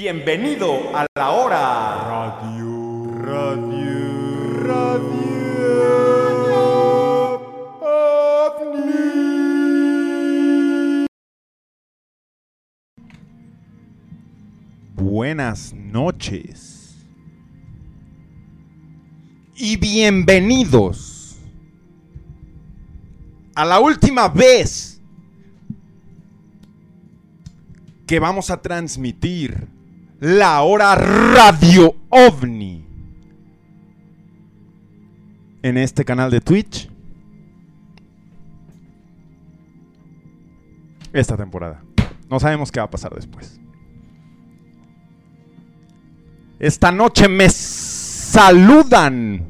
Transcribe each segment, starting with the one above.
Bienvenido a la hora radio. Radio. Radio. Buenas noches. Y bienvenidos a la última vez que vamos a transmitir la hora radio ovni en este canal de Twitch esta temporada. No sabemos qué va a pasar después. Esta noche me saludan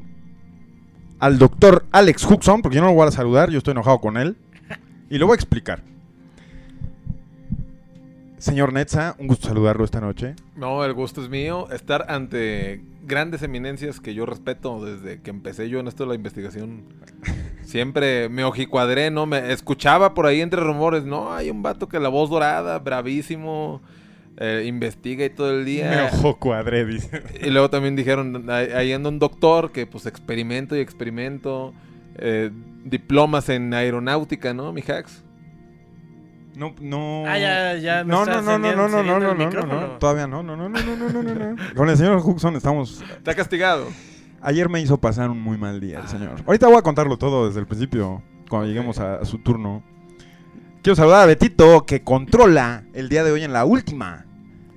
al doctor Alex Huxon, porque yo no lo voy a saludar, yo estoy enojado con él. Y lo voy a explicar. Señor Netza, un gusto saludarlo esta noche. No, el gusto es mío. Estar ante grandes eminencias que yo respeto desde que empecé yo en esto de la investigación. Siempre me ojicuadré, ¿no? Me escuchaba por ahí entre rumores, no, hay un vato que la voz dorada, bravísimo, eh, investiga y todo el día. Me ojo cuadré, dice. Y luego también dijeron, ahí ahí anda un doctor que pues experimento y experimento. eh, diplomas en aeronáutica, ¿no, mi hacks? No, no. Ah, ya, ya me No, no, no, no, no, no, no, no, no, no, todavía no, no, no, no, no, no, no, no, no. Con el señor Huxon estamos. Está castigado. Ayer me hizo pasar un muy mal día el señor. Ahorita voy a contarlo todo desde el principio, cuando lleguemos a, a su turno. Quiero saludar a Betito, que controla el día de hoy en la última.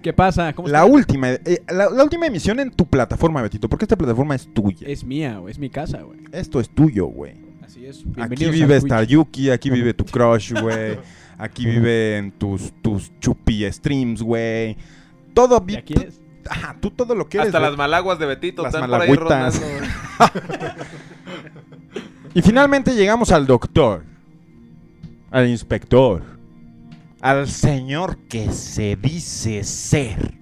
¿Qué pasa? ¿Cómo La última, eh, la, la última emisión en tu plataforma, Betito, porque esta plataforma es tuya. Es mía, güey. Es mi casa, güey. Esto es tuyo, güey. Así es. Aquí vive. Staryuki, aquí vive tu crush, güey. Aquí viven tus, tus chupi streams, güey. Todo ¿Y vi- aquí tú- es? Ajá, tú todo lo que eres. Hasta las malaguas de Betito Las están por ahí malagüitas. Y finalmente llegamos al doctor, al inspector, al señor que se dice ser.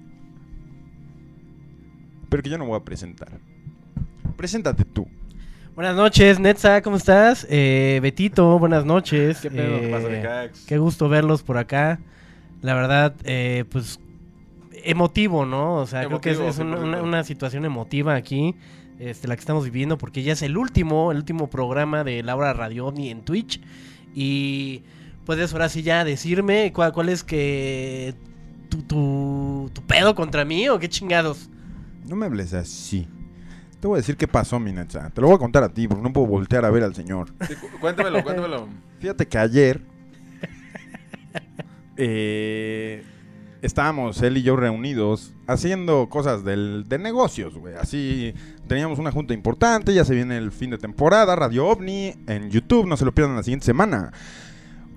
Pero que yo no voy a presentar. Preséntate tú. Buenas noches, Netza, ¿cómo estás? Eh, Betito, buenas noches. ¿Qué pedo? Eh, ¿Qué gusto verlos por acá. La verdad, eh, pues emotivo, ¿no? O sea, creo que es, una, 100%. una- una situación emotiva aquí, este, la que estamos viviendo, porque ya es el último, el último programa de Laura Radio OVNI en Twitch. Y puedes ahora sí ya decirme cuál, cuál es que tu, tu, tu pedo contra mí o qué chingados. No me hables así. Te voy a decir qué pasó, mi Netza. Te lo voy a contar a ti, porque no puedo voltear a ver al señor. Sí, cu- cuéntamelo, cuéntamelo. Fíjate que ayer eh, estábamos él y yo reunidos haciendo cosas del, de negocios, güey. Así teníamos una junta importante, ya se viene el fin de temporada, Radio OVNI en YouTube, no se lo pierdan la siguiente semana.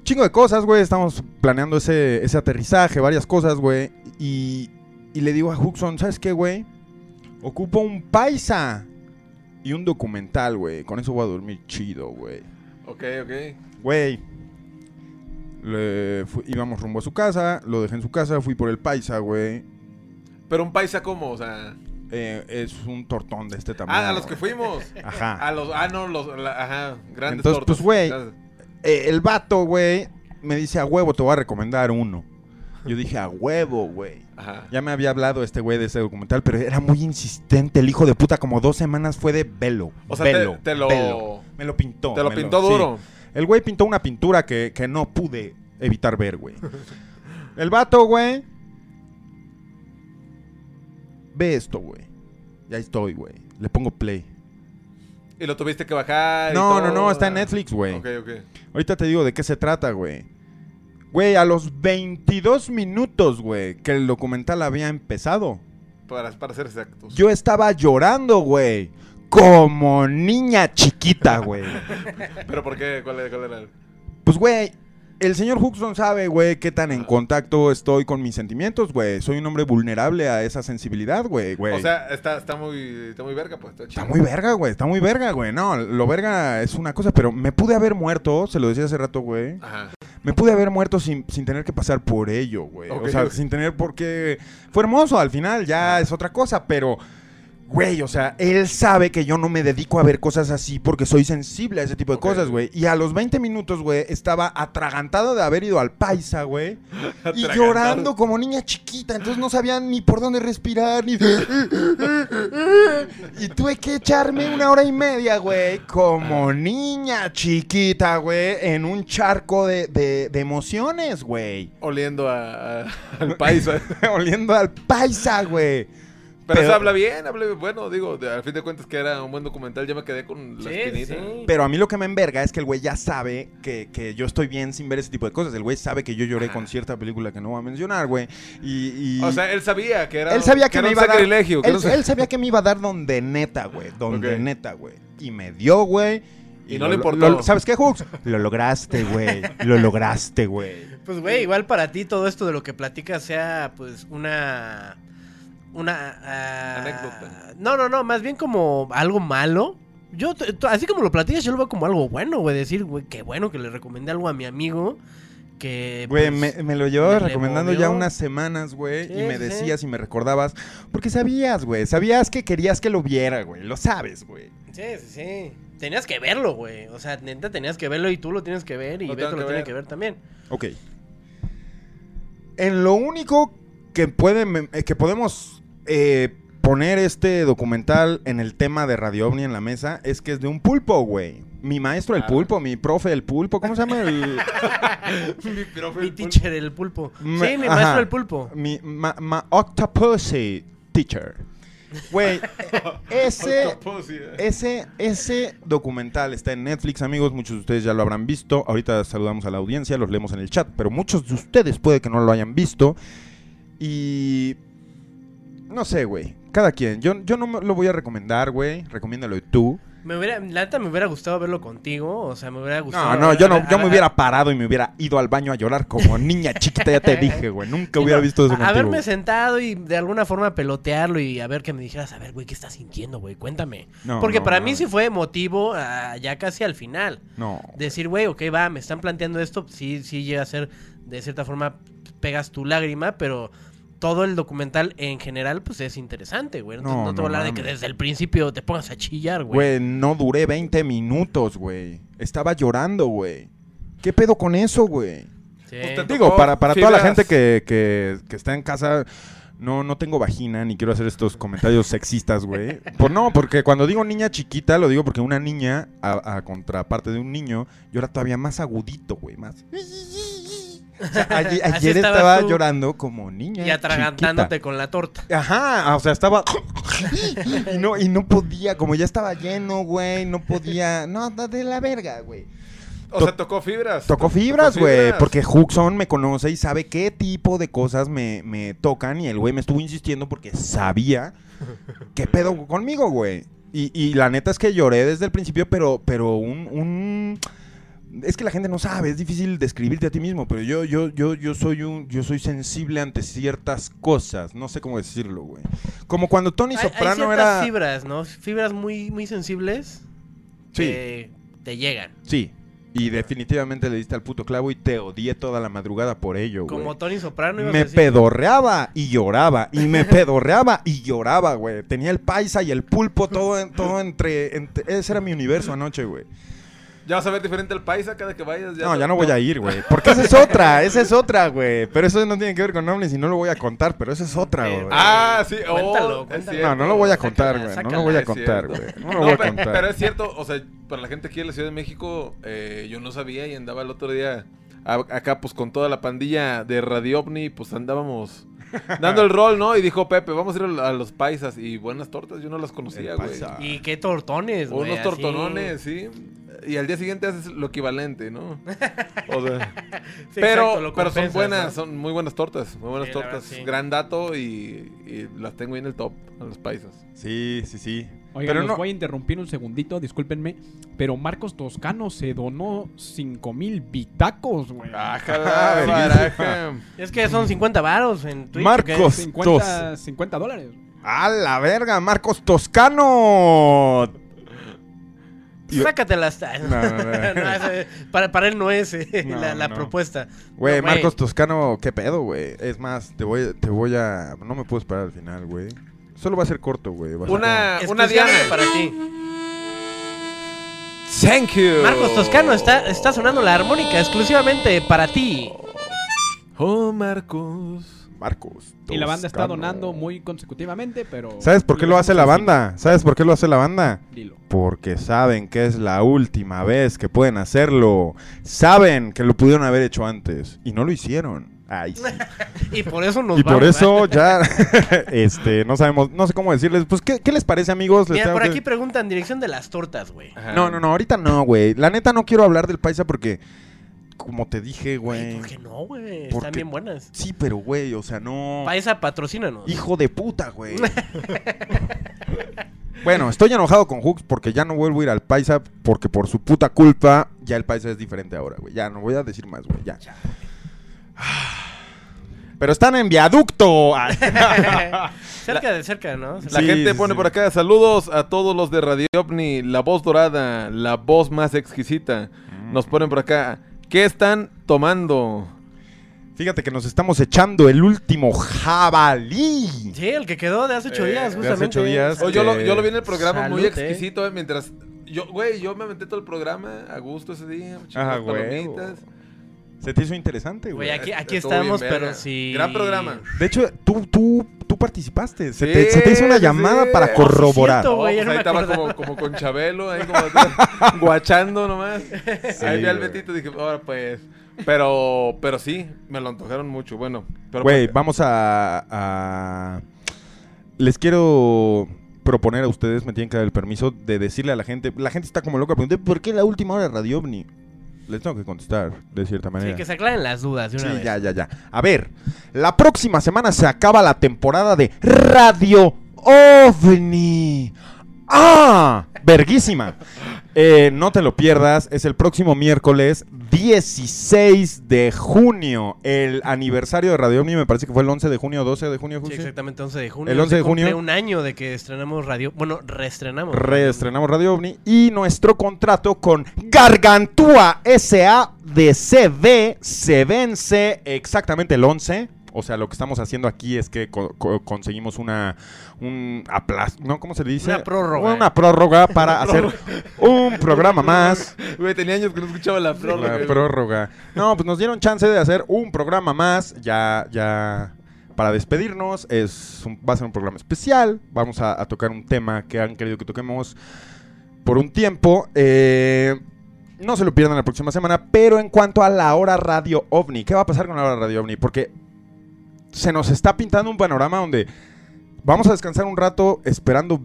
Chingo de cosas, güey, estamos planeando ese, ese aterrizaje, varias cosas, güey. Y, y le digo a Huxon, ¿sabes qué, güey? Ocupo un paisa y un documental, güey. Con eso voy a dormir chido, güey. Ok, ok. Güey. Le íbamos rumbo a su casa, lo dejé en su casa, fui por el paisa, güey. Pero un paisa como, o sea... Eh, es un tortón de este tamaño. Ah, a los que fuimos. Ajá. A los, ah, no, los, la- ajá, grandes Entonces, tortos. pues, güey. Eh, el vato, güey, me dice a huevo, te voy a recomendar uno. Yo dije a huevo, güey. Ya me había hablado este güey de ese documental, pero era muy insistente. El hijo de puta, como dos semanas fue de velo. O sea, te- velo, te lo- velo. Me lo pintó. Te lo pintó duro. El güey pintó una pintura que, que no pude evitar ver, güey. El vato, güey. Ve esto, güey. Ya estoy, güey. Le pongo play. Y lo tuviste que bajar. y No, no, no, está en Netflix, güey. Ok, ok. Ahorita te digo de qué se trata, güey. Güey, a los 22 minutos, güey, que el documental había empezado, Para, para ser exactos. yo estaba llorando, güey. Como niña chiquita, güey. ¿Pero por qué? ¿Cuál era? Cuál era? Pues, güey, el señor Huxon sabe, güey, qué tan en contacto estoy con mis sentimientos, güey. Soy un hombre vulnerable a esa sensibilidad, güey, güey. O sea, está, está, muy, está muy verga, pues. Está, Está muy verga, güey. Está muy verga, güey. No, lo verga es una cosa, pero me pude haber muerto, se lo decía hace rato, güey. Ajá. Me pude haber muerto sin, sin tener que pasar por ello, güey. O sea, sin tener por qué... Fue hermoso, al final ya es otra cosa, pero... Güey, o sea, él sabe que yo no me dedico a ver cosas así porque soy sensible a ese tipo de cosas, güey. Y a los 20 minutos, güey, estaba atragantado de haber ido al paisa, güey. y llorando como niña chiquita. Entonces no sabía ni por dónde respirar, ni... y tuve que echarme una hora y media, güey, como niña chiquita, güey, en un charco de, de- de emociones, güey. Oliendo a, a- al paisa. Oliendo al paisa, güey. Pero, Pero- eso habla bien, habla bien. Bueno, digo, de- al fin de cuentas que era un buen documental, ya me quedé con la Sí, espinita. sí. Pero a mí lo que me enverga es que el güey ya sabe que, que yo estoy bien sin ver ese tipo de cosas. El güey sabe que yo lloré con cierta película que no voy a mencionar, güey. Y, y- O sea, él sabía que era, él sabía que, era me un iba a dar. sacrilegio. que Él, sabía que me iba a dar donde neta, güey. Donde neta, güey. Y me dio, güey. Y no le importó. lo- ¿Sabes qué, Hooks? Lo lograste, güey. Lo lograste, güey. Pues, güey, igual para ti todo esto de lo que platicas sea, pues, una... Una... ah, Anécdota. No, no, no, más bien como algo malo. Yo, así como lo platicas, yo lo veo como algo bueno, güey. Decir, güey, qué bueno que le recomendé algo a mi amigo. Que. Güey, pues, me, me lo llevaba me le recomendando movió. ya unas semanas, güey. Sí, y me sí, decías y me recordabas. Porque sabías, güey. Sabías que querías que lo viera, güey. Lo sabes, güey. Sí, sí, sí. Tenías que verlo, güey. O sea, neta, tenías que verlo y tú lo tienes que ver y Lo Beto lo tiene que ver también. Ok. En lo único que, pueden, eh, que podemos eh, poner este documental en el tema de Radio OVNI en la mesa es que es de un pulpo, güey. Mi maestro el Ah. pulpo, mi profe el pulpo, ¿cómo se llama? El, Mi teacher, el pulpo. Ma- Sí, mi ajá. maestro, el pulpo. mi ma, ma- octopussy teacher. Güey, ese... Octopussy, eh. Ese, ese documental está en Netflix, amigos. Muchos de ustedes ya lo habrán visto. Ahorita saludamos a la audiencia, los leemos en el chat. Pero muchos de ustedes puede que no lo hayan visto. Y. No sé, güey. Cada quien. Yo, yo no me lo voy a recomendar, güey. Recomiéndalo tú. Me hubiera, la neta me hubiera gustado verlo contigo. O sea, me hubiera gustado. No, no, yo no, yo me hubiera parado y me hubiera ido al baño a llorar como niña chiquita, ya te dije, güey. Nunca hubiera visto eso contigo. Haberme sentado y de alguna forma pelotearlo y a ver que me dijeras, a ver, güey, ¿qué estás sintiendo, güey? Cuéntame. No, Porque no, para mí sí fue emotivo ah, ya casi al final. No. Decir, güey, ok, va, me están planteando esto, sí, sí llega a ser, de cierta forma, pegas tu lágrima, pero todo el documental en general, pues es interesante, güey. Entonces, No, no, te voy a no hablar de que desde el principio te pongas a chillar, güey. Güey, no duré 20 minutos, güey. Estaba llorando, güey. ¿Qué pedo con eso, güey? Sí. Pues te Digo, para, para toda la gente que, que- que está en casa, no, no tengo vagina, ni quiero hacer estos comentarios sexistas, güey. Por, no, porque cuando digo niña chiquita, lo digo porque una niña, a, a contraparte de un niño, llora todavía más agudito, güey, más... O sea, ayer, estaba tú. llorando como niña y atragantándote chiquita. con la torta. Ajá, o sea, estaba... y, no, y no podía, como ya estaba lleno, güey, no podía... No, de la verga, güey. O To- sea, tocó fibras. Tocó To- fibras, güey. Porque Huxon me conoce y sabe qué tipo de cosas me, me tocan. Y el güey me estuvo insistiendo porque sabía qué pedo conmigo, güey. Y, y la neta es que lloré desde el principio, pero, pero un, un- Es que la gente no sabe, es difícil describirte a ti mismo, pero yo, yo, yo, yo soy un, yo soy sensible ante ciertas cosas, no sé cómo decirlo, güey. Como cuando Tony Hay, hay Soprano ciertas era. fibras, ¿no? Fibras muy, muy sensibles Sí. que te llegan. Sí. Y definitivamente le diste al puto clavo y te odié toda la madrugada por ello, güey. Como Tony Soprano. ibas a Me decir. pedorreaba y lloraba. Y me pedorreaba y lloraba, güey. Tenía el paisa y el pulpo todo, todo entre, entre- Ese era mi universo anoche, güey. Ya vas a ver diferente al paisa cada que vayas. No, ya no voy a ir, güey. Porque esa es otra, esa es otra, güey. Pero eso no tiene que ver con ovnis y no lo voy a contar, pero esa es otra, güey. Ah, sí. oh, Cuéntalo, es cuéntalo. No, no lo voy a contar, güey. No lo voy a contar, güey. No lo No, voy a contar. Pero es cierto, o sea, para la gente aquí en la Ciudad de México, eh, yo no sabía y andaba el otro día a- acá, pues con toda la pandilla de Radio OVNI, pues andábamos dando el rol, ¿no? Y dijo Pepe, vamos a ir a los paisas y buenas tortas, yo no las conocía, güey. Y qué tortones, güey. Unos tortonones, sí. Y al día siguiente haces lo equivalente, ¿no? O sea, Sí, pero, exacto, lo pero son buenas, ¿no? son muy buenas tortas, muy buenas Sí, la verdad, tortas. sí. Gran dato y, y las tengo ahí en el top, a los paisas. Sí, sí, sí. Oigan, pero los no. voy a interrumpir un segundito, discúlpenme. Pero Marcos Toscano se donó 5000 bitacos, güey. Ah, verguísima. baraja. Es que son 50 varos en Twitch. Marcos. ¿o qué? 50, 50 dólares. ¡A la verga! ¡Marcos Toscano! Iba- Sácatelas. No, no, no. No, ese- para, para él no es eh, No, la, la no. propuesta. Güey, No, Marcos Toscano, ¿qué pedo, güey? Es más, te voy, te voy a... No me puedo esperar al final, güey. Solo va a ser corto, güey. ser Una, una Diana. para ti. Thank you. Marcos Toscano está, está sonando la armónica exclusivamente para ti. Oh, Marcos. Marcos. Y la banda está donando muy consecutivamente, pero... ¿Sabes por qué lo hace la banda? ¿Sabes por qué lo hace la banda? Dilo. Porque saben que es la última vez que pueden hacerlo. Saben que lo pudieron haber hecho antes. Y no lo hicieron. Ay, sí. Y por eso nos Y por eso ¿eh? ya, este, no sabemos, no sé cómo decirles. Pues, ¿qué, qué les parece, amigos? Les Mira, por que- aquí preguntan dirección de las tortas, güey. No, no, no, ahorita no, güey. La neta no quiero hablar del paisa porque, como te dije, Güey. ¿por qué no, güey? ¿Por Están bien buenas. Sí, pero, güey, o sea, no. Paisa, patrocínanos. Hijo de puta, güey. bueno, estoy enojado con Hooks porque ya no vuelvo a ir al paisa porque por su puta culpa ya el paisa es diferente ahora, güey. Ya no voy a decir más, güey, ya. Pero están en viaducto. Cerca de cerca, ¿no? La Sí, gente pone sí. por acá saludos a todos los de Radio OVNI, la voz dorada, la voz más exquisita. Nos ponen por acá, ¿qué están tomando? Fíjate que nos estamos echando el último jabalí. Sí, el que quedó de hace ocho Eh, días, de hace justamente. ocho días. Oh, yo, lo, que- yo lo vi en el programa muy Salud, exquisito, eh, mientras... Yo, güey, yo me aventé todo el programa a gusto ese día. huevo. palomitas. Se te hizo interesante, Güey, güey. aquí, aquí Estuvo bien estamos, verga. pero sí. Gran programa. De hecho, tú, tú, tú participaste. Se, Sí, te, se te hizo una sí, llamada sí. para Oh, sí, corroborar. cierto. Oh, güey, pues ya no ahí me estaba acordaba. como, como con Chabelo, ahí como guachando nomás. ahí vi al güey. Betito y dije, ahora pues... Pero, pero sí, me lo antojaron mucho. Bueno, pero Güey, pues, vamos a, a- Les quiero proponer a ustedes, me tienen que dar el permiso de decirle a la gente. La gente está como loca preguntando, ¿por qué la última hora de Radio OVNI? Les tengo que contestar, de cierta manera. Sí, que se aclaren las dudas de una Sí, vez. ya, ya, ya. A ver, la próxima semana se acaba la temporada de Radio OVNI. ¡Ah! Verguísima. Eh, no te lo pierdas, es el próximo miércoles 16 de junio. El aniversario de Radio OVNI me parece que fue el 11 de junio, 12 de junio. Sí, exactamente, 11 de junio. El 11 de junio. un año de que estrenamos radio. Bueno, reestrenamos. Reestrenamos Radio OVNI y nuestro contrato con Gargantúa S.A. de CB se vence exactamente el 11. O sea, lo que estamos haciendo aquí es que co- co- conseguimos una un aplas- ¿no? ¿Cómo se le dice? Una prórroga. Una prórroga para hacer un programa más. güey, tenía años que no escuchaba la prórroga. La prórroga. No, pues nos dieron chance de hacer un programa más. Ya, ya. Para despedirnos, es un- va a ser un programa especial. Vamos a, a tocar un tema que han querido que toquemos por un tiempo. Eh, no se lo pierdan la próxima semana. Pero en cuanto a la hora radio ovni, ¿qué va a pasar con la hora radio ovni? Porque se nos está pintando un panorama donde vamos a descansar un rato esperando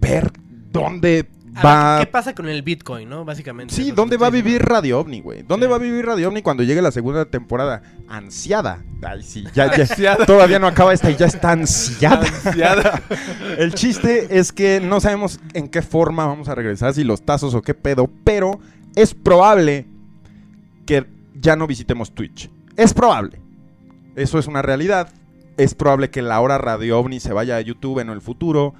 ver dónde A va ver, ¿Qué pasa con el Bitcoin, no? Básicamente. Sí, ¿dónde va a vivir. Radio OVNI, güey? ¿Dónde Sí. va a vivir Radio OVNI cuando llegue la segunda temporada? Ansiada. Ay, sí, ya. Todavía no acaba esta y ya está ansiada. Ansiada. El chiste es que no sabemos en qué forma vamos a regresar, si los tazos o qué pedo, pero es probable que ya no visitemos Twitch. Es probable. Eso es una realidad. Es probable que la hora Radio OVNI se vaya a YouTube en el futuro.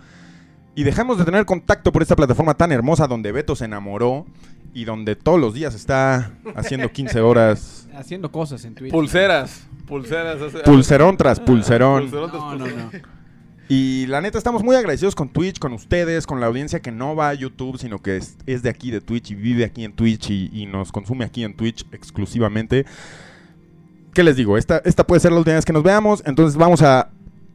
Y dejemos de tener contacto por esta plataforma tan hermosa donde Beto se enamoró y donde todos los días está haciendo 15 horas. Haciendo cosas en Twitter. Pulseras. Pulseras. Pulserón tras pulserón. Pulserón tras No, no, pulserón. no. Y la neta, estamos muy agradecidos con Twitch, con ustedes, con la audiencia que no va a YouTube, sino que es, es de aquí de Twitch y vive aquí en Twitch y, y nos consume aquí en Twitch exclusivamente. ¿Qué les digo? Esta, esta puede ser la última vez que nos veamos, entonces vamos a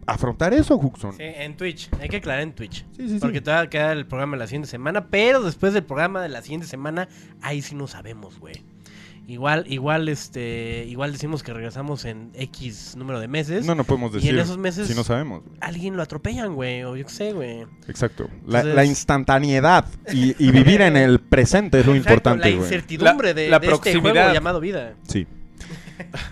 afrontar eso, Huxon. Sí, en Twitch. Hay que aclarar en Twitch. Sí, sí, sí. Porque todavía queda el programa de la siguiente semana. Pero después del programa de la siguiente semana, ahí sí no sabemos, güey. Igual, igual, este, igual decimos que regresamos en X número de meses. No, no podemos Y en decir esos meses- si no sabemos. güey. Alguien lo atropellan, güey. O yo qué sé, güey. Exacto. La, Entonces- la instantaneidad y, y vivir en el presente es lo Exacto, importante, La güey. incertidumbre La- de, la de este proximidad. juego llamado vida. Sí.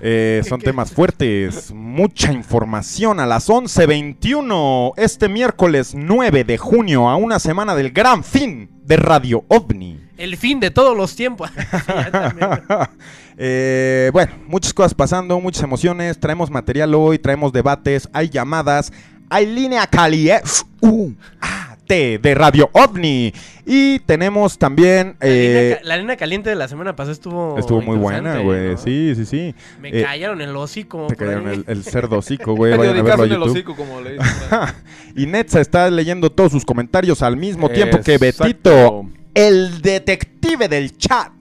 Eh, son temas fuertes, mucha información a las 11.21 este miércoles 9 de junio, a una semana del gran fin de Radio OVNI. El fin de todos los tiempos. Eh, bueno, muchas cosas pasando, muchas emociones, traemos material hoy, traemos debates, hay llamadas, hay línea caliente. Uh, ah, T de Radio OVNI. Y tenemos también... La, línea eh, la caliente de la semana pasada estuvo. estuvo muy buena, güey. ¿no? Sí, sí, sí. Me Eh, callaron el hocico. Te ahí. el, el cerdo hocico, güey. Vayan a verlo el hocico, como le dicen. Y Netza está leyendo todos sus comentarios al mismo tiempo que. Betito, el detective del chat.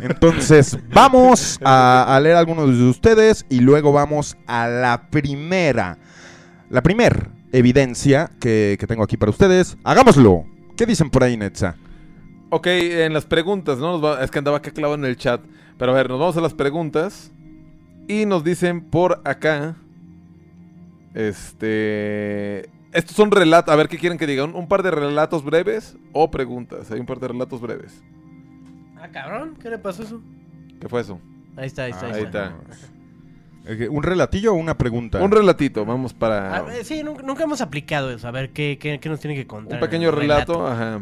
Entonces, vamos a, a leer algunos de ustedes y luego vamos a la primera, la primer evidencia que, que tengo aquí para ustedes. Hagámoslo. ¿Qué dicen por ahí, Netza? Ok, en las preguntas, ¿no? Nos va- es que andaba acá clavado en el chat. Pero a ver, nos vamos a las preguntas. Y nos dicen por acá. Este. Estos son relatos. A ver, ¿qué quieren que diga? ¿Un, un par de relatos breves o preguntas? Hay un par de relatos breves. Ah, cabrón. ¿Qué le pasó eso? ¿Qué fue eso? Ahí está, ahí está. Ahí está. Eh, ¿Un relatillo o una pregunta? Un relatito, vamos para. Ah, eh, sí, nunca, nunca hemos aplicado eso. A ver, ¿qué, qué, qué nos tiene que contar? un pequeño el relato. Ajá.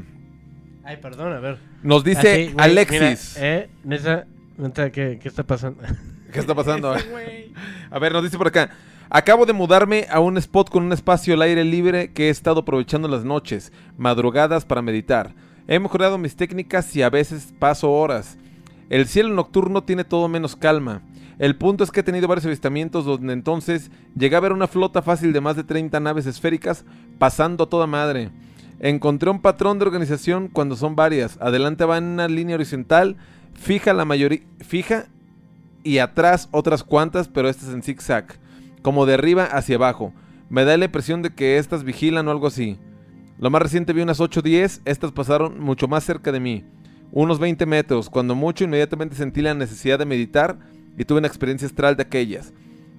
Ay, perdón, a ver. Nos dice Así, güey, Alexis. mira, eh, neta, ¿qué, ¿qué está pasando? ¿Qué está pasando? A ver, nos dice por acá. Acabo de mudarme a un spot con un espacio al aire libre que he estado aprovechando las noches, madrugadas para meditar. He mejorado mis técnicas y a veces paso horas. El cielo nocturno tiene todo menos calma. El punto es que he tenido varios avistamientos donde entonces llegué a ver una flota fácil de más de 30 naves esféricas pasando toda madre. Encontré un patrón de organización cuando son varias. Adelante va en una línea horizontal, fija la mayoría, fija y atrás otras cuantas, pero estas en zigzag, como de arriba hacia abajo. Me da la impresión de que estas vigilan o algo así. Lo más reciente vi unas 8 o 10, estas pasaron mucho más cerca de mí, unos 20 metros, cuando mucho inmediatamente sentí la necesidad de meditar y tuve una experiencia astral de aquellas.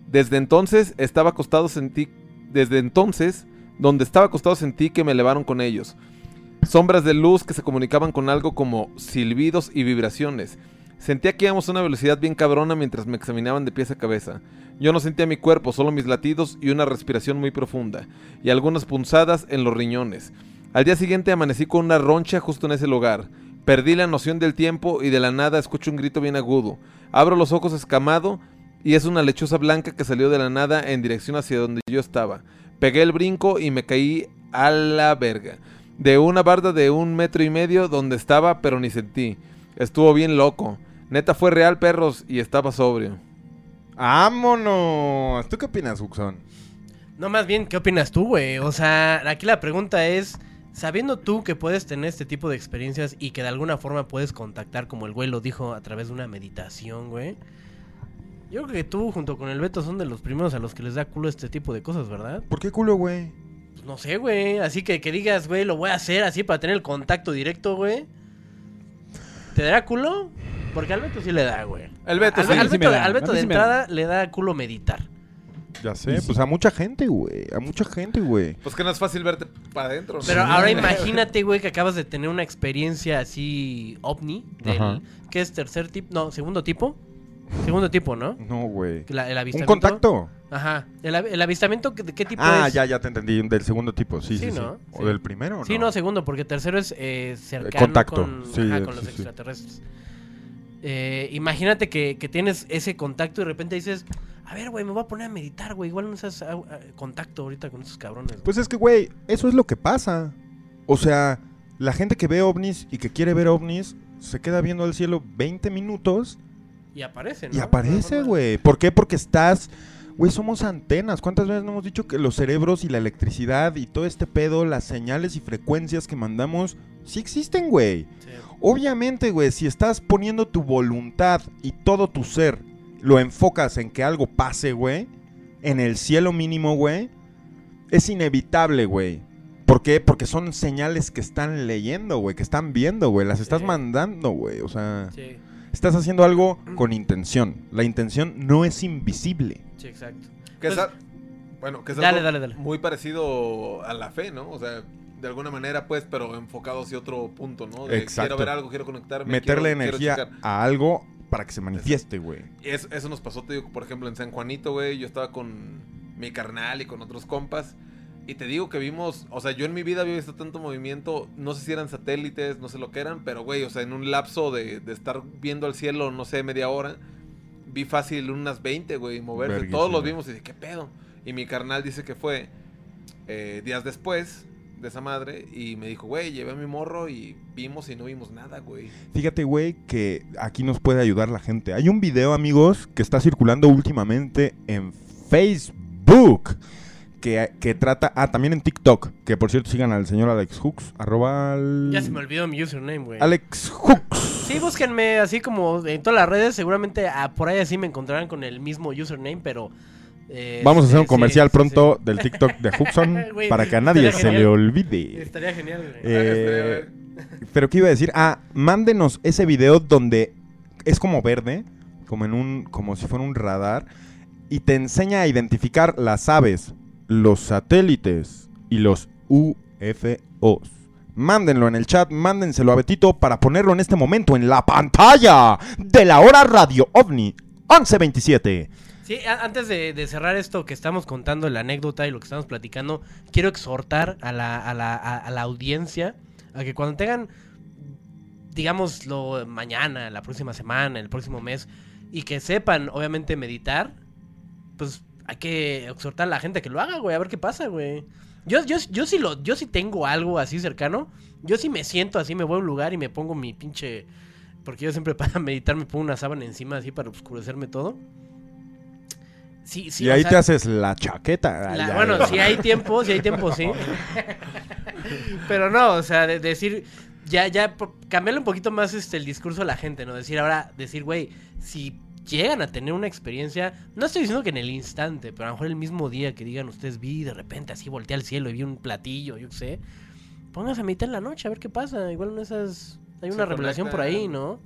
Desde entonces estaba acostado sentí desde entonces donde estaba acostado sentí que me elevaron con ellos. Sombras de luz que se comunicaban con algo como silbidos y vibraciones. Sentía que íbamos a una velocidad bien cabrona mientras me examinaban de pies a cabeza. Yo no sentía mi cuerpo, solo mis latidos y una respiración muy profunda, y algunas punzadas en los riñones. Al día siguiente amanecí con una roncha justo en ese lugar. Perdí la noción del tiempo y de la nada escucho un grito bien agudo. Abro los ojos escamado y es una lechuza blanca que salió de la nada en dirección hacia donde yo estaba. Pegué el brinco y me caí a la verga. De una barda de un metro y medio donde estaba, pero ni sentí. Estuvo bien loco. Neta fue real, perros, y estaba sobrio. ¡Vámonos! ¿Tú qué opinas, Huxon? No, más bien, ¿qué opinas tú, güey? O sea, aquí la pregunta es, sabiendo tú que puedes tener este tipo de experiencias y que de alguna forma puedes contactar, como el güey lo dijo, a través de una meditación, güey. Yo creo que tú, junto con el Beto, son de los primeros a los que les da culo este tipo de cosas, ¿verdad? ¿Por qué culo, güey? Pues no sé, güey. Así que que digas, güey, lo voy a hacer así para tener el contacto directo, güey. ¿Te dará culo? Porque al Beto sí le da, güey. El Beto al, sí. al sí me Beto, da, al Beto de sí me da. entrada le da culo meditar. Ya sé, pues a mucha gente, güey. A mucha gente, güey. Pues que no es fácil verte para adentro. ¿no? Pero ahora imagínate, güey, que acabas de tener una experiencia así ovni. Del. ¿Qué es tercer tipo? No, segundo tipo. Segundo tipo, ¿no? No, güey. La- el ¿Un avistamiento. contacto? Ajá. ¿El, av- el avistamiento de qué tipo Ah, es? ya, ya te entendí. Del segundo tipo, sí, sí, Sí, sí. ¿no? ¿O Sí. del primero o Sí, no, segundo, porque tercero es eh, cercano contacto, con, sí, ajá, eh, con los sí. extraterrestres. Eh, imagínate que, que tienes ese contacto y de repente dices, a ver, güey, me voy a poner a meditar, güey, igual no seas ah, ah, contacto ahorita con esos cabrones. güey". Pues es que, güey, eso es lo que pasa. O sea, la gente que ve ovnis y que quiere ver ovnis se queda viendo el cielo 20 minutos y aparece, ¿no? y aparece, güey. ¿Por qué? Porque estás... Güey, somos antenas. ¿Cuántas veces no hemos dicho que los cerebros y la electricidad y todo este pedo, las señales y frecuencias que mandamos, sí existen, güey? Sí. Obviamente, güey, si estás poniendo tu voluntad y todo tu ser lo enfocas en que algo pase, güey, en el cielo mínimo, güey, es inevitable, güey. ¿Por qué? Porque son señales que están leyendo, güey, que están viendo, güey, las estás Sí. mandando, güey. O sea, Sí, estás haciendo algo con intención. La intención no es invisible. sí, exacto. Que Pues- bueno, que es Dale, algo dale, dale. muy parecido a la fe, ¿no? O sea, de alguna manera, pues, pero enfocado hacia otro punto, ¿no? De Exacto. Quiero ver algo, quiero conectarme. Meterle quiero- energía a algo para que se manifieste, güey. Eso, eso nos pasó, te digo, por ejemplo, en San Juanito, güey. Yo estaba con mi carnal y con otros compas. Y te digo que vimos, o sea, yo en mi vida había visto tanto movimiento, no sé si eran satélites, no sé lo que eran, pero güey, o sea, en un lapso de, de estar viendo al cielo, no sé, media hora, vi fácil unas 20, güey, moverse. Todos los vimos y de qué pedo. Y mi carnal dice que fue eh, días después de esa madre y me dijo, güey, llevé a mi morro y vimos y no vimos nada, güey. Fíjate, güey, que aquí nos puede ayudar la gente. Hay un video, amigos, que está circulando últimamente en Facebook. Que, que trata... Ah, también en TikTok. Que por cierto sigan al señor Alex Hooks. Arroba al- Ya se me olvidó mi username, güey. Alex Hooks. Sí, búsquenme así como en todas las redes. Seguramente ah, por ahí así me encontrarán con el mismo username, pero. Eh, Vamos a hacer un sí, comercial pronto del TikTok de Güey, para que a nadie estaría se le genial. olvide. Estaría genial, güey. Eh, pero ¿qué iba a decir? Ah, mándenos ese video donde es como verde, como en un, como si fuera un radar, y te enseña a identificar las aves, los satélites y los UFOs. Mándenlo en el chat, mándenselo a Betito para ponerlo en este momento en la pantalla de la hora Radio OVNI 1127. Sí, antes de, cerrar esto que estamos contando, la anécdota y lo que estamos platicando, quiero exhortar a la, a la, a- la audiencia a que cuando tengan, digámoslo, mañana, la próxima semana, el próximo mes, y que sepan, obviamente, meditar, pues hay que exhortar a la gente a que lo haga, güey, a ver qué pasa, güey. Yo, yo, yo, sí lo, yo sí tengo algo así cercano, yo sí me siento así, me voy a un lugar y me pongo mi pinche... Porque yo siempre para meditar me pongo una sábana encima así para oscurecerme todo. Sí, sí, y ahí sea, te haces la chaqueta. la- Ay, bueno, si hay tiempo, si hay tiempo, sí. Pero no, o sea, de, decir, ya, ya, cambiarle un poquito más este, el discurso a la gente, ¿no? Decir ahora, decir, güey, si llegan a tener una experiencia, no estoy diciendo que en el instante, pero a lo mejor el mismo día que digan ustedes vi y de repente así volteé al cielo y vi un platillo, yo qué sé, pónganse a meditar en la noche a ver qué pasa. Igual en esas, hay Se una revelación por ahí. ¿no?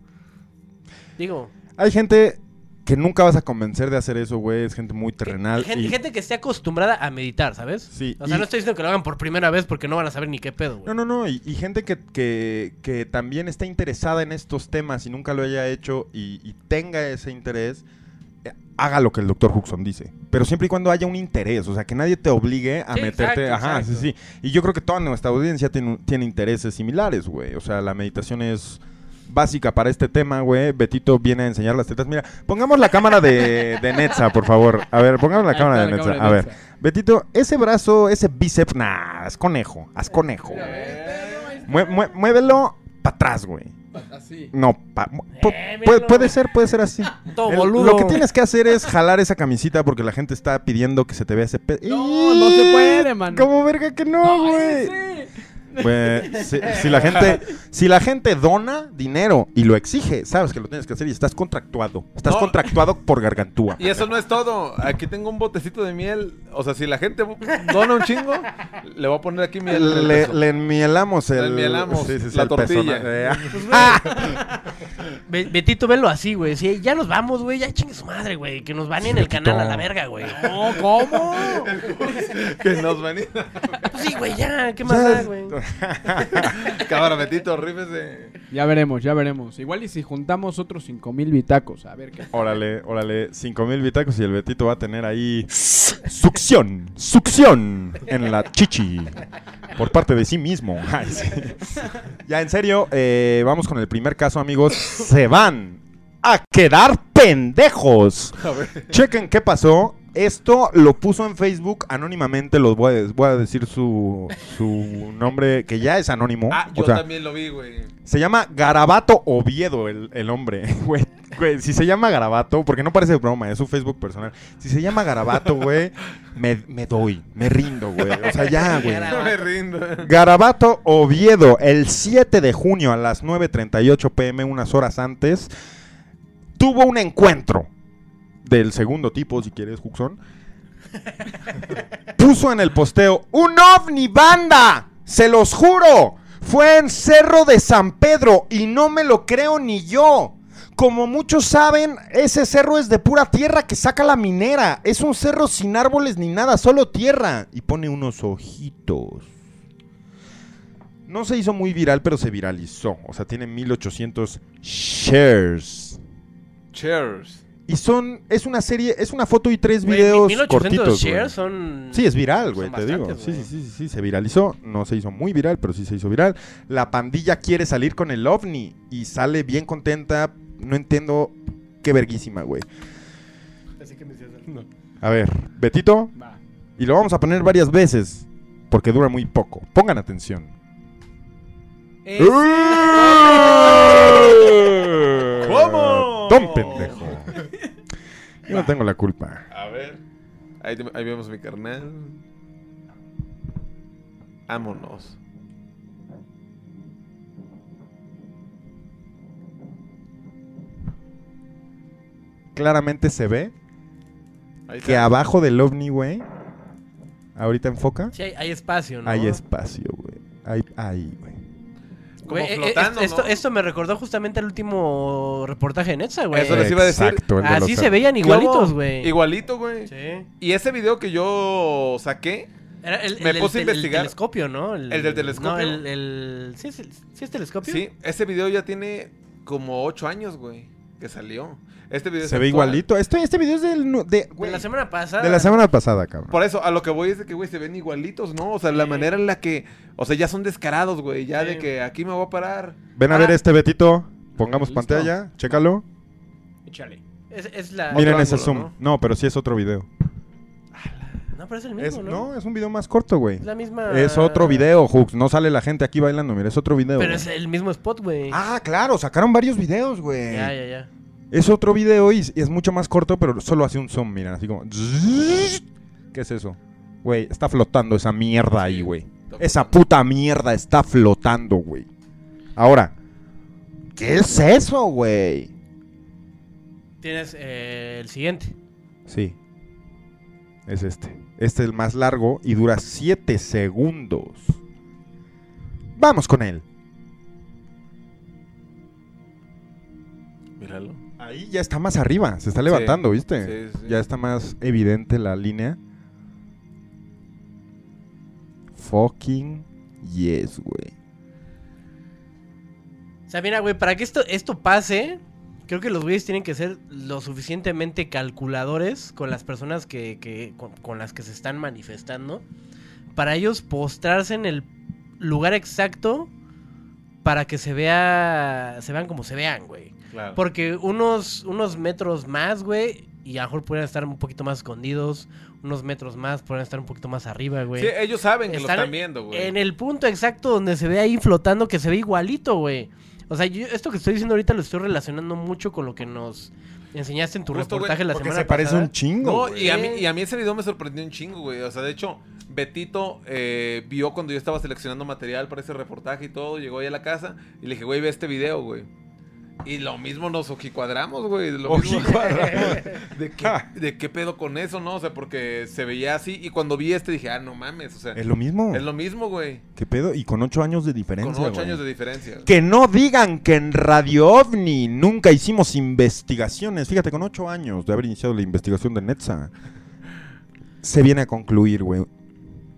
Digo, Hay gente que nunca vas a convencer de hacer eso, güey. Es gente muy terrenal. gente, y- gente que esté acostumbrada a meditar, ¿sabes? Sí, O sea, y- no estoy diciendo que lo hagan por primera vez porque no van a saber ni qué pedo, güey. No, no, no. Y, y gente que, que, que también está interesada en estos temas y nunca lo haya hecho y, tenga ese interés, eh, haga lo que el doctor Huxon dice. Pero siempre y cuando haya un interés. O sea, que nadie te obligue a Sí, meterte. exacto, Ajá, exacto. sí, sí. Y yo creo que toda nuestra audiencia tiene, tiene intereses similares, güey. O sea, la meditación es básica para este tema, güey. Betito viene a enseñar las tetas. Mira, pongamos la cámara de, de Netza, por favor. A ver, pongamos la Ahí cámara de la Netza. cámara A ver, Netza. Betito, ese brazo, ese bíceps, nah, haz conejo, haz conejo. Mue- mue- muévelo para atrás, güey. Así. No, pa- Eh, puede, puede ser, puede ser así. Todo El- boludo. lo que tienes que hacer es jalar esa camisita porque la gente está pidiendo que se te vea ese pedo. No, no se puede, mano. Como verga que no, güey. Güey, si, si la gente, si la gente dona dinero y lo exige, sabes que lo tienes que hacer y estás contractuado. Estás No. contractuado por gargantúa. Y eso no es todo. Aquí tengo un botecito de miel. O sea, si la gente dona un chingo, le voy a poner aquí miel. en el Le, le enmielamos el. Le enmielamos la el tortilla. Betito, velo así, güey. Si ya nos vamos, güey, ya chingue su madre, güey. Que nos baneen el Betito. canal a la verga, güey. No, ¿cómo? que nos venía. Pues sí, güey, ya. ¿Qué más da, güey? Cámara, Betito, rífese. Ya veremos, ya veremos. Igual y si juntamos otros 5000 bitacos, a ver qué. Órale, órale, 5000 bitacos y el Betito va a tener ahí succión, succión en la chichi por parte de sí mismo. Ay, sí. Ya en serio, eh, vamos con el primer caso, amigos. Se van a quedar pendejos. A ver. Chequen qué pasó. Esto lo puso en Facebook anónimamente. Los voy a, voy a decir su, su nombre, que ya es anónimo. Ah, O yo sea, también lo vi, güey. se llama Garabato Oviedo el, el hombre. Güey, güey, si se llama Garabato, porque no parece broma, es su Facebook personal. Si se llama Garabato, güey, me, me doy, me rindo, güey. O sea, ya, güey. No me rindo. Garabato Oviedo, el 7 de junio a las 9.38 pm, unas horas antes, tuvo un encuentro del segundo tipo, si quieres, Juxon. Puso en el posteo, ¡Un ovni, banda! ¡Se los juro! Fue en Cerro de San Pedro y no me lo creo ni yo. Como muchos saben, ese cerro es de pura tierra que saca la minera. Es un cerro sin árboles ni nada, solo tierra. Y pone unos ojitos. No se hizo muy viral, pero se viralizó. O sea, tiene 1800 shares. Cheers. Y son, es una serie, es una foto y tres Güey, videos 1800 cortitos. güey. shares son... Sí, es viral, güey, te digo. bastantes, Sí, güey. sí, sí, sí, se viralizó. No se hizo muy viral, pero sí se hizo viral. La pandilla quiere salir con el ovni y sale bien contenta. No entiendo qué verguísima, güey. A ver, Betito, Va. y lo vamos a poner varias veces. porque dura muy poco. Pongan atención. Es- ¿Cómo? Don pendejo. Yo no tengo la culpa. A ver. Ahí, vemos mi carnal. Vámonos. Claramente se ve Ahí que abajo del ovni, güey. Ahorita enfoca. Sí, hay, hay espacio, ¿no? Hay espacio, güey. Hay, ahí, güey. Como Güey, eh, eh, flotando, esto, ¿no? esto me recordó justamente al último reportaje de Netza, güey. Eso les iba a decir. Exacto, el de Así se veían ¿Qué igualitos, güey. Igualito, güey. Sí. Y ese video que yo saqué, Era el, Me el- puse a el- el investigar. telescopio, ¿no? ¿El del telescopio? No, el... el- ¿Sí, es, el- ¿Sí es telescopio? sí, ese video ya tiene como 8 años, güey, que salió. Este video es Se ve actual. igualito. Este, este video es del, de, la semana pasada. de la semana pasada, cabrón. Por eso, a lo que voy es de que, güey, se ven igualitos, ¿no? O sea, la manera en la que, o sea, ya son descarados, güey, ya Sí. de que aquí me voy a parar. Ven a ver este Betito. Pongamos Listo. pantalla. Chécalo. Échale. Es, es la... Miren ese zoom. ¿no? ¿no? pero sí es otro video. No, pero es el Es, mismo, no, ¿no? es un video más corto, güey. Es la misma... Es otro video, Hooks. No sale la gente aquí bailando, mira, es otro video. Pero güey. es el mismo spot, güey. Ah, claro, sacaron varios videos, güey. Ya, ya, ya. Es otro video y y es mucho más corto, pero solo hace un zoom, miren, así como... ¿Qué es eso? Güey, está flotando esa mierda ahí, güey. Esa puta mierda está flotando, güey. Ahora, ¿qué es eso, güey? Tienes eh, el siguiente. Sí. Es este. Este es el más largo y dura 7 segundos. Vamos con él. Míralo. Ahí ya está más arriba, se está levantando, ¿viste? Sí, sí. Ya está más evidente la línea. Fucking yes, güey. O sea, mira, güey, para que esto, esto pase, creo que los güeyes tienen que ser lo suficientemente calculadores con las personas que, que- con, con las que se están manifestando. Para ellos postrarse en el lugar exacto para que se vea. se vean como se vean, güey. Claro. Porque unos, unos metros más, güey, y a lo mejor pueden estar un poquito más escondidos. Unos metros más pueden estar un poquito más arriba, güey. Sí, ellos saben que Están lo están viendo, güey. En el punto exacto donde se ve ahí flotando, que se ve igualito, güey. O sea, yo esto que estoy diciendo ahorita lo estoy relacionando mucho con lo que nos enseñaste en tu Justo, reportaje güey, la semana se parece pasada. un chingo. No, güey. y a, mí, y a mí ese video me sorprendió un chingo, güey. O sea, de hecho, Betito eh, vio cuando yo estaba seleccionando material para ese reportaje y todo, llegó ahí a la casa y le dije, güey, ve este video, güey. Y lo mismo nos ojicuadramos, güey. Lo mismo- ¿De qué, ¿De qué pedo con eso, no? O sea, porque se veía así. Y cuando vi este dije, ah, no mames. O sea, Es lo mismo. es lo mismo, güey. ¿Qué pedo? Y con 8 años de diferencia. Con ocho güey. años de diferencia. Que no digan que en Radio OVNI nunca hicimos investigaciones. Fíjate, con 8 años de haber iniciado la investigación de Netza, se viene a concluir, güey.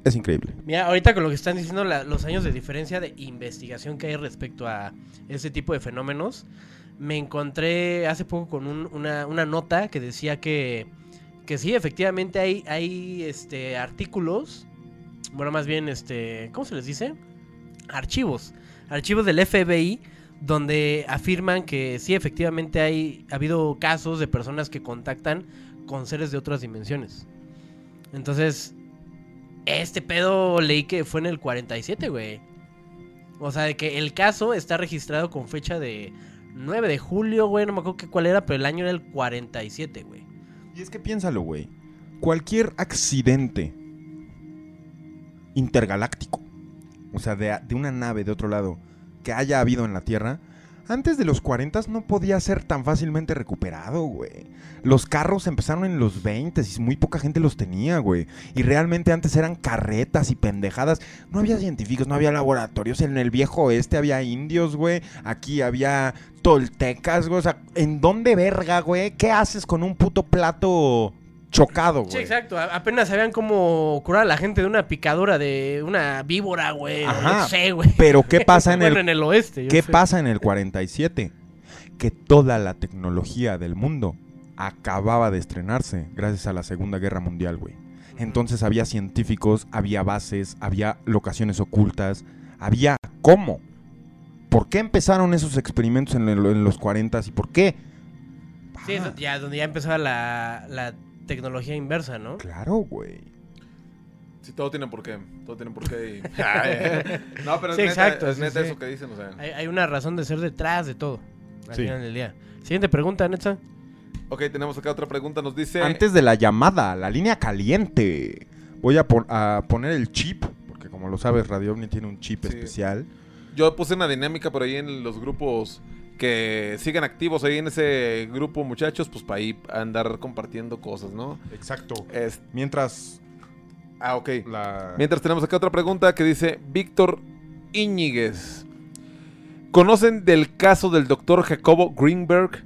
Es increíble. Mira, ahorita con lo que están diciendo, los años de diferencia de investigación que hay respecto a ese tipo de fenómenos, me encontré hace poco con un- una, una nota que decía que, que sí, efectivamente hay, hay este, artículos, bueno, más bien, este, ¿cómo se les dice? Archivos, archivos del FBI, donde afirman que sí, efectivamente hay, ha habido casos de personas que contactan con seres de otras dimensiones. Entonces, este pedo leí que fue en el 47, güey. O sea, de que el caso está registrado con fecha de 9 de julio, güey. No me acuerdo cuál era, pero el año era el 47, güey. Y es que piénsalo, güey. Cualquier accidente intergaláctico, o sea, de, de una nave de otro lado, que haya habido en la Tierra, antes de los 40 no podía ser tan fácilmente recuperado, güey. Los carros empezaron en los 20 y muy poca gente los tenía, güey. Y realmente antes eran carretas y pendejadas. No había científicos, no había laboratorios. En el viejo oeste había indios, güey. Aquí había toltecas, güey. O sea, ¿en dónde verga, güey? ¿Qué haces con un puto plato chocado, güey? Sí, exacto. A- apenas sabían cómo curar a la gente de una picadura de una víbora, güey. o Ajá. No sé, güey. Pero ¿qué pasa en Bueno, el en el oeste. yo ¿Qué sé. pasa en el 47? Que toda la tecnología del mundo acababa de estrenarse gracias a la Segunda Guerra Mundial, güey. Entonces había científicos, había bases, había locaciones ocultas, había cómo. ¿Por qué empezaron esos experimentos en, el- en los 40 y por qué? Sí, Ah, ya, donde ya empezaba la, la tecnología inversa, ¿no? Claro, güey. Sí, todo tiene por qué. Todo tiene por qué. y- Ay, no, pero es Sí, neta, exacto, es sí, neta sí. eso que dicen, o sea. Hay, hay una razón de ser detrás de todo. Al Sí. final del día. Siguiente pregunta, Netza. Ok, tenemos acá otra pregunta. Nos dice. Antes de la llamada, la línea caliente. Voy a, pon- a poner el chip, porque como lo sabes, Radio OVNI tiene un chip Sí. especial. Yo puse una dinámica por ahí en los grupos que sigan activos ahí en ese grupo, muchachos, pues para ahí andar compartiendo cosas, ¿no? Exacto. Es- Mientras ah, ok. la... Mientras tenemos acá otra pregunta que dice Víctor Íñiguez. ¿Conocen del caso del doctor Jacobo Greenberg?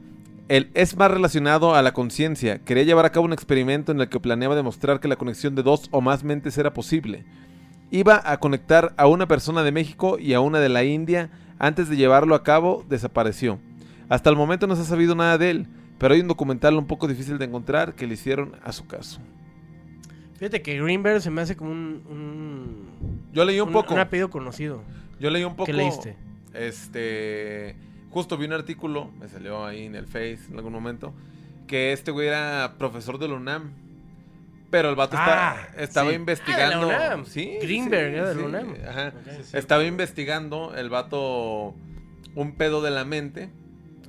Él es más relacionado a la conciencia. Quería llevar a cabo un experimento en el que planeaba demostrar que la conexión de dos o más mentes era posible. Iba a conectar a una persona de México y a una de la India. Antes de llevarlo a cabo, desapareció. Hasta el momento no se ha sabido nada de él, pero hay un documental un poco difícil de encontrar que le hicieron a su caso. Fíjate que Greenberg se me hace como un. un Yo leí un, poco. Un apellido conocido. Yo leí un poco. ¿Qué leíste? Este. Justo vi un artículo, me salió ahí en el Face en algún momento, que este güey era profesor de la UNAM. Pero el vato Ah, está- estaba sí. investigando. Ah, de la UNAM. Sí. Greenberg sí, era de la UNAM. ajá. Ok. Estaba investigando el vato un pedo de la mente.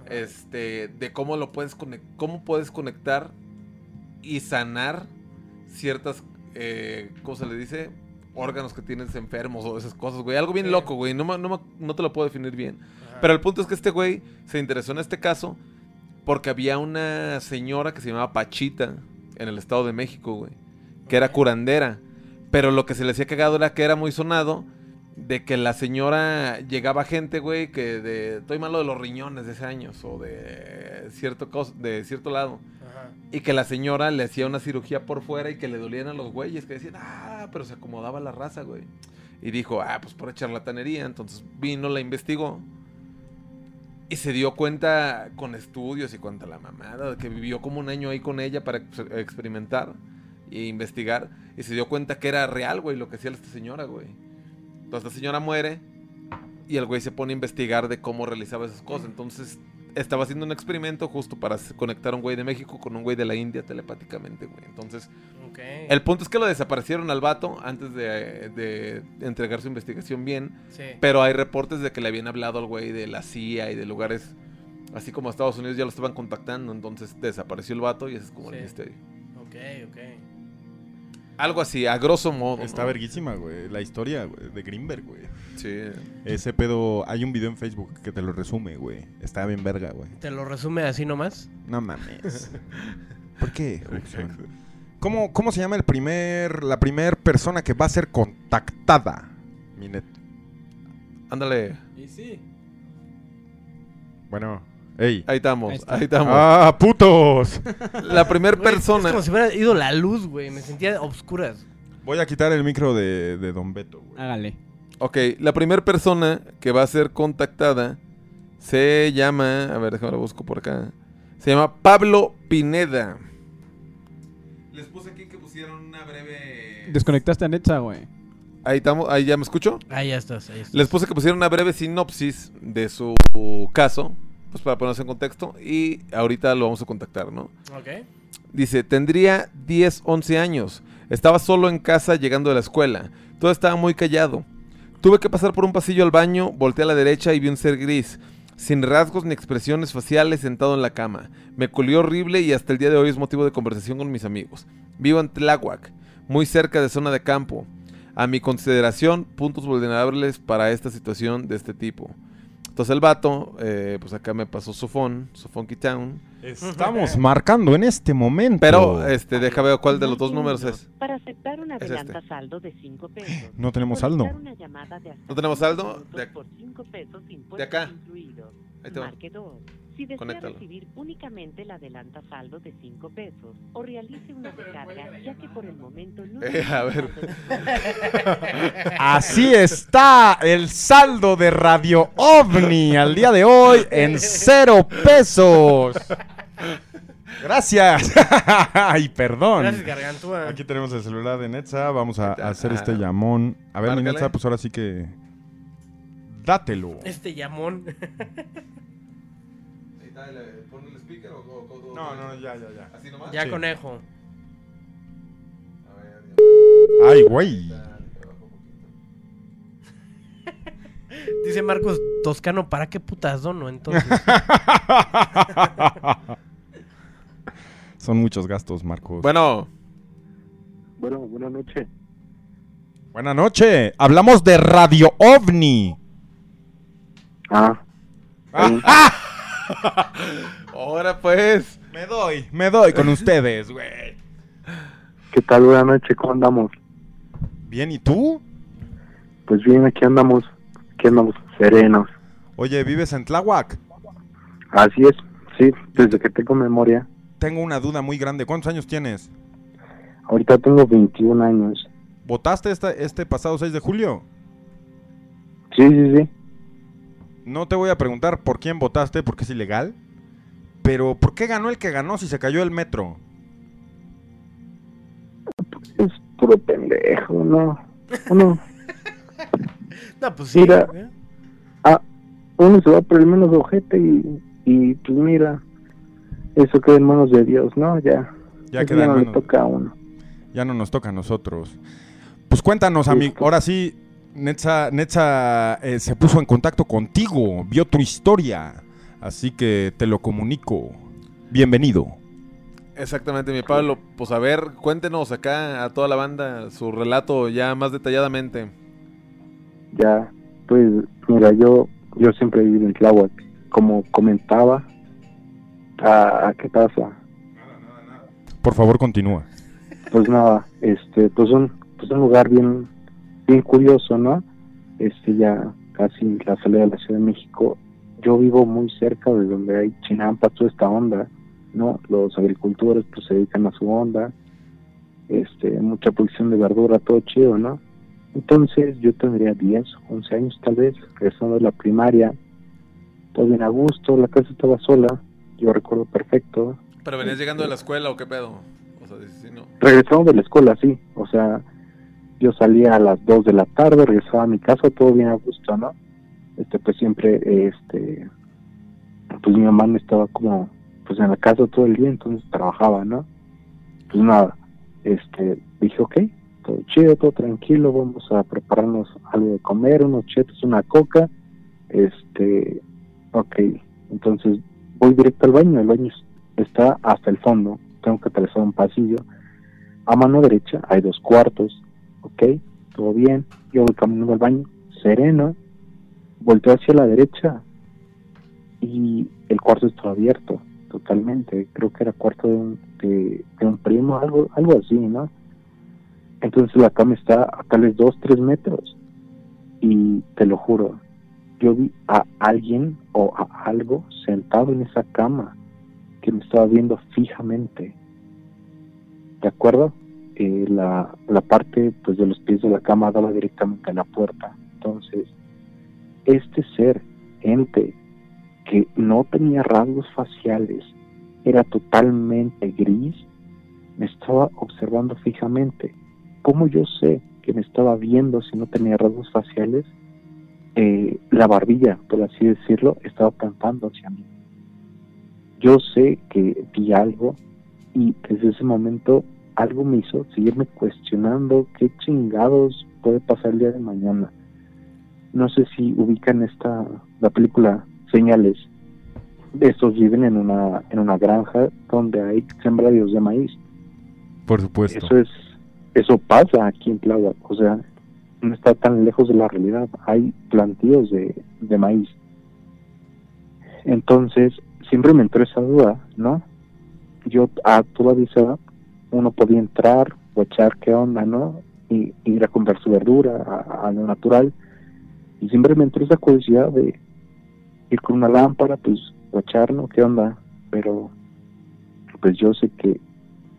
Este. De cómo lo puedes conectar. Cómo puedes conectar y sanar ciertas. Eh, ¿Cómo se le dice? Órganos que tienes enfermos o esas cosas, güey. Algo bien Sí. loco, güey. No, me- no, me- no te lo puedo definir bien. Ajá. Pero el punto es que este güey se interesó en este caso porque había una señora que se llamaba Pachita en el Estado de México, güey. Que era curandera. Pero lo que se le hacía cagado era que era muy sonado de que la señora llegaba gente, güey, que de... Estoy malo de los riñones de ese años o de cierto, cos- de cierto lado. Ajá. Y que la señora le hacía una cirugía por fuera y que le dolían a los güeyes, que decían, ah, pero se acomodaba la raza, güey. Y dijo, ah, pues por charlatanería. Entonces vino, la investigó. Y se dio cuenta con estudios y cuanta la mamada, que vivió como un año ahí con ella para ex- experimentar e investigar. Y se dio cuenta que era real, güey, lo que hacía esta señora, güey. Entonces la señora muere y el güey se pone a investigar de cómo realizaba esas cosas. Entonces estaba haciendo un experimento justo para conectar a un güey de México con un güey de la India telepáticamente, güey. Entonces, el punto es que lo desaparecieron al vato antes de, de entregar su investigación bien. Sí. Pero hay reportes de que le habían hablado al güey de la CIA y de lugares así como Estados Unidos ya lo estaban contactando. Entonces desapareció el vato y ese es como el misterio. Ok, ok. Algo así, a grosso modo. Está ¿no? verguísima, güey. La historia, güey, de Greenberg, güey. Sí. Ese pedo... Hay un video en Facebook que te lo resume, güey. Está bien verga, güey. ¿Te lo resume así nomás? No mames. ¿Por qué? ¿Cómo, ¿Cómo se llama el primer, la primer persona que va a ser contactada? Minet. Ándale. Y sí. Bueno, ey. Ahí estamos, Ahí estamos. ¡Ah, putos! La primera persona. Es como si hubiera ido la luz, güey. Me sentía a obscuras. Voy a quitar el micro de, de Don Beto, güey. Hágale. Ok, la primera persona que va a ser contactada se llama. A ver, déjame lo busco por acá. Se llama Pablo Pineda. Les puse aquí que pusieron una breve. Desconectaste a Netza, güey. Ahí estamos, ahí ya me escucho. Ahí ya estás, ahí estás. Les puse que pusieron una breve sinopsis de su caso, pues para ponerse en contexto. Y ahorita lo vamos a contactar, ¿no? Ok. Dice, tendría 10, 11 años. Estaba solo en casa llegando de la escuela. Todo estaba muy callado. Tuve que pasar por un pasillo al baño, volteé a la derecha y vi un ser gris, sin rasgos ni expresiones faciales sentado en la cama. Me culió horrible y hasta el día de hoy es motivo de conversación con mis amigos. Vivo en Tláhuac, muy cerca de zona de campo. A mi consideración, puntos vulnerables para esta situación de este tipo. Entonces el vato, eh, pues acá me pasó su phone, su Funky Town. Estamos marcando en este momento. Pero, este, deja ver cuál de los dos números es. Para aceptar una Es adelanta este. saldo de 5 pesos. No tenemos saldo. ¿No tenemos saldo? De- minutos por 5 pesos impuestos de acá. incluidos. Ahí te va. Marque 2. Si desea Conéctalo. recibir únicamente la adelanta saldo de 5 pesos o realice una recarga, ya que por el momento no... Eh, a ver. Así está el saldo de Radio OVNI al día de hoy en cero pesos. Gracias. Ay, perdón. Gracias, Gargantúa. Aquí tenemos el celular de Netza. Vamos a está. hacer este llamón. A ver, mi. Netza, pues ahora sí que. Dátelo. Este llamón. ¿Pon el speaker o, No, no, ya, ya, ya. ¿Así nomás? ya Sí. conejo. A ver, Ay, güey. Dice Marcos Toscano, ¿para qué putas dono entonces? Son muchos gastos, Marcos. Bueno, Bueno, buenas noches. Buenas noches. Hablamos de Radio OVNI. Ah, ahora pues. Me doy, me doy con ustedes, güey. ¿qué tal? Buenas noches, ¿cómo andamos? Bien, ¿y tú? Pues bien, aquí andamos, aquí andamos serenos. Oye, ¿vives en Tláhuac? Así es, sí, desde que tengo memoria. Tengo una duda muy grande. ¿Cuántos años tienes? Ahorita tengo 21 años. ¿Votaste esta- este pasado 6 de julio? Sí, sí, sí. No te voy a preguntar por quién votaste, porque es ilegal. Pero, ¿por qué ganó el que ganó si se cayó el metro? Es puro pendejo, ¿no? Uno, no, pues sí. Mira. ¿eh? uno se va por el menos ojete y, y pues mira, eso queda en manos de Dios, ¿no? Ya, Ya eso queda ya en no le manos- toca a uno. Ya no nos toca a nosotros. Pues cuéntanos, amigo. Ahora sí, Netza, Netza eh, se puso en contacto contigo, vio tu historia. Así que te lo comunico. Bienvenido. Exactamente, mi Pablo. Pues a ver, cuéntenos acá a toda la banda su relato ya más detalladamente. Ya, pues mira, yo yo siempre he vivido en Tláhuac. Como comentaba, ¿a, a qué pasa? Por favor, continúa. Pues nada, este, pues un, pues un lugar bien, bien curioso, ¿no? Este, ya casi la salida de la Ciudad de México. Yo vivo muy cerca de donde hay chinampas, toda esta onda, ¿no? Los agricultores pues se dedican a su onda, este, mucha producción de verdura, todo chido, ¿no? Entonces yo tendría 10, 11 años tal vez, regresando de la primaria, todo bien a gusto, la casa estaba sola, yo recuerdo perfecto, ¿Pero venías llegando de la escuela o qué pedo? O sea, sí, no. regresamos de la escuela, sí. O sea, yo salía a las 2 de la tarde, regresaba a mi casa, todo bien a gusto, ¿no? Este, pues siempre, este, pues mi mamá me estaba como, pues en la casa todo el día, entonces trabajaba, ¿no? Pues nada, este, dije, ok, todo chido, todo tranquilo, vamos a prepararnos algo de comer, unos chetos, una coca, este, ok, entonces voy directo al baño, el baño está hasta el fondo, tengo que atravesar un pasillo, a mano derecha hay dos cuartos, ok, todo bien, yo voy caminando al baño, sereno, volteo hacia la derecha y el cuarto estaba abierto totalmente, creo que era cuarto de un, de, de un primo, algo, algo así, ¿no? Entonces la cama está a tal vez dos, tres metros y te lo juro, yo vi a alguien o a algo sentado en esa cama que me estaba viendo fijamente. ¿De acuerdo? La, la parte pues de los pies de la cama daba directamente a la puerta. Entonces, este ser, ente, que no tenía rasgos faciales, era totalmente gris, me estaba observando fijamente. ¿Cómo yo sé que me estaba viendo si no tenía rasgos faciales? Eh, la barbilla, por así decirlo, estaba apuntando hacia mí yo sé que vi algo y desde ese momento algo me hizo seguirme cuestionando qué chingados puede pasar el día de mañana. No sé si ubican esta la película Señales. Estos viven en una en una granja donde hay sembradíos de maíz. Por supuesto. Eso es eso pasa aquí en Tláhuac, o sea, no está tan lejos de la realidad. Hay plantíos de, de maíz. Entonces, siempre me entró esa duda, ¿no? Yo a toda esa uno podía entrar, o echar qué onda, ¿no? Y ir a comprar su verdura a, lo natural. Y siempre me entró esa curiosidad de ir con una lámpara, pues, o echar, ¿no? ¿Qué onda? Pero, pues yo sé que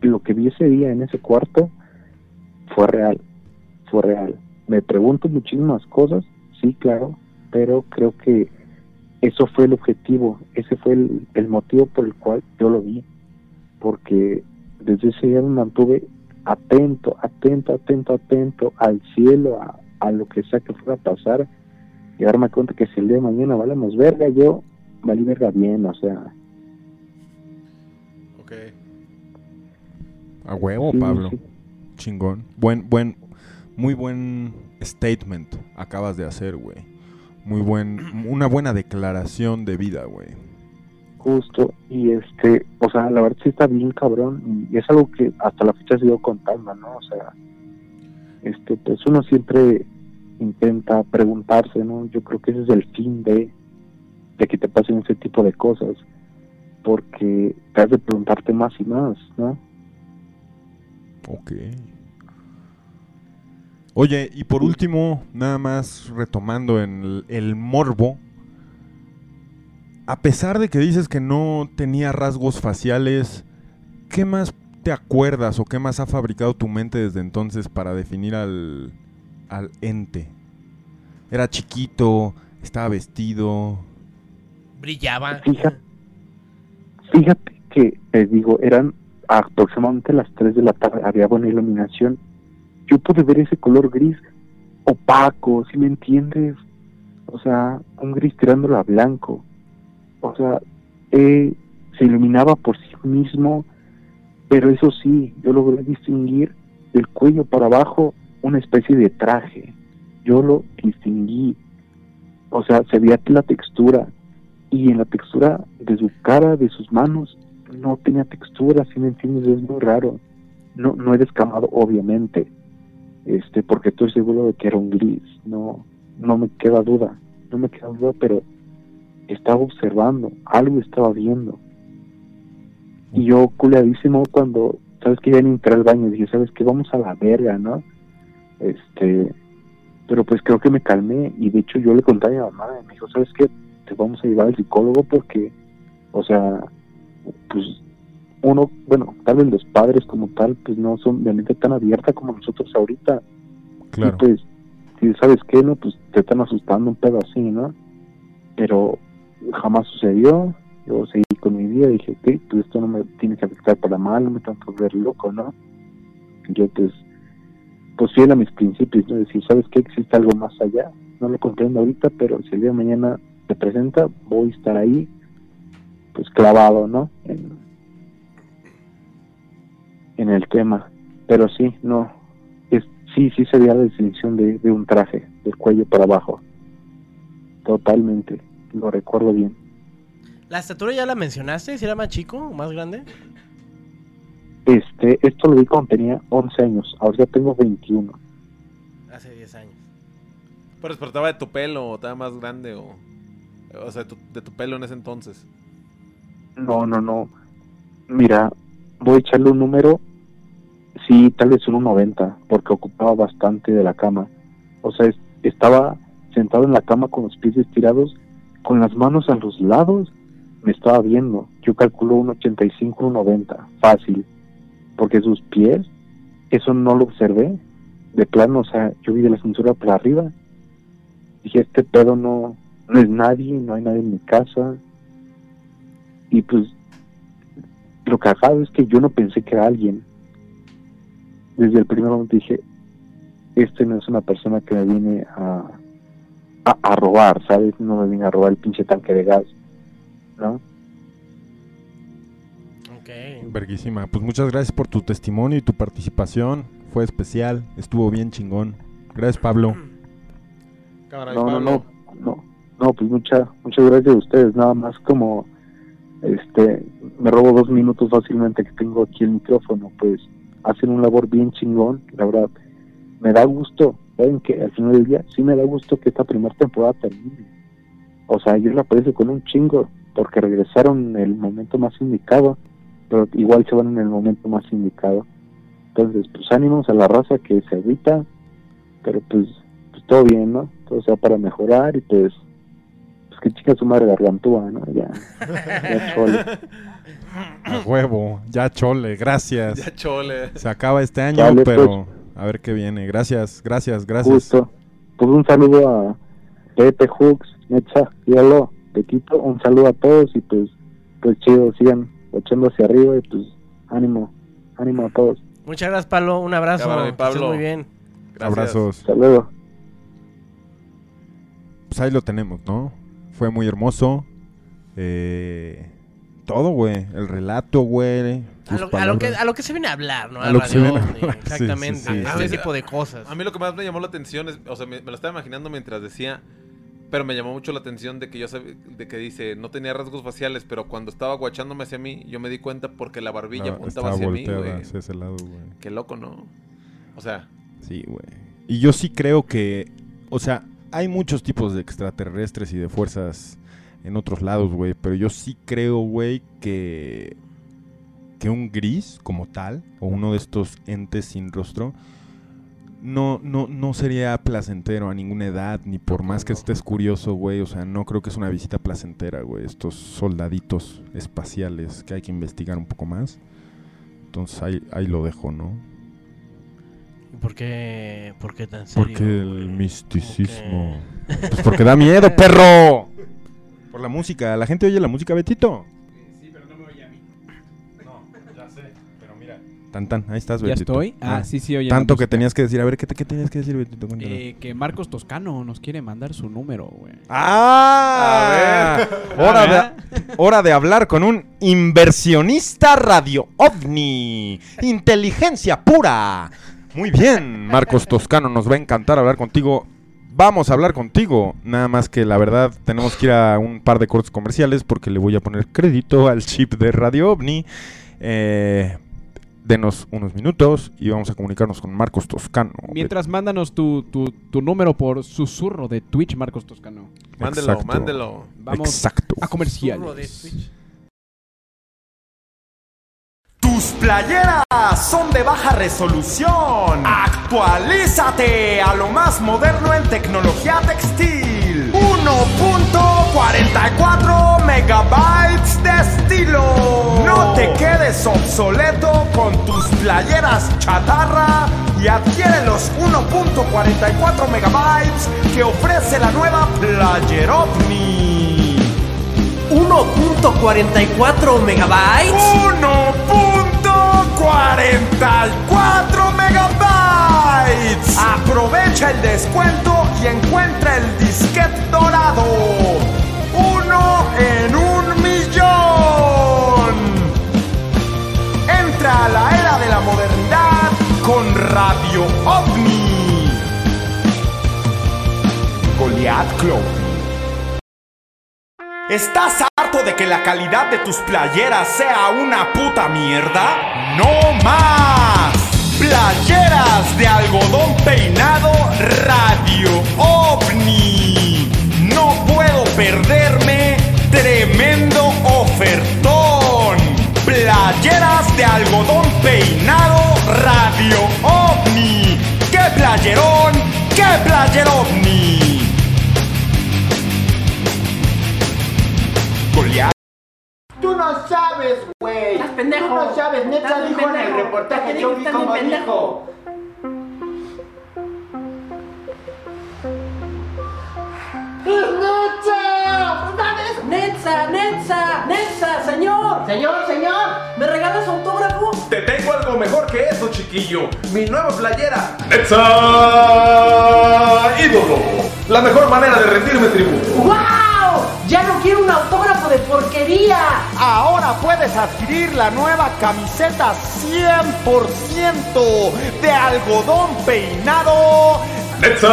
lo que vi ese día en ese cuarto fue real, fue real. Me pregunto muchísimas cosas, sí, claro, pero creo que eso fue el objetivo, ese fue el motivo por el cual yo lo vi, porque desde ese día me mantuve atento, atento, atento, atento al cielo, a, a lo que sea que fuera a pasar, y darme cuenta que si el día de mañana valemos verga, yo valí verga bien, o sea, Ok. A huevo, sí, Pablo. sí. Chingón. Buen, buen, muy buen statement acabas de hacer, güey. Muy buen, una buena declaración de vida, güey. Justo, y este, o sea, la verdad sí está bien cabrón, y es algo que hasta la fecha sigo contando, ¿no? O sea, este, pues uno siempre intenta preguntarse, ¿no? Yo creo que ese es el fin de, de que te pasen ese tipo de cosas, porque te has de preguntarte más y más, ¿no? Ok. Oye, y por último, nada más retomando en el, el morbo. A pesar de que dices que no tenía rasgos faciales, ¿qué más te acuerdas o qué más ha fabricado tu mente desde entonces para definir al, al ente? Era chiquito, estaba vestido. Brillaba. Fíjate, fíjate que, te digo, eran aproximadamente las 3 de la tarde, había buena iluminación. Yo pude ver ese color gris opaco, si me entiendes? O sea, un gris tirándolo a blanco. O sea, eh, se iluminaba por sí mismo, pero eso sí, yo logré distinguir del cuello para abajo una especie de traje. Yo lo distinguí. O sea, se veía la textura. Y en la textura de su cara, de sus manos, no tenía textura, si me es muy raro. No, no he descamado, obviamente, este, porque estoy seguro de que era un gris, no, no me queda duda, no me queda duda, pero estaba observando, algo estaba viendo. Y yo culeadísimo cuando, sabes que ya ni entré al baño, dije, sabes que vamos a la verga, ¿no? Este, pero pues creo que me calmé y de hecho yo le conté a mi mamá y me dijo, ¿sabes qué? Te vamos a llevar al psicólogo porque, o sea, pues uno, bueno, tal vez los padres como tal, pues no son de mente tan abierta como nosotros ahorita. Claro. Y pues, si sabes qué, no, pues te están asustando un pedo así, ¿no? Pero jamás sucedió. Yo seguí con mi vida dije, ok, pues esto no me tiene que afectar para mal, no me tengo que volver loco, ¿no? Yo pues, pues fiel a mis principios, ¿no? Decir, ¿sabes qué? Existe algo más allá. No lo comprendo ahorita, pero si el día de mañana se presenta, voy a estar ahí, pues clavado, ¿no? En, el tema. Pero sí, no. Es, sí, sí sería la definición de, de un traje, del cuello para abajo. Totalmente. Lo recuerdo bien. ¿La estatura ya la mencionaste? ¿Si era más chico o más grande? Este, esto lo vi cuando tenía 11 años. Ahora ya tengo 21. Hace 10 años. Pero despertaba de tu pelo, o estaba más grande, o. O sea, de tu, de tu pelo en ese entonces. No, no, no. Mira, voy a echarle un número. Sí, tal vez un 90, porque ocupaba bastante de la cama. O sea, es- estaba sentado en la cama con los pies estirados, con las manos a los lados, me estaba viendo. Yo calculo un 85, un 90, fácil. Porque sus pies, eso no lo observé. De plano, o sea, yo vi de la cintura para arriba. Dije, este pedo no, no es nadie, no hay nadie en mi casa. Y pues, lo cagado es que yo no pensé que era alguien. Desde el primer momento dije, este no es una persona que me viene a, a, a robar, ¿sabes? No me viene a robar el pinche tanque de gas, ¿no? Ok. Verguísima. Pues muchas gracias por tu testimonio y tu participación. Fue especial, estuvo bien chingón. Gracias, Pablo. Cámara, No, no, Pablo. no, no, no, pues muchas, muchas gracias a ustedes, nada más como, este, me robo dos minutos fácilmente que tengo aquí el micrófono, pues hacen un labor bien chingón, la verdad, me da gusto, saben que al final del día sí me da gusto que esta primera temporada termine, o sea, yo la aprecio con un chingo, porque regresaron en el momento más indicado, pero igual se van en el momento más indicado, entonces, pues ánimos a la raza que se agüita, pero pues pues todo bien, ¿no? Todo sea para mejorar y pues, pues que chica su madre gargantúa, ¿no? Ya, ya chole. A huevo, ya chole, gracias. Ya chole. Se acaba este año, Dale, pero a ver qué viene. Gracias, gracias, gracias. Justo. Pues un saludo a Pepe Hooks, Necha, Dialo, Pequito, un saludo a todos y pues, pues chido, sigan echando hacia arriba y pues ánimo, ánimo a todos. Muchas gracias, Pablo. Un abrazo. Cámara, Pablo. muy bien. Gracias. Abrazos. Hasta luego. Pues ahí lo tenemos, ¿no? Fue muy hermoso. Eh, todo, güey. El relato, güey. A lo, a lo que, a lo que se viene a hablar, ¿no? A lo que se viene a hablar, Exactamente. sí, sí, ese sí. A mí- tipo de cosas. A mí lo que más me llamó la atención es, o sea, me, me lo estaba imaginando mientras decía, pero me llamó mucho la atención de que yo sabía, de que dice, no tenía rasgos faciales, pero cuando estaba guachándome hacia mí, yo me di cuenta porque la barbilla apuntaba hacia mí, volteada güey. hacia ese lado, güey. Qué loco, ¿no? O sea, Sí, güey. Y yo sí creo que, o sea, hay muchos tipos de extraterrestres y de fuerzas en otros lados, güey, pero yo sí creo, güey, que que un gris como tal o uno de estos entes sin rostro no no no sería placentero a ninguna edad ni por más que estés curioso, güey, o sea, no creo que es una visita placentera, güey, estos soldaditos espaciales que hay que investigar un poco más. Entonces ahí, ahí lo dejo, ¿no? ¿Por qué, por qué tan serio? Porque el güey? misticismo. Pues porque da miedo, perro. Por la música. La gente oye la música, Betito. Sí, pero no me oye a mí. No, ya sé. Pero mira. Tan, tan. Ahí estás, ¿Ya Betito. estoy? Ah, sí, sí, oye. Tanto la que tenías que decir. A ver, ¿qué, te- qué tenías que decir, Betito? Eh, que Marcos Toscano nos quiere mandar su número, güey. ¡Ah! Hora, Ah, de, hora de hablar con un inversionista radio ovni. Inteligencia pura. Muy bien, Marcos Toscano. Nos va a encantar hablar contigo. Vamos a hablar contigo. Nada más que la verdad tenemos que ir a un par de cortes comerciales porque le voy a poner crédito al chip de Radio OVNI. Eh, denos unos minutos y vamos a comunicarnos con Marcos Toscano. Mientras mándanos tu, tu, tu número por susurro de Twitch, Marcos Toscano. mándelo, Exacto. mándelo. Vamos Exacto. a. Twitch. Tus playeras son de baja resolución. Actualízate a lo más moderno en tecnología textil. 1.44 megabytes de estilo. No te quedes obsoleto con tus playeras chatarra y adquiere los 1.44 megabytes que ofrece la nueva Player OVNI. 1.44 megabytes. 1.44 megabytes. Aprovecha el descuento y encuentra el disquete dorado. Uno en un millón. Entra a la era de la modernidad con Radio OVNI. Goliath Club. ¿Estás harto de que la calidad de tus playeras sea una puta mierda? ¡No más! Playeras de algodón peinado Radio OVNI. No puedo perderme tremendo ofertón. Playeras de algodón peinado Radio OVNI. ¡Qué playerón! ¡Qué player Tú no sabes, güey. Estás pendejo. Tú no sabes, neta Estás dijo en el reportaje, cómo bien dijo. ¡Es neta! ¿Sabes? Netza, Netza, Netza, señor. Señor, señor. ¿Me regalas autógrafo? Te tengo algo mejor que eso, chiquillo. Mi nueva playera. ¡Netza Ídolo! La mejor manera de rendirme tributo. ¡Wow! Ya no quiero un autógrafo de porquería. Ahora puedes adquirir la nueva camiseta 100% de algodón peinado. ¡Netza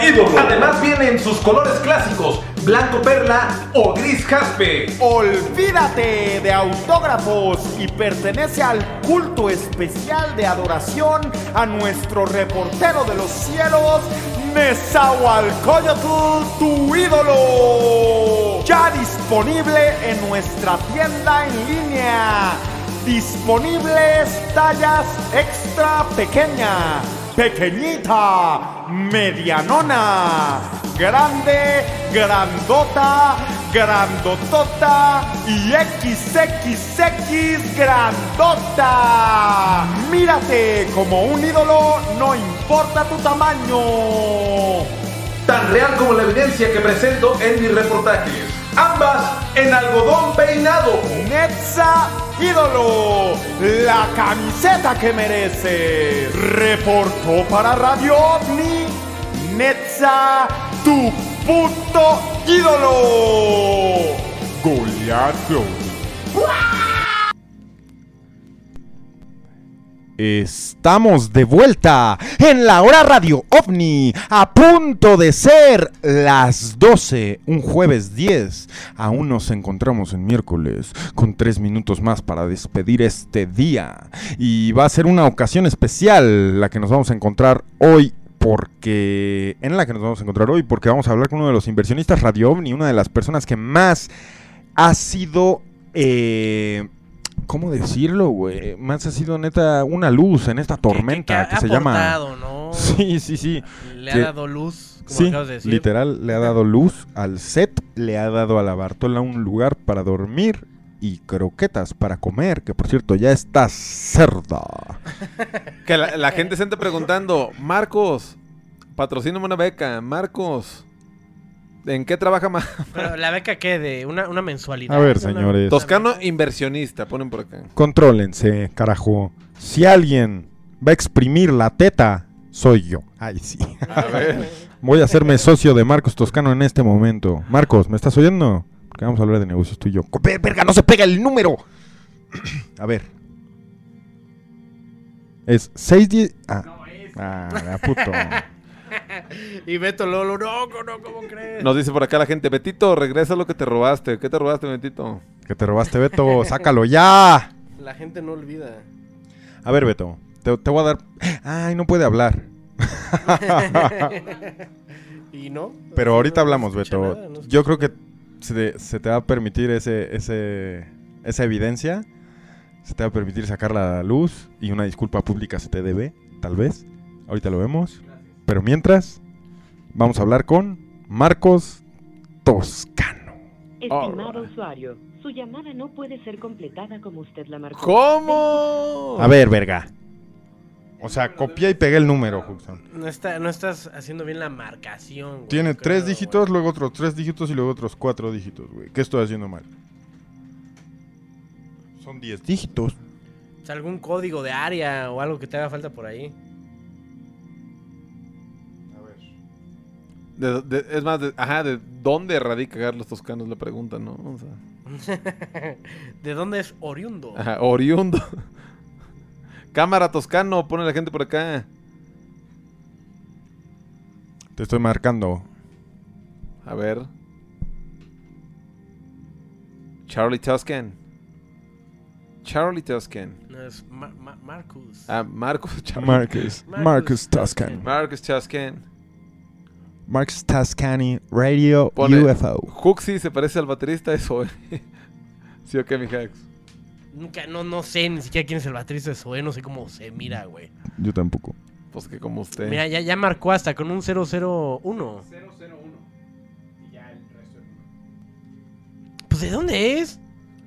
Ídolo! Además viene en sus colores clásicos, blanco perla o gris jaspe. Olvídate de autógrafos y pertenece al culto especial de adoración a nuestro reportero de los cielos, Nezahualcóyotl, tu ídolo. Ya disponible en nuestra tienda en línea. Disponibles tallas extra pequeña, pequeñita, medianona, grande, grandota, grandotota y XXX grandota. Mírate como un ídolo, no importa tu tamaño. Tan real como la evidencia que presento en mis reportajes. Ambas en algodón peinado. Netza Ídolo, la camiseta que merece. Reportó para Radio OVNI, Netza, tu puto ídolo. goleado. Estamos de vuelta en la hora radio ovni, a punto de ser las 12, un jueves 10. Aún nos encontramos en miércoles, con tres minutos más para despedir este día. Y va a ser una ocasión especial la que nos vamos a encontrar hoy. Porque en la que nos vamos a encontrar hoy, porque vamos a hablar con uno de los inversionistas Radio OVNI, una de las personas que más ha sido eh, ¿Cómo decirlo, güey? Más ha sido neta una luz en esta tormenta que, ha se llama. ¿no? Sí, sí, sí. Le Que- ha dado luz, como Sí, acabas de decir. literal, le ha dado luz al set, le ha dado a la Bartola un lugar para dormir y croquetas para comer, que por cierto ya está cerda. Que la, la gente se anda preguntando, Marcos, patrocíname una beca, Marcos, ¿en qué trabaja más? Pero la beca qué de una, una mensualidad. A ver, Una- señores. Toscano inversionista, ponen por acá. Contrólense, carajo. Si alguien va a exprimir la teta, soy yo. Ay, sí. A ver. Voy a hacerme socio de Marcos Toscano en este momento. Marcos, ¿me estás oyendo? Que vamos a hablar de negocios tú y yo. Verga, no se pega el número. a ver. Es 610. Ah, ah, la puto. Y Beto Lolo, no, no, ¿cómo crees? Nos dice por acá la gente, Betito, regresa lo que te robaste. ¿Qué te robaste, Betito? Que te robaste, Beto. Sácalo ya. La gente no olvida. A ver, Beto. Te, te voy a dar. Ay, no puede hablar. ¿Y no? Pero ahorita no hablamos, Beto. nada, no Yo creo que se, te- se te va a permitir ese, ese, esa evidencia. Se te va a permitir sacarla a la luz. Y una disculpa pública se te debe, tal vez. Ahorita lo vemos. Pero mientras, vamos a hablar con Marcos Toscano. Estimado usuario, su llamada no puede ser completada como usted la marcó. ¿Cómo? A ver, verga. O sea, copié y pegué el número, Huxon. No, está, no estás haciendo bien la marcación. güey, Tiene creo, tres güey. dígitos, luego otros tres dígitos y luego otros cuatro dígitos, güey. ¿Qué estoy haciendo mal? Son diez dígitos. Sea, algún código de área o algo que te haga falta por ahí. De- de- es más, de- ajá, ¿de dónde radica Carlos Toscano? Es la pregunta, ¿no? O sea, ¿De dónde es oriundo? ajá, oriundo. Cámara Toscano, pone la gente por acá. Te estoy marcando. A ver. Charlie Toscan. Charlie Toscan. No, es Ma- Ma- Marcus. Ah, Marcos. Charlie. Marcus. Marcus Marcus Toscan. Toscan. Marcos Toscan. Marcus Toscani Radio Pone, UFO. Huxi se parece al baterista, eso. ¿Sí o qué, mi Hax? Nunca, no, no sé ni siquiera quién es el baterista de Zoé, no sé cómo se mira, güey. Yo tampoco. Pues que como usted. Mira, ya, ya marcó hasta con un 001. 001. Y ya el resto Pues ¿de dónde es?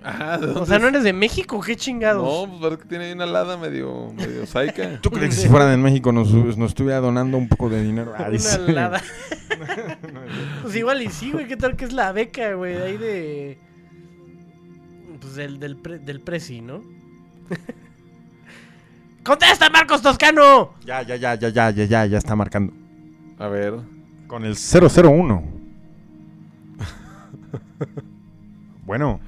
Ajá, ¿de O sea, ¿no es? eres de México? ¿Qué chingados? No, pues parece que tiene ahí una lada medio, medio saica. ¿Tú crees que si fueran en México nos, nos estuviera donando un poco de dinero? Ah, Una dice. lada. pues igual y sí, güey. ¿Qué tal que es la beca, güey? de Ahí de... Pues del, del, pre- del Prezi, ¿no? ¡Contesta, Marcos Toscano! Ya, ya, ya, ya, ya, ya, ya, ya está marcando. A ver. Con el 001. bueno.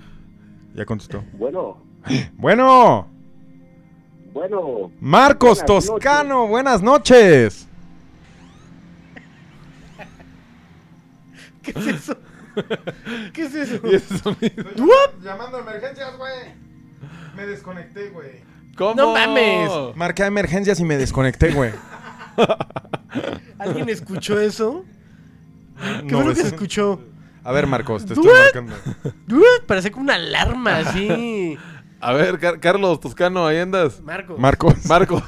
Ya contestó. Bueno, Bueno. bueno, Marcos Buenas Toscano, buenas noches. ¿Qué es eso? ¿Qué es eso? ¿Y ese sonido? Llamando a emergencias, güey. Me desconecté, güey. ¿Cómo? ¡No mames! Marqué a emergencias y me desconecté, güey. ¿Alguien escuchó eso? ¿Qué No, fue lo que es- se escuchó? A ver, Marcos, te estoy marcando. Parece como una alarma, así. A ver, Car- Carlos Toscano, ahí andas. Marcos. Marcos. Marco.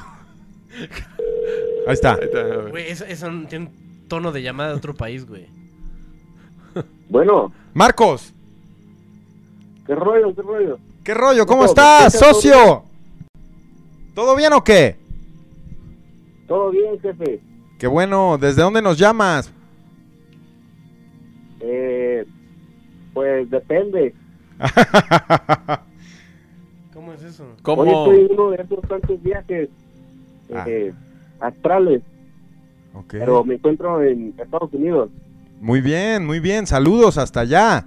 Ahí está. Ahí está, a ver. Güey, eso, eso no tiene un tono de llamada de otro país, güey. bueno, Marcos, ¿qué rollo, qué rollo? ¿qué rollo? ¿Cómo Todo, estás, ¿qué tal, socio? ¿Todo bien o qué? Todo bien, jefe. Qué bueno, ¿desde dónde nos llamas? Eh, pues depende. ¿Cómo es eso? Hoy ¿Cómo? estoy en uno de esos tantos viajes eh, astrales, pero me encuentro en Estados Unidos. Muy bien, muy bien. Saludos hasta allá.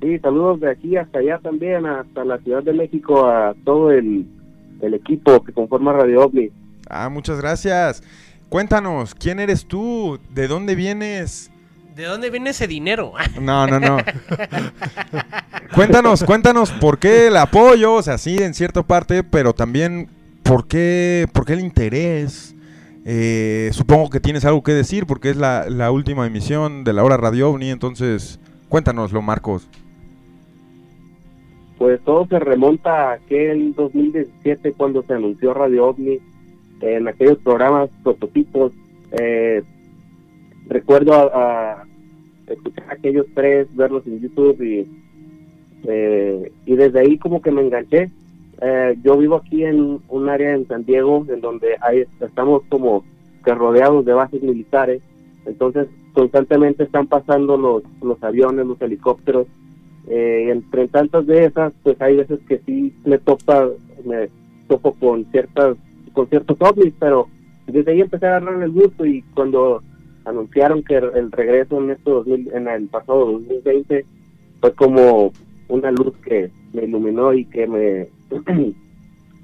Sí, saludos de aquí hasta allá también, hasta la Ciudad de México, a todo el, el equipo que conforma Radio OVNI. Ah, muchas gracias. Cuéntanos, ¿quién eres tú? ¿De dónde vienes? ¿De dónde viene ese dinero? No, no, no. cuéntanos, cuéntanos por qué el apoyo, o sea, sí, en cierta parte, pero también por qué, por qué el interés. Eh, supongo que tienes algo que decir porque es la, la última emisión de la hora Radio OVNI, entonces cuéntanoslo, Marcos. Pues todo se remonta a aquel 2017 cuando se anunció Radio OVNI en aquellos programas prototipos. Eh, recuerdo a, a escuchar aquellos tres, verlos en YouTube y, eh, y desde ahí como que me enganché. Eh, yo vivo aquí en un área en San Diego en donde hay, estamos como que rodeados de bases militares, entonces constantemente están pasando los, los aviones, los helicópteros, eh, entre tantas de esas, pues hay veces que sí me topa, me topo con ciertas, con ciertos ovnis, pero desde ahí empecé a agarrar el gusto y cuando anunciaron que el regreso en este 2000, en el pasado 2020 fue como una luz que me iluminó y que me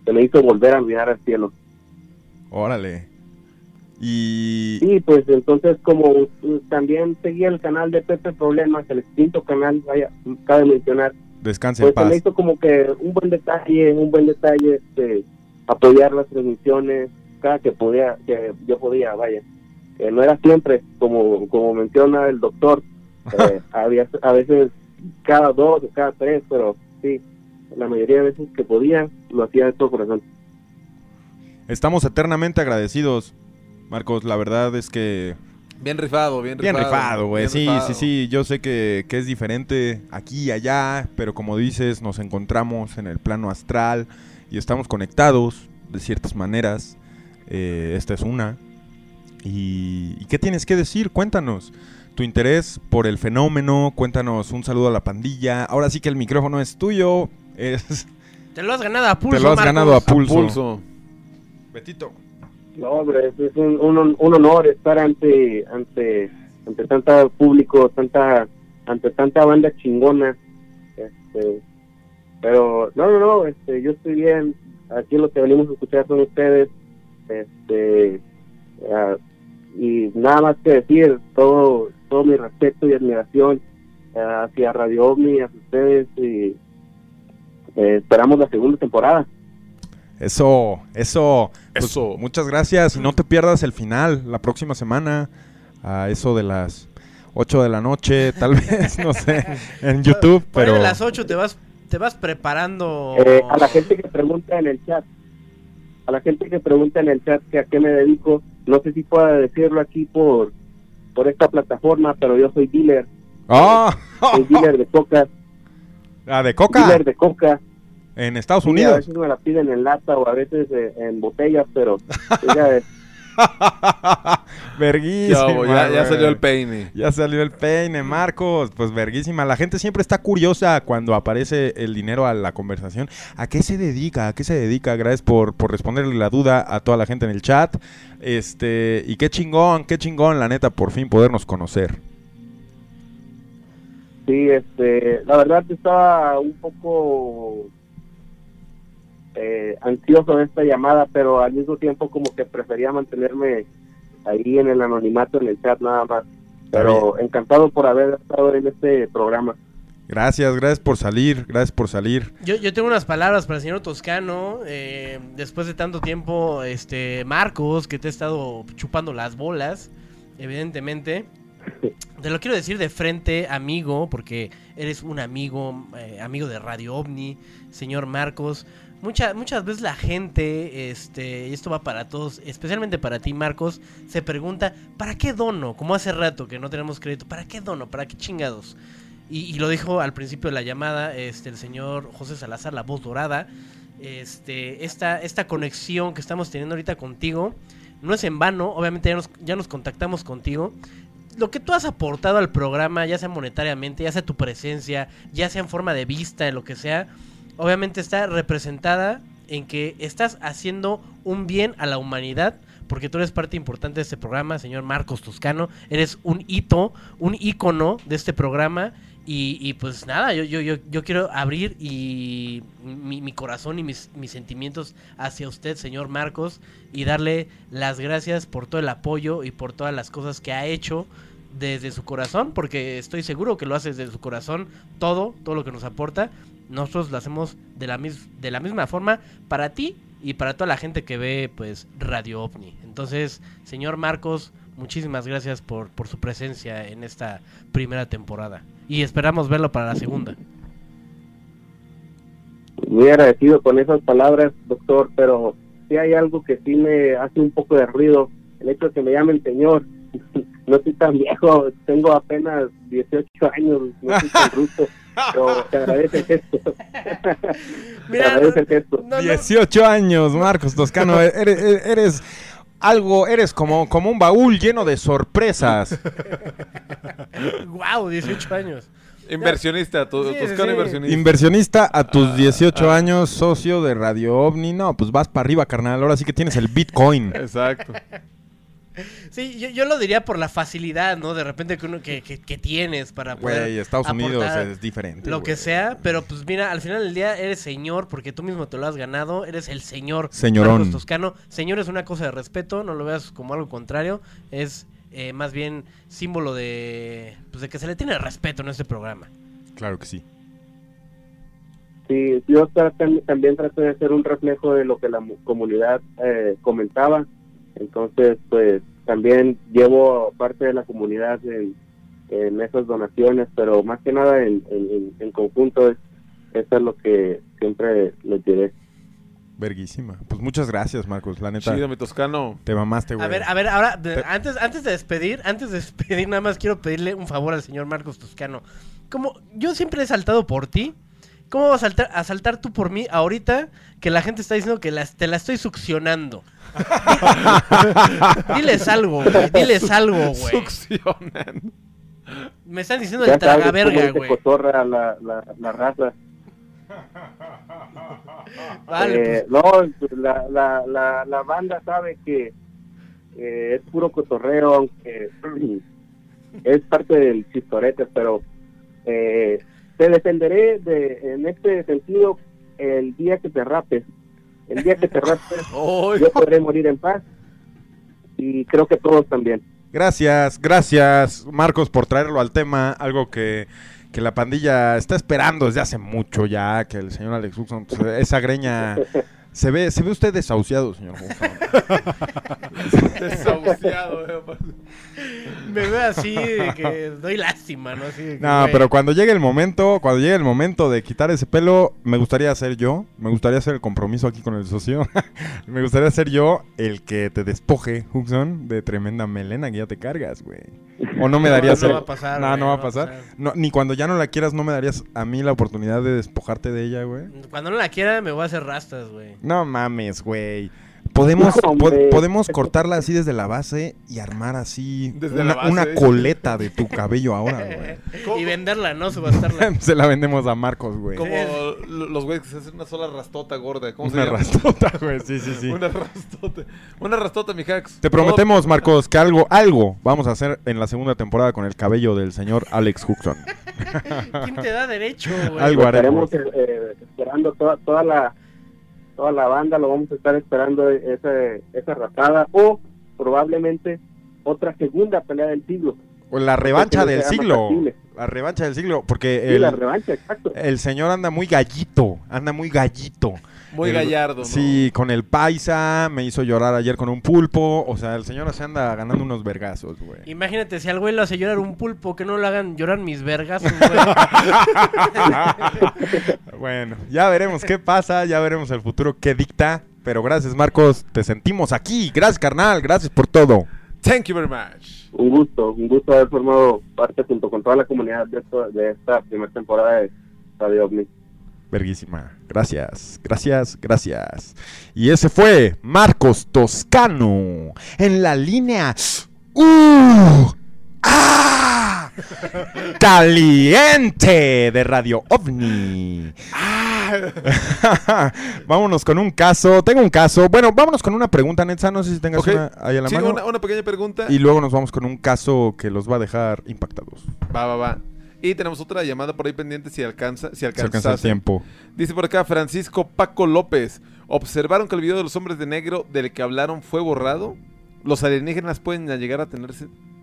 que me hizo volver a mirar al cielo. Órale. Y Sí, pues entonces como también seguía el canal de Pepe Problemas, el extinto canal, vaya, cabe mencionar, descanse en pues me paz. hizo como que un buen detalle, un buen detalle, este, apoyar las transmisiones cada que podía, que yo podía, vaya. Eh, no era siempre, como, como menciona el doctor, eh, había a veces cada dos o cada tres, pero sí, la mayoría de veces que podía, lo hacía de todo corazón. Estamos eternamente agradecidos, Marcos. La verdad es que Bien rifado, bien Bien rifado. rifado, güey. Sí, rifado. sí, sí. Yo sé que, que es diferente aquí y allá, pero como dices, nos encontramos en el plano astral y estamos conectados de ciertas maneras. Eh, esta es una. Y, ¿y qué tienes que decir? Cuéntanos. Tu interés por el fenómeno, cuéntanos un saludo a la pandilla. Ahora sí que el micrófono es tuyo. Es, Te lo has ganado a pulso, te lo has Marcos. ganado a pulso. Pulso. Betito. No, hombre, es, un, un, un honor estar ante ante ante tanta público, tanta ante tanta banda chingona. Este, pero no, no, no, este, yo estoy bien. Aquí lo que venimos a escuchar son ustedes. Este, y nada más que decir, todo todo mi respeto y admiración ah, hacia Radio OVNI, hacia ustedes y eh, esperamos la segunda temporada. Eso, eso. Pues, Eso. Muchas gracias y no te pierdas el final la próxima semana a eso de las 8 de la noche, tal vez, no sé, en YouTube, pero de las 8 te vas, te vas preparando. Eh, a la gente que pregunta en el chat, a la gente que pregunta en el chat que a qué me dedico, no sé si pueda decirlo aquí por por esta plataforma, pero yo soy dealer, ¡Ah! soy dealer de coca, Ah, de coca dealer de coca. en Estados Sí, a Unidos. veces me la piden en lata o a veces eh, en botellas, pero es- verguísima. Ya, salió el peine. Ya salió el peine, Marcos. Pues verguísima. La gente siempre está curiosa cuando aparece el dinero a la conversación. ¿A qué se dedica? ¿A qué se dedica? Gracias por, por responderle la duda a toda la gente en el chat. Este, y qué chingón, qué chingón, la neta, por fin podernos conocer. sí, este, la verdad estaba un poco eh, ansioso de esta llamada, pero al mismo tiempo como que prefería mantenerme ahí en el anonimato en el chat nada más. Pero encantado por haber estado en este programa. Gracias, gracias por salir, gracias por salir. Yo, yo tengo unas palabras para el señor Toscano. eh, después de tanto tiempo, este Marcos, que te ha estado chupando las bolas, evidentemente. Te lo quiero decir de frente, amigo, porque eres un amigo, eh, amigo de Radio OVNI, señor Marcos. Mucha- muchas veces la gente, este, y esto va para todos, especialmente para ti, Marcos, se pregunta, ¿para qué dono? Como hace rato que no tenemos crédito, ¿para qué dono? ¿Para qué chingados? Y, lo dijo al principio de la llamada este, el señor José Salazar, la voz dorada. Este, esta, esta conexión que estamos teniendo ahorita contigo no es en vano. Obviamente ya nos, ya nos contactamos contigo. Lo que tú has aportado al programa, ya sea monetariamente, ya sea tu presencia, ya sea en forma de vista, en lo que sea, obviamente está representada en que estás haciendo un bien a la humanidad porque tú eres parte importante de este programa, señor Marcos Toscano. Eres un hito, un ícono de este programa. Y, y pues nada, yo, yo, yo, yo quiero abrir y mi, mi corazón y mis, mis sentimientos hacia usted, señor Marcos, y darle las gracias por todo el apoyo y por todas las cosas que ha hecho desde su corazón, porque estoy seguro que lo hace desde su corazón, todo, todo lo que nos aporta, nosotros lo hacemos de la, mis- de la misma forma para ti y para toda la gente que ve pues Radio OVNI. Entonces, señor Marcos, muchísimas gracias por, por su presencia en esta primera temporada. Y esperamos verlo para la segunda. Muy agradecido con esas palabras, doctor, pero sí hay algo que sí me hace un poco de ruido, el hecho de que me llamen señor. No soy tan viejo, tengo apenas 18 años, no soy tan ruso, pero te agradece el gesto. te Mira, agradece el gesto. 18 años, Marcos Toscano. Eres, algo, eres como, como un baúl lleno de sorpresas. wow, 18 años. Inversionista, tu, Sí, sí, Toscano sí. inversionista. Inversionista a tus Ah, 18 ah. años, socio de Radio OVNI. No, pues vas para arriba, carnal. Ahora sí que tienes el Bitcoin. Exacto. Sí, yo, yo lo diría por la facilidad, ¿no? De repente que uno que, que, que tienes para poder Güey, Estados Unidos es diferente. lo que sea, pero pues mira, al final del día eres señor porque tú mismo te lo has ganado, eres el señor Señorón. Marcos Toscano. Señor es una cosa de respeto, no lo veas como algo contrario, es eh, más bien símbolo de pues de que se le tiene respeto en este programa. Claro que sí. Sí, yo también trato de hacer un reflejo de lo que la mu- comunidad eh, comentaba. Entonces, pues también llevo parte de la comunidad en, en esas donaciones, pero más que nada en, en, en- conjunto, es, eso es lo que siempre les diré. Verguísima. Pues muchas gracias, Marcos. La neta. Chido, mi Toscano. Te mamaste, güey. A ver, a ver, ahora de- antes antes de despedir, antes de despedir nada más quiero pedirle un favor al señor Marcos Toscano. Como yo siempre he saltado por ti, ¿cómo vas a saltar, a saltar tú por mí ahorita que la gente está diciendo que las- te la estoy succionando? diles algo, güey. Diles algo, güey. Succionan. Me están diciendo Ya el sabes tragaverga, de güey. cotorra la, la, la raza. Vale, Eh, no, la, la, la, la banda sabe que eh, es puro cotorreo, aunque es parte del chistorete, pero eh, te defenderé de, en este sentido el día que te rapes. El día que te rapes, yo podré morir en paz y creo que todos también. Gracias, gracias, Marcos, por traerlo al tema. Algo que, que la pandilla está esperando desde hace mucho ya. Que el señor Alex Huxon, pues, esa greña. Se ve, se ve usted desahuciado, señor Huxon. Desahuciado, eh, Me veo así de que doy lástima, ¿no? Así de que, No, güey. pero cuando llegue el momento, cuando llegue el momento de quitar ese pelo, me gustaría ser yo, me gustaría hacer el compromiso aquí con el socio. me gustaría ser yo el que te despoje, Huxon, de tremenda melena que ya te cargas, güey. O no me No, darías no el- va a pasar, No, güey, no va a no va a pasar. pasar. No, ni cuando ya no la quieras, no me darías a mí la oportunidad de despojarte de ella, güey. Cuando no la quiera me voy a hacer rastas, güey. No mames, güey. Podemos, No, hombre. po- podemos cortarla así desde la base y armar así Desde una, la base, una dice. coleta de tu cabello ahora, güey. Y venderla, ¿no? Subastarla. Se la vendemos a Marcos, güey. Como lo- los güeyes que se hacen una sola rastota gorda. ¿Cómo Una se llama? rastota, güey. Sí, sí, sí. Una rastota. Una rastota, mi hacks. Te prometemos, Marcos, que algo, algo vamos a hacer en la segunda temporada con el cabello del señor Alex Huxon. ¿Quién te da derecho, güey? Algo haremos. estaremos eh, esperando toda, toda la toda la banda lo vamos a estar esperando esa esa ratada o probablemente otra segunda pelea del siglo O la revancha Porque del siglo. La revancha del siglo. Porque Sí, el, la revancha exacto el señor anda muy gallito. Anda muy gallito. Muy El- gallardo, ¿no? Sí, con el paisa. Me hizo llorar ayer con un pulpo. O sea, el señor se anda ganando unos vergazos, güey. Imagínate si al güey lo hace llorar un pulpo, que no lo hagan llorar mis vergas, güey. bueno, ya veremos qué pasa, ya veremos el futuro qué dicta. Pero gracias, Marcos, te sentimos aquí. Gracias, carnal, gracias por todo. Thank you very much. un gusto un gusto haber formado parte junto con toda la comunidad de, esto- de esta primera temporada de Radio OVNI Verguísima. Gracias, gracias, gracias. Y ese fue Marcos Toscano en la línea. ¡Uh! ¡Ah! Caliente de Radio OVNI. ¡Ah! vámonos con un caso. Tengo un caso. Bueno, vámonos con una pregunta, Netza. No sé si tengas una ahí a la Sí, mano. una, una pequeña pregunta. Y luego nos vamos con un caso que los va a dejar impactados. Va, va, va. Y tenemos otra llamada por ahí pendiente si alcanza, si Se alcanza el tiempo. Dice por acá Francisco Paco López. ¿Observaron que el video de los hombres de negro del que hablaron fue borrado? ¿Los alienígenas pueden llegar a tener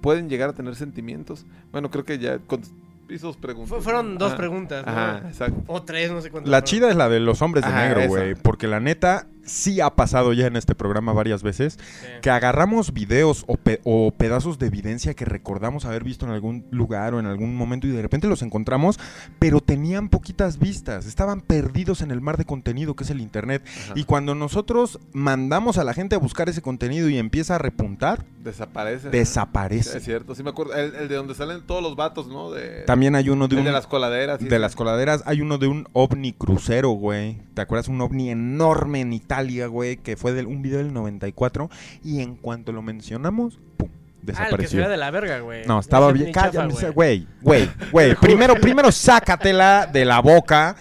pueden llegar a tener sentimientos? Bueno, creo que ya con hizo dos preguntas. Fu- fueron dos preguntas, ¿no? Ajá, exacto. O tres, no sé cuántas. La fueron. chida es la de los hombres de Ajá, negro, güey. Porque la neta sí ha pasado ya en este programa varias veces. Que agarramos videos o, pe- o pedazos de evidencia que recordamos haber visto en algún lugar o en algún momento y de repente los encontramos, pero tenían poquitas vistas. Estaban perdidos en el mar de contenido que es el internet. Ajá. Y cuando nosotros mandamos a la gente a buscar ese contenido y empieza a repuntar, Desaparece. desaparece. Es cierto, sí me acuerdo. El, el de donde salen todos los vatos, ¿no? De, También hay uno de el un... de las coladeras. sí, de las coladeras hay uno de un ovni crucero, güey. ¿Te acuerdas? Un ovni enorme en Italia, güey, que fue de un video del 94 y en cuanto lo mencionamos, pum, Ah, el que se desapareció. de la verga, güey. no, estaba bien. Cállate, güey, güey, güey. Primero, primero sácatela de la boca.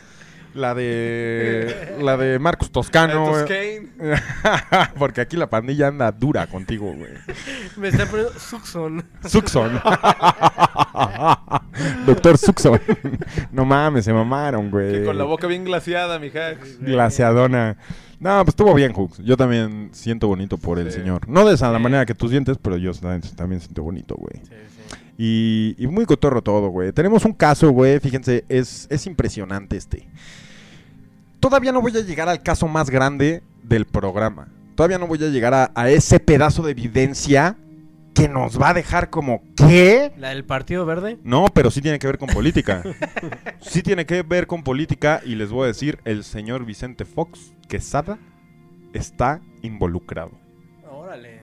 La de. La de Marcos Toscano. Porque aquí la pandilla anda dura contigo, güey. Me está poniendo Suxon. Suxon. Doctor Suxon. no mames, se mamaron, güey. Que con la boca bien glaciada, mi Hax. Glaciadona. No, pues estuvo bien, Hooks. Yo también siento bonito por el Sí. señor. No de esa la manera que tú sientes, pero yo también, siento bonito, güey. Y, y muy cotorro todo, güey. Tenemos un caso, güey. Fíjense, es, es impresionante este. Todavía no voy a llegar al caso más grande del programa. Todavía no voy a llegar a, a ese pedazo de evidencia que nos va a dejar como, ¿qué? La del Partido Verde. No, pero sí tiene que ver con política. sí tiene que ver con política y les voy a decir, el señor Vicente Fox Quesada está involucrado. Órale.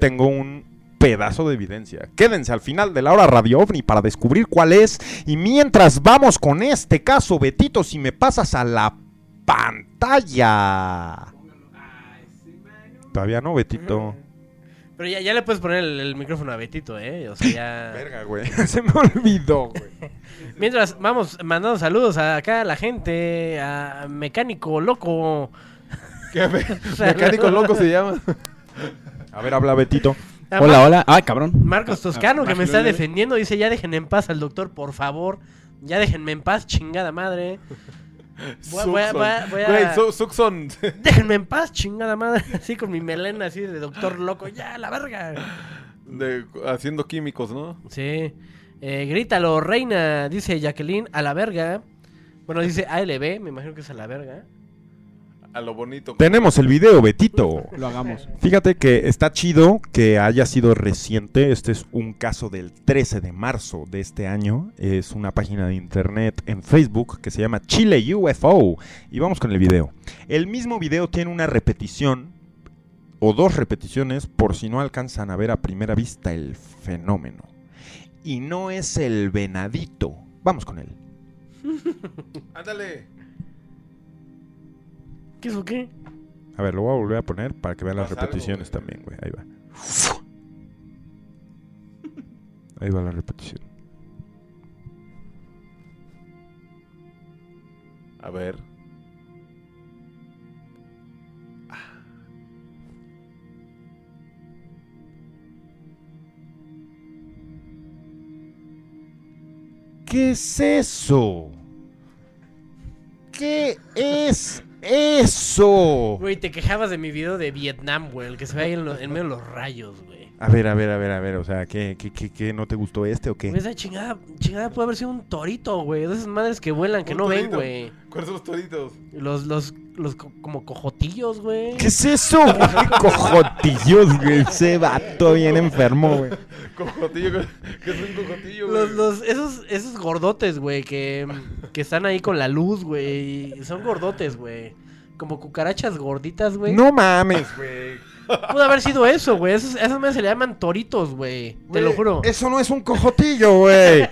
Tengo un pedazo de evidencia. Quédense al final de la hora Radio OVNI para descubrir cuál es. Y mientras vamos con este caso, Betito, si me pasas a la pantalla. Todavía no, Betito. Pero ya, ya le puedes poner el, el micrófono a Betito, ¿eh? O sea, ya... Verga, güey. Se me olvidó, güey. Mientras vamos mandando saludos a acá a la gente, a Mecánico Loco. ¿Qué me- mecánico loco se llama. A ver, habla Betito. A Hola, Mar- hola. Ay, cabrón. Marcos Toscano, Ah, que me está defendiendo, dice, ya déjenme en paz al doctor, por favor. Ya déjenme en paz, chingada madre. Voy voy a- voy a- voy a- Güey, Su- Suxon. Déjenme en paz, chingada madre. Así con mi melena así de doctor loco. Ya, la verga. De- haciendo químicos, ¿no? Sí. Eh, grítalo, reina, dice Jacqueline, a la verga. Bueno, dice ALB, me imagino que es a la verga. A lo bonito. Tenemos el video, Betito. Lo hagamos. Fíjate que está chido que haya sido reciente. Este es un caso del 13 de marzo de este año. Es una página de internet en Facebook que se llama Chile UFO. Y vamos con el video. El mismo video tiene una repetición o dos repeticiones por si no alcanzan a ver a primera vista el fenómeno. Y no es el venadito. Vamos con él. Ándale. ¿Qué es o qué? A ver, lo voy a volver a poner para que vean las algo, repeticiones también, güey. Ahí va. Ahí va la repetición. A ver. ¿Qué es eso? ¿Qué es eso? Güey, te quejabas de mi video de Vietnam, güey, el que se ve ahí en, lo- en medio de los rayos, güey. A ver, a ver, a ver, a ver. O sea, ¿qué, qué, qué, qué no te gustó este o qué? Esa chingada, chingada puede haber sido un torito, güey. De esas madres que vuelan, que no ven, güey. ¿Cuáles son los toritos? Los, los, los co- como cojotillos, güey. ¿Qué es eso? ¿Qué cojotillos, güey? Ese vato bien enfermo, güey. Cojotillo. ¿Qué es un cojotillo, güey? Los, los, esos, esos gordotes, güey, que, que están ahí con la luz, güey. Son gordotes, güey. Como cucarachas gorditas, güey. No mames, güey. Pudo haber sido eso, güey. Esos, esas madres se le llaman toritos, güey. Te lo juro. Eso no es un cojotillo, güey.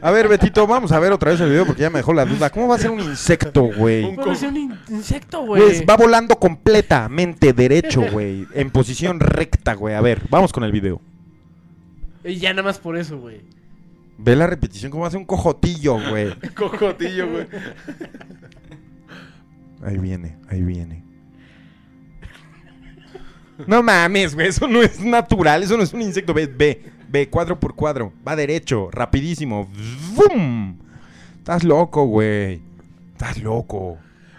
A ver, Betito, vamos a ver otra vez el video porque ya me dejó la duda. ¿Cómo va a ser un insecto, güey? Puede haber sido un in- insecto, Güey, güey. va volando completamente derecho, güey. En posición recta, güey. A ver, vamos con el video. Y ya nada más por eso, güey. Ve la repetición, cómo hace un cojotillo, güey. Cojotillo, güey. Ahí viene, ahí viene. No mames, güey, eso no es natural, eso no es un insecto. Ve, ve, ve, cuadro por cuadro. Va derecho, rapidísimo. ¡Vum! Estás loco, güey. Estás loco.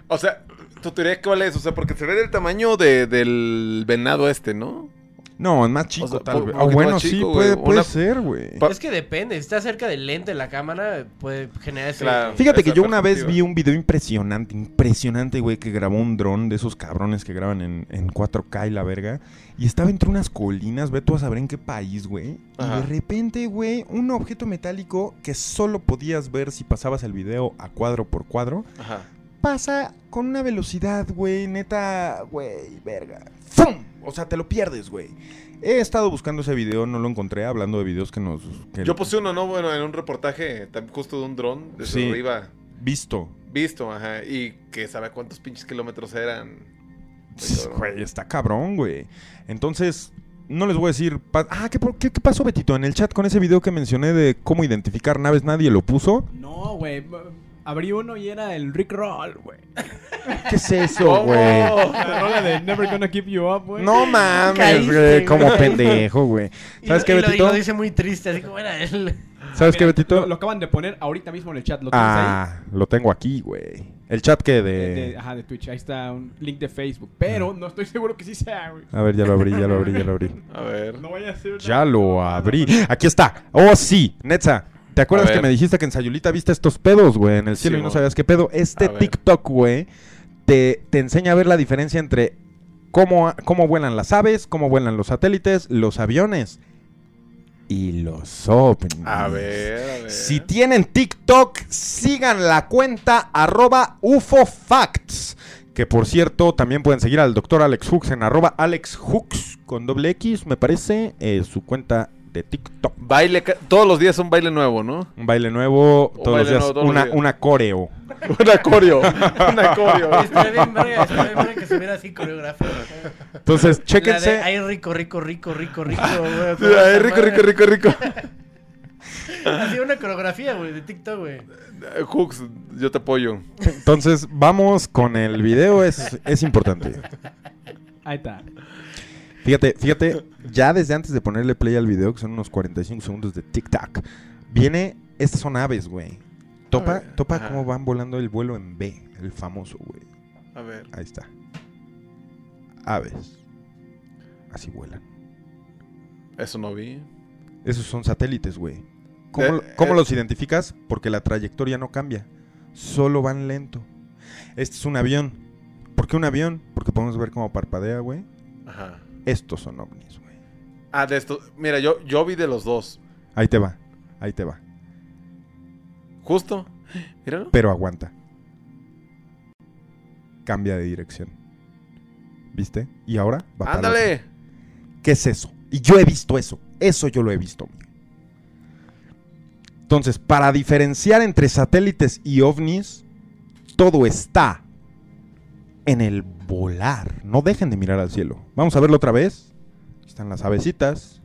O sea, tu teoría cuál es? O sea, porque se ve del tamaño de- del venado este, ¿no? No, es más chico, O sea, tal vez. O poquito bueno, sí, puede, puede Una- ser, güey. Es que depende, si está cerca del lente de la cámara, puede generar ese... Claro. Fíjate que yo una vez vi un video impresionante, impresionante, güey, que grabó un dron de esos cabrones que graban en, en 4K y la verga. Y estaba entre unas colinas, ve tú a saber en qué país, güey. Y de repente, güey, un objeto metálico que solo podías ver si pasabas el video a cuadro por cuadro, Ajá. pasa con una velocidad, güey, neta, güey, verga. ¡Fum! O sea, te lo pierdes, güey. He estado buscando ese video, no lo encontré, hablando de videos que nos... que- Yo puse uno, ¿no? Bueno, en un reportaje justo de un dron desde Sí. arriba. Visto. Visto, ajá. Y que sabe cuántos pinches kilómetros eran. Sí, Güey, está cabrón, güey. Entonces, no les voy a decir. pa- Ah, ¿qué, por- qué, qué pasó, Betito? En el chat con ese video que mencioné de cómo identificar naves, nadie lo puso. No, güey. Abrí uno y era el Rick Roll, güey. ¿Qué es eso, güey? La rola de Never Gonna Keep You Up, güey. No mames, Caíste, güey. Como güey. pendejo, güey. Y ¿Sabes lo- qué, y lo- y Betito? lo dice muy triste, así como era él. ¿Sabes qué, Mira, Betito? Lo, lo acaban de poner ahorita mismo en el chat. ¿Lo tienes Ah, lo tengo aquí, güey. El chat que de... De- ajá, de Twitch. Ahí está un link de Facebook. Pero no estoy seguro que sí sea, güey. A ver, ya lo abrí, ya lo abrí, ya lo abrí. A ver. No vaya a ser. Ya lo abrí. Aquí está. Oh, sí. Netza. ¿Te acuerdas que me dijiste que en Sayulita viste estos pedos, güey, en el cielo Sí, y no sabías qué pedo? Este. TikTok, güey, te, te enseña a ver la diferencia entre cómo, cómo vuelan las aves, cómo vuelan los satélites, los aviones y los ovnis. A ver, a ver. Si tienen TikTok, sigan la cuenta arroba UFOFacts. Que por cierto, también pueden seguir al doctor Alex Hooks en arroba Alex Hooks con doble X, me parece, eh, su cuenta de TikTok. Baile, todos los días un baile nuevo, ¿no? Un baile nuevo, Un todos baile los días, nuevo todos los una, días. una coreo. Una coreo. Una coreo. Estaría bien verga, estaría bien verga que se viera así coreografía. Entonces, La chéquense. de, ay, rico, rico, rico, rico, rico, güey. Sí, ay, rico, rico, rico, rico. Así una coreografía, güey, de TikTok, güey. Eh, Hooks, yo te apoyo. Entonces, vamos con el video, es, es importante. Ahí está. Fíjate, fíjate, ya desde antes de ponerle play al video, que son unos 45 segundos de TikTok, viene, estas son aves, güey. Topa, topa ajá. cómo van volando el vuelo en B, el famoso, güey. A ver. Ahí está. Aves. Así vuelan. Eso no vi. Esos son satélites, güey. ¿Cómo, Eh, cómo eh. los identificas? Porque la trayectoria no cambia. Solo van lento. Este es un avión. ¿Por qué un avión? Porque podemos ver cómo parpadea, güey. Ajá. Estos son ovnis, güey. Ah, de esto. Mira, yo, yo vi de los dos. Ahí te va. Ahí te va. Justo. Míralo. Pero aguanta. Cambia de dirección. ¿Viste? Y ahora va Ándale. ¿Qué es eso? Y yo he visto eso. Eso yo lo he visto. amigo. Entonces, para diferenciar entre satélites y ovnis, todo está en el volar. No dejen de mirar al cielo. Vamos a verlo otra vez. Aquí están las avecitas.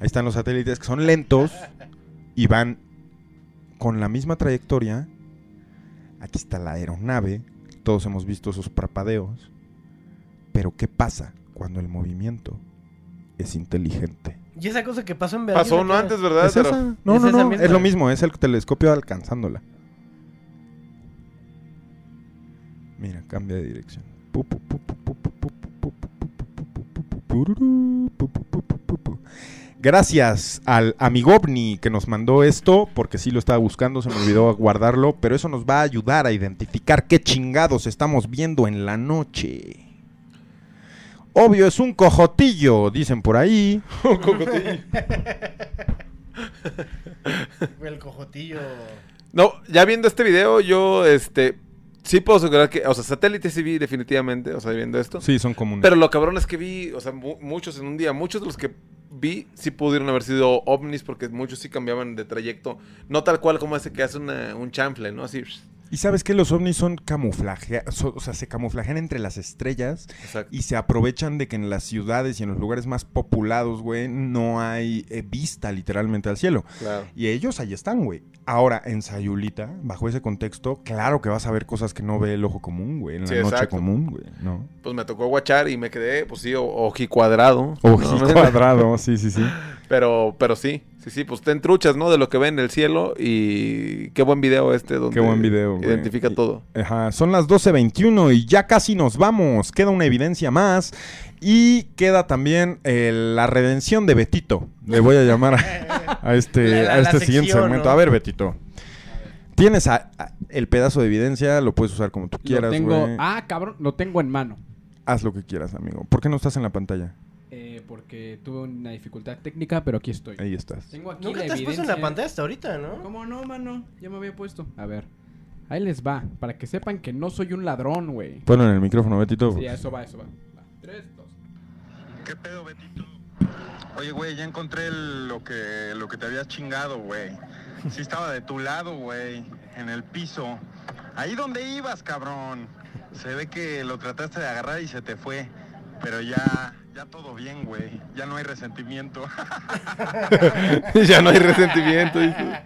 Ahí están los satélites que son lentos y van con la misma trayectoria. Aquí está la aeronave. Todos hemos visto esos parpadeos. Pero ¿qué pasa cuando el movimiento es inteligente? Y esa cosa que pasó en Berlín. Pasó uno antes, ¿verdad? ¿Es Pero- esa? No, ¿Es no, no. Es lo mismo. Es el telescopio alcanzándola. Pu, pu, pu, pu. Gracias al amigovni que nos mandó esto, porque sí lo estaba buscando, se me olvidó guardarlo, pero eso nos va a ayudar a identificar qué chingados estamos viendo en la noche. Obvio, es un cojotillo, dicen por ahí. Un cocotillo. El cojotillo. No, ya viendo este video, yo, este, sí puedo asegurar que, o sea, satélite sí vi definitivamente, o sea, viendo esto. Sí, son comunes. Pero lo cabrón es que vi, o sea, mu- muchos en un día, muchos de los que vi sí pudieron haber sido ovnis porque muchos sí cambiaban de trayecto, no tal cual como ese que hace una- un chanfle, ¿no? Así, Y sabes que los ovnis son camuflaje, o sea, se camuflajean entre las estrellas Exacto. y se aprovechan de que en las ciudades y en los lugares más populados, güey, no hay eh, vista literalmente al cielo. Claro. Y ellos ahí están, güey. Ahora, en Sayulita, bajo ese contexto, claro que vas a ver cosas que no ve el ojo común, güey, en la Sí, noche exacto. común, güey, ¿no? Pues me tocó guachar y me quedé, pues sí, ojicuadrado. Ojo ¿no? cuadrado, sí, sí, sí. Pero, pero sí, sí, sí, pues ten truchas, ¿no? De lo que ven en el cielo y qué buen video este donde Qué buen video, güey. identifica Y- todo. Ajá, son las 12.21 y ya casi nos vamos. Queda una evidencia más. Y queda también eh, la redención de Betito. Le voy a llamar a, a este, La- la- a este siguiente sección, segmento. ¿no? A ver, Betito. Tienes a- a- el pedazo de evidencia, lo puedes usar como tú Lo quieras, tengo. güey. Ah, cabrón, lo tengo en mano. Haz lo que quieras, amigo. ¿Por qué no estás en la pantalla? Eh, porque tuve una dificultad técnica, pero aquí estoy. Ahí estás. Tengo aquí Nunca la te has puesto en la pantalla hasta ahorita, ¿no? ¿Cómo no, mano? Ya me había puesto. A ver. Ahí les va. Para que sepan que no soy un ladrón, güey. Ponlo en el micrófono, Betito. Sí, eso va, eso va. Va. Tres, dos. ¿Qué pedo, Betito? Oye, güey, ya encontré el- lo que, lo que te habías chingado, güey. Sí estaba de tu lado, güey, en el piso. Ahí donde ibas, cabrón. Se ve que lo trataste de agarrar y se te fue. Pero ya, ya todo bien, güey. Ya no hay resentimiento. ya no hay resentimiento. dice.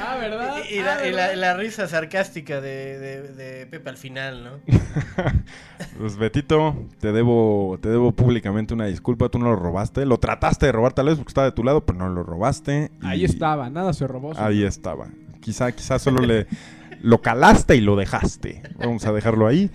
Ah, ¿verdad? Y, y la, y la- y la risa sarcástica de, de- de Pepe al final, ¿no? Pues Betito, te debo, te debo públicamente una disculpa. Tú no lo robaste. Lo trataste de robar tal vez porque estaba de tu lado, pero no lo robaste. y- Ahí estaba, nada se robó. Ahí estaba. Quizá, quizá solo le lo calaste y lo dejaste. Vamos a dejarlo ahí.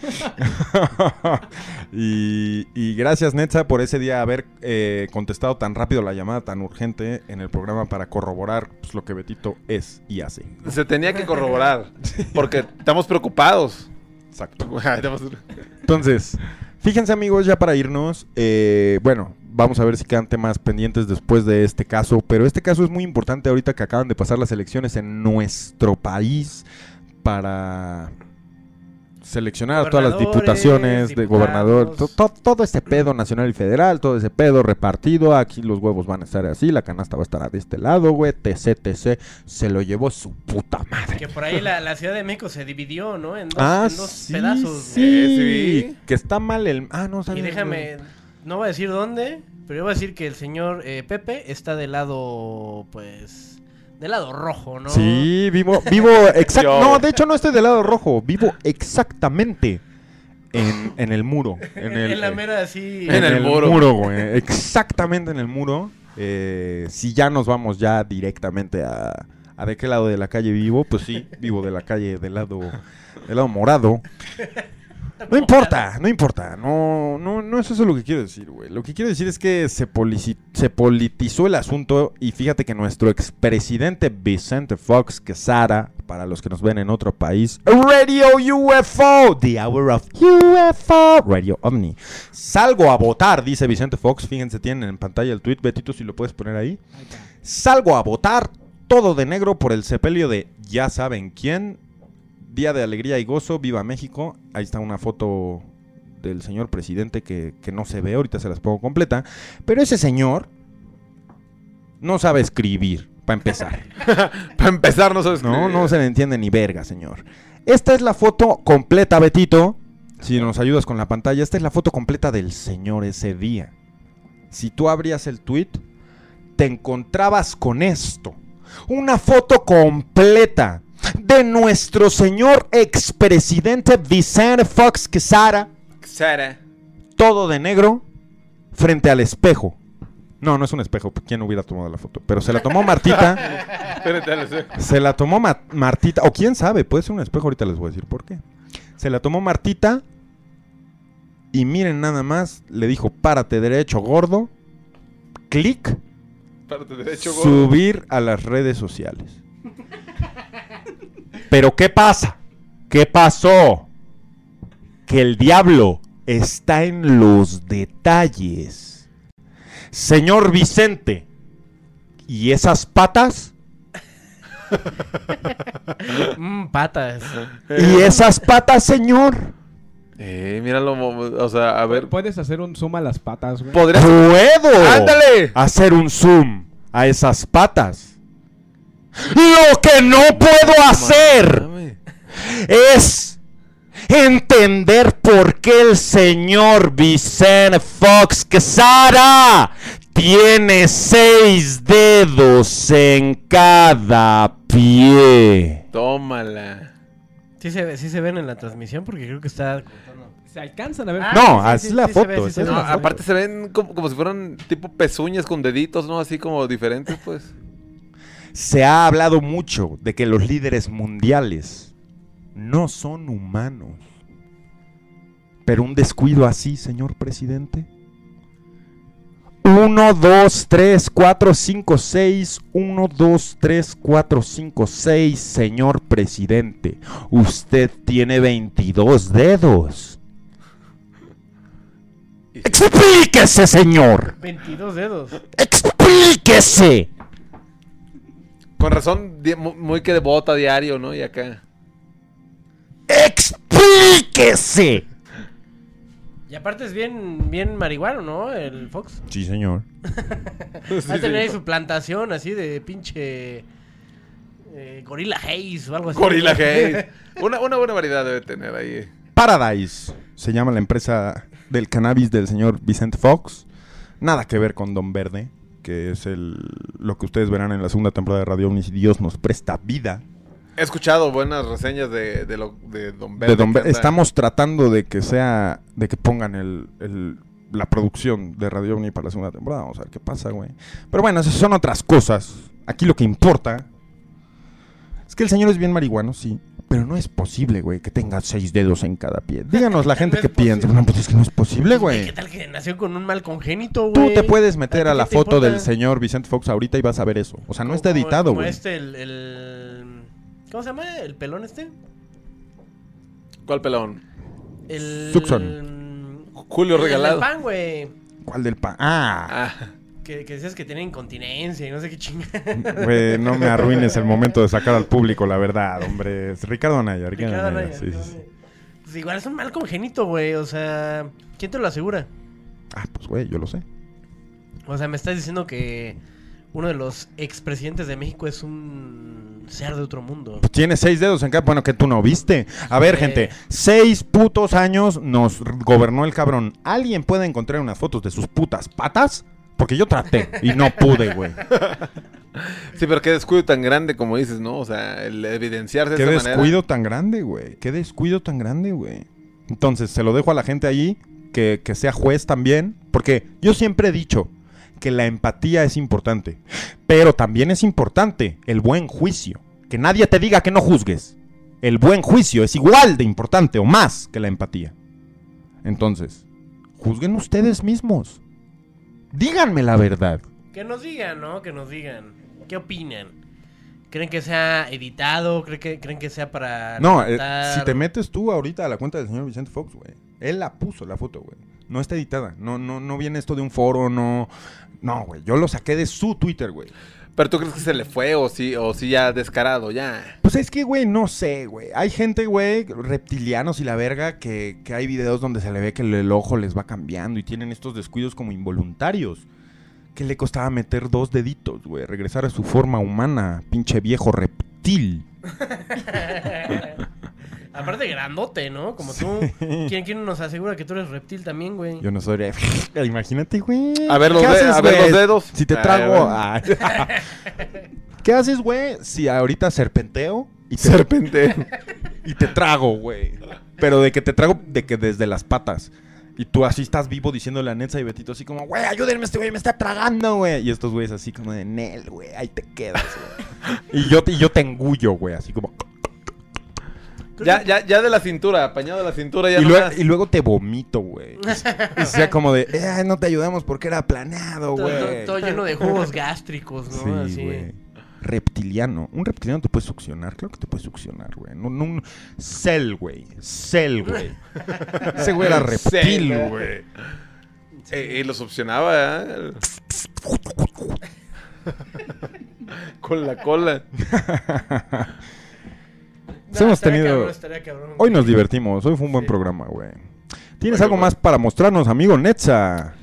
y, y gracias, Netza, por ese día haber eh, contestado tan rápido la llamada tan urgente en el programa para corroborar pues, lo que Betito es y hace. Se tenía que corroborar. Porque estamos preocupados. Exacto. Entonces, fíjense amigos, ya para irnos, eh, bueno, vamos a ver si quedan temas pendientes después de este caso, pero este caso es muy importante ahorita que acaban de pasar las elecciones en nuestro país para seleccionar a todas las diputaciones de gobernador, to- to- todo este pedo nacional y federal, todo ese pedo repartido, aquí los huevos van a estar así, la canasta va a estar de este lado, güey, tc, tc, se lo llevó su puta madre. Que por ahí la, la Ciudad de México se dividió, ¿no? En dos, Ah, en dos sí, pedazos. sí, Eh, sí. que está mal el... Ah, no, Y ¿sabes? déjame, no voy a decir dónde, pero yo voy a decir que el señor eh, Pepe está del lado, pues, del lado rojo, ¿no? Sí, vivo, vivo exacto. No, de hecho no estoy del lado rojo, vivo exactamente en, en el muro. En, el, En la mera así. en En el el muro. muro, güey. Exactamente en el muro. Eh, si ya nos vamos ya directamente a, a de qué lado de la calle vivo, pues sí, vivo de la calle del lado, del lado morado. No importa, no importa. No, no, no es eso lo que quiero decir, güey. Lo que quiero decir es que se, politizó el asunto y fíjate que nuestro expresidente Vicente Fox Quesada, para los que nos ven en otro país, Radio UFO, The Hour of UFO, Radio Omni. Salgo a votar, dice Vicente Fox. Fíjense, tienen en pantalla el tweet, Betito, si lo puedes poner ahí. Salgo a votar todo de negro por el sepelio de ya saben quién. Día de alegría y gozo, viva México. Ahí está una foto del señor presidente que, que no se ve, ahorita se las pongo completa. Pero ese señor no sabe escribir, para empezar. Para empezar, no sabes No, qué- no se le entiende ni verga, señor. Esta es la foto completa, Betito. Si nos ayudas con la pantalla, esta es la foto completa del señor ese día. Si tú abrías el tweet, te encontrabas con esto. Una foto completa de nuestro señor expresidente Vicente Fox Quesada, Sara. todo de negro, frente al espejo. No, no es un espejo, ¿quién hubiera tomado la foto? Pero se la tomó Martita. Se la tomó Ma- Martita, o quién sabe, puede ser un espejo, ahorita les voy a decir por qué. Se la tomó Martita y miren nada más, le dijo, párate derecho, gordo, clic, Párate derecho, gordo. subir a las redes sociales. Pero ¿qué pasa? ¿Qué pasó? Que el diablo está en los detalles. Señor Vicente, ¿y esas patas? Mm, patas. ¿Y esas patas, señor? Eh, míralo, o sea, a ver. Puedes hacer un zoom a las patas, güey. ¿Podrías? ¡Puedo! ¡Ándale! Hacer un zoom a esas patas. Lo que no puedo hacer es entender por qué el señor Vicente Fox Quesada tiene seis dedos en cada pie. Tómala. Sí se, sí se ven en la transmisión porque creo que está... Se alcanzan a ver. Ah, No, sí, así sí, es la sí se ve, foto, sí se esa ve. es No, la foto. aparte se ven como, como si fueran tipo pezuñas con deditos, ¿no? Así como diferentes, pues. Se ha hablado mucho de que los líderes mundiales no son humanos. Pero un descuido así, señor presidente. 1, 2, 3, 4, 5, 6. 1, 2, 3, 4, 5, 6. Señor presidente, usted tiene 22 dedos. Explíquese, señor. 22 dedos. Explíquese. Con razón, muy que de bota diario, ¿no? Y acá. Explíquese. Y aparte es bien, bien marihuano, ¿no? El Fox. Sí, señor. Va a tener ahí su plantación así de pinche... eh, Gorilla Haze o algo así. Gorilla Haze. Una, una buena variedad debe tener ahí. Paradise se llama la empresa del cannabis del señor Vicente Fox. Nada que ver con Don Verde, que es el, lo que ustedes verán en la segunda temporada de Radio Omnis y Dios nos presta vida. He escuchado buenas reseñas de, de, lo, de Don Verde. de Don Estamos tratando de que sea, de que pongan el, el- la producción de Radio Omni para la segunda temporada. Vamos a ver qué pasa, güey. Pero bueno, esas son otras cosas. Aquí lo que importa es que el señor es bien marihuano, sí. Pero no es posible, güey, que tenga seis dedos en cada pie. Díganos la gente No que piensa. No, pues es que no es posible, ¿Qué güey. tal que nació con un mal congénito, Tú güey? te puedes meter ¿A la qué foto importa? del señor Vicente Fox ahorita y vas a ver eso. O sea, no Como- está editado, como güey. este, el, el- ¿Cómo se llama? ¿El pelón este? ¿Cuál pelón? El... Tucson. Julio el del regalado. pan, güey. ¿Cuál del pan? Ah, Ah, Que, que decías que tenía incontinencia y no sé qué chingada. güey, no me arruines el momento de sacar al público la verdad, hombre. Es Ricardo Anaya, Ricardo, Anaya, Anaya, sí, Ricardo sí, sí. Anaya. Pues igual es un mal congénito, güey. O sea, ¿quién te lo asegura? Ah, pues güey, yo lo sé. O sea, me estás diciendo que uno de los expresidentes de México es un ser de otro mundo. Pues tiene seis dedos en cada. Bueno, que tú no viste. A ver, Eh. gente, seis putos años nos gobernó el cabrón. ¿Alguien puede encontrar unas fotos de sus putas patas? Porque yo traté y no pude, güey. sí, pero qué descuido tan grande como dices, ¿no? O sea, el evidenciarse Qué de esa descuido tan grande, güey. Qué descuido tan grande, güey. Entonces, se lo dejo a la gente allí, que, que sea juez también. Porque yo siempre he dicho que la empatía es importante. Pero también es importante el buen juicio. Que nadie te diga que no juzgues. El buen juicio es igual de importante o más que la empatía. Entonces, juzguen ustedes mismos. Díganme la verdad. Que nos digan, ¿no? Que nos digan. ¿Qué opinan? ¿Creen que sea editado? ¿Creen que, creen que sea para... No, eh, si te metes tú ahorita a la cuenta del señor Vicente Fox, güey. Él la puso la foto, güey. No está editada. No, no, no viene esto de un foro, no. No, güey. Yo lo saqué de su Twitter, güey. Pero tú crees que se le fue o sí, o sí ya descarado, ya. Pues es que, güey, no sé, güey. Hay gente, güey, reptilianos y la verga, que, que hay videos donde se le ve que el, el ojo les va cambiando y tienen estos descuidos como involuntarios. Que le costaba meter dos deditos, güey. Regresar a su forma humana, pinche viejo reptil. Aparte grandote, ¿no? Como tú. ¿Quién, quién nos asegura que tú eres reptil también, güey? Yo no soy de... Imagínate, güey. A ver los ¿Qué de- haces, a ver los dedos. Si te trago... bueno. ah. ¿Qué haces, güey? Si ahorita serpenteo y te, Serpente. y te trago, güey. Pero de que te trago, de que desde las patas. Y tú así estás vivo diciéndole a Netza y Betito así como, güey, ayúdenme, este güey me está tragando, güey. Y estos güeyes así como de, Nel, güey, ahí te quedas, güey. y, yo, y yo te engullo, güey, así como... ya, ya, ya de la cintura, apañado de la cintura, ya Y, no luego, y luego te vomito, güey. Y sea como de, "Eh, no te ayudamos porque era planeado, todo- güey. todo lleno de jugos gástricos, ¿no? Sí, Así. güey. Reptiliano. Un reptiliano te puede succionar. Claro que te puede succionar, güey. No, no, un Cell, güey. Cell, güey. Ese güey era reptil, güey. Eh, y los opcionaba, ¿eh? Con la cola. Hemos tenido... cabrón, estaría cabrón. Hoy nos divertimos. Hoy fue un buen Sí. programa, güey. ¿Tienes algo más para mostrarnos, amigo Netza?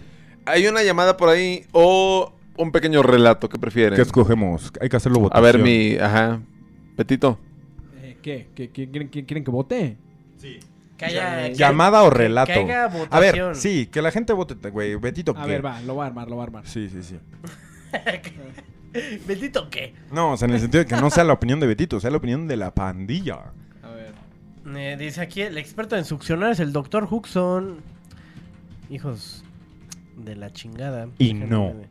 Hay una llamada por ahí o un pequeño relato, ¿qué prefieren? ¿Qué escogemos? Hay que hacerlo A votación. ver, mi. Ajá. Petito. Eh, ¿Qué? ¿Qué? ¿Qué, qué- quieren, qué- quieren que vote? Sí. Que haya- que- Llamada o que- relato. que haya a ver, votación. sí, que la gente vote, güey. Betito, A ¿qué? ver, va, lo voy a armar, lo voy a armar. Sí, sí, sí. ¿Betito qué? No, o sea, en el sentido de que no sea la opinión de Betito, sea la opinión de la pandilla. A ver. Eh, dice aquí, el experto en succionar es el doctor Huxon. Hijos de la chingada. Y Déjenme no. ver.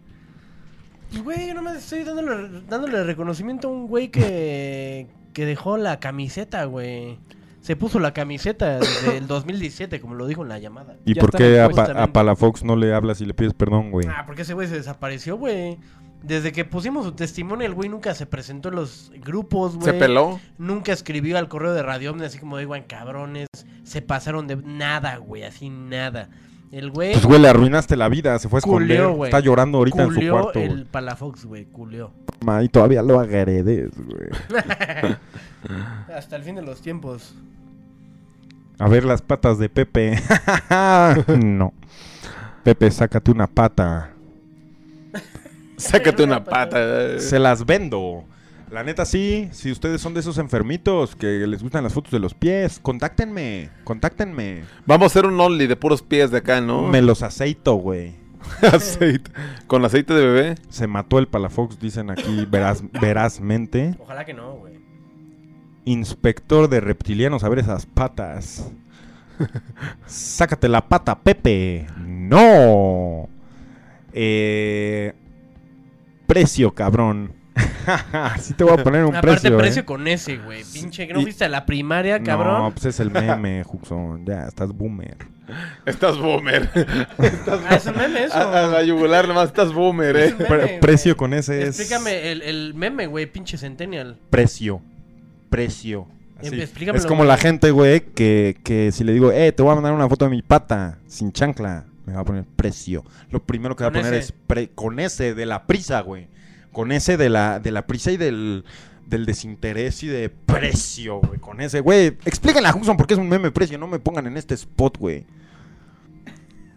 Pues, güey, yo nomás estoy dándole, dándole reconocimiento a un güey que, que dejó la camiseta, güey. Se puso la camiseta desde el 2017, como lo dijo en la llamada. ¿Y Ya por qué a, puesta Pa- a Palafox no le hablas y le pides perdón, güey? Ah, porque ese güey se desapareció, güey. Desde que pusimos su testimonio, el güey nunca se presentó en los grupos, güey. Se peló. Nunca escribió al correo de Radio Omni, así como digo, cabrones. Se pasaron de nada, güey, así nada. El güey. Pues, güey, le arruinaste la vida, se fue a esconder. Está llorando ahorita en su cuarto, el güey. Palafox, güey, culió. Ma, Y todavía lo agredes, güey. Hasta el fin de los tiempos. A ver las patas de Pepe. no. Pepe, sácate una pata. Sácate una pata. Se las vendo. La neta sí, si ustedes son de esos enfermitos que les gustan las fotos de los pies, contáctenme, contáctenme. Vamos a hacer un only de puros pies de acá, ¿no? Me los aceito, güey. aceite. ¿Con aceite de bebé? Se mató el Palafox, dicen aquí veraz, verazmente. Ojalá que no, güey. Inspector de reptilianos, a ver esas patas. Sácate la pata, Pepe. No. Eh, precio, cabrón. sí te voy a poner un Aparte, precio. precio, ¿eh? con ese, güey. Pinche, no Y- fuiste a la primaria, cabrón. No, pues es el meme, Juxon. Ya, estás boomer. Estás boomer. Estás Ah, es un meme eso. A, a la yugular nomás estás boomer, Es eh. meme, Pre- precio con ese es. Explícame el, el meme, güey, pinche Centennial. Precio. Precio. Así. Em, explícamelo, Es como la gente, güey, que, que si le digo, eh, te voy a mandar una foto de mi pata sin chancla, me va a poner precio. Lo primero que va a poner ese. es pre- con ese de la prisa, güey. Con ese de la, de la prisa y del, del desinterés y de precio, güey. Con ese, güey. Explíquenle a Huxon por qué es un meme precio. No me pongan en este spot, güey.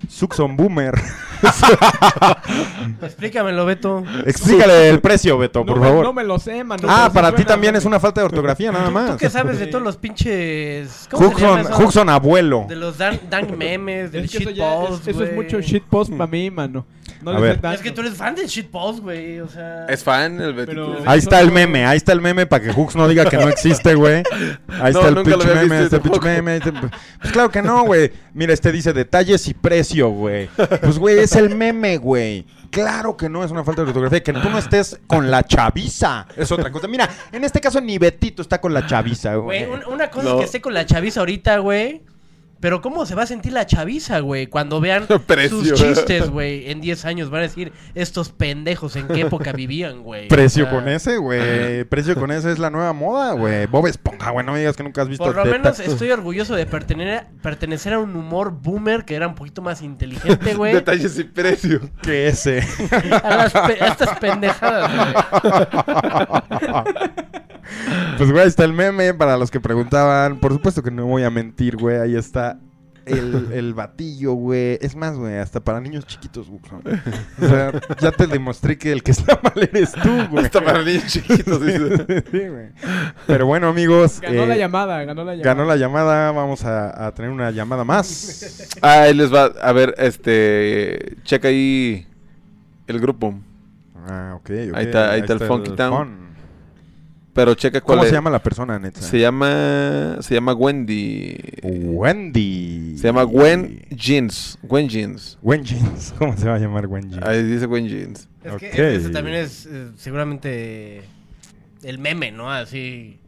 Suxon Boomer. Explícamelo, Beto. Explícale el precio, Beto, por no, favor. no me lo sé, mano. ah, para ti también es una falta de ortografía, nada más. ¿Tú qué sabes de todos los pinches... ¿cómo se llama Huxon, abuelo. De los dan, dan memes, del shitpost, es, eso es mucho shitpost para mí, mano. No A ver. Es que tú eres fan del shitpost, güey, o sea... Es fan el Betito. Pero- Ahí está el meme, ahí está el meme para que Hux no diga que no existe, güey. Ahí No, está el pinche meme, el pinche meme. Pues claro que no, güey. Mira, este dice detalles y güey. Pues, güey, es el meme, güey. Claro que no es una falta de ortografía. Que tú no estés con la chaviza. Es otra cosa. Mira, en este caso ni Betito está con la chaviza, Güey, güey. un- una cosa No. es que esté con la chaviza ahorita, güey. Pero ¿cómo se va a sentir la chaviza, güey? Cuando vean Precio. sus chistes, güey. En 10 años van a decir, estos pendejos, ¿en qué época vivían, güey? Precio O sea, con ese, güey. Precio con ese es la nueva moda, güey. Bob Esponja, güey. No me digas que nunca has visto Por lo menos estoy orgulloso de pertenecer, pertenecer a un humor boomer que era un poquito más inteligente, güey. Detalles y precio. que ese. A, las pe- a estas pendejadas, güey. Pues, güey, ahí está el meme para los que preguntaban. Por supuesto que no voy a mentir, güey. Ahí está el, el batillo, güey. Es más, güey, hasta para niños chiquitos, güey. O sea, ya te demostré que el que está mal eres tú, güey. Hasta para niños chiquitos, dice. Sí, güey. Pero bueno, amigos. Ganó eh, la llamada, ganó la llamada. Ganó la llamada. Vamos a, a tener una llamada más. Ah, ahí les va. A ver, este. Checa ahí el grupo. Ah, ok. Ahí está- ahí está el Funky Town. fun. Pero checa cuál ¿Cómo es. se llama la persona, neta? Se llama. Se llama Wendy. Wendy. Se llama Gwen Jeans. Gwen Jeans. Gwen Jeans. ¿Cómo se va a llamar Gwen Jeans? Ahí dice Gwen Jeans. Es que Ok. eso también es eh, seguramente el meme, ¿no? Así.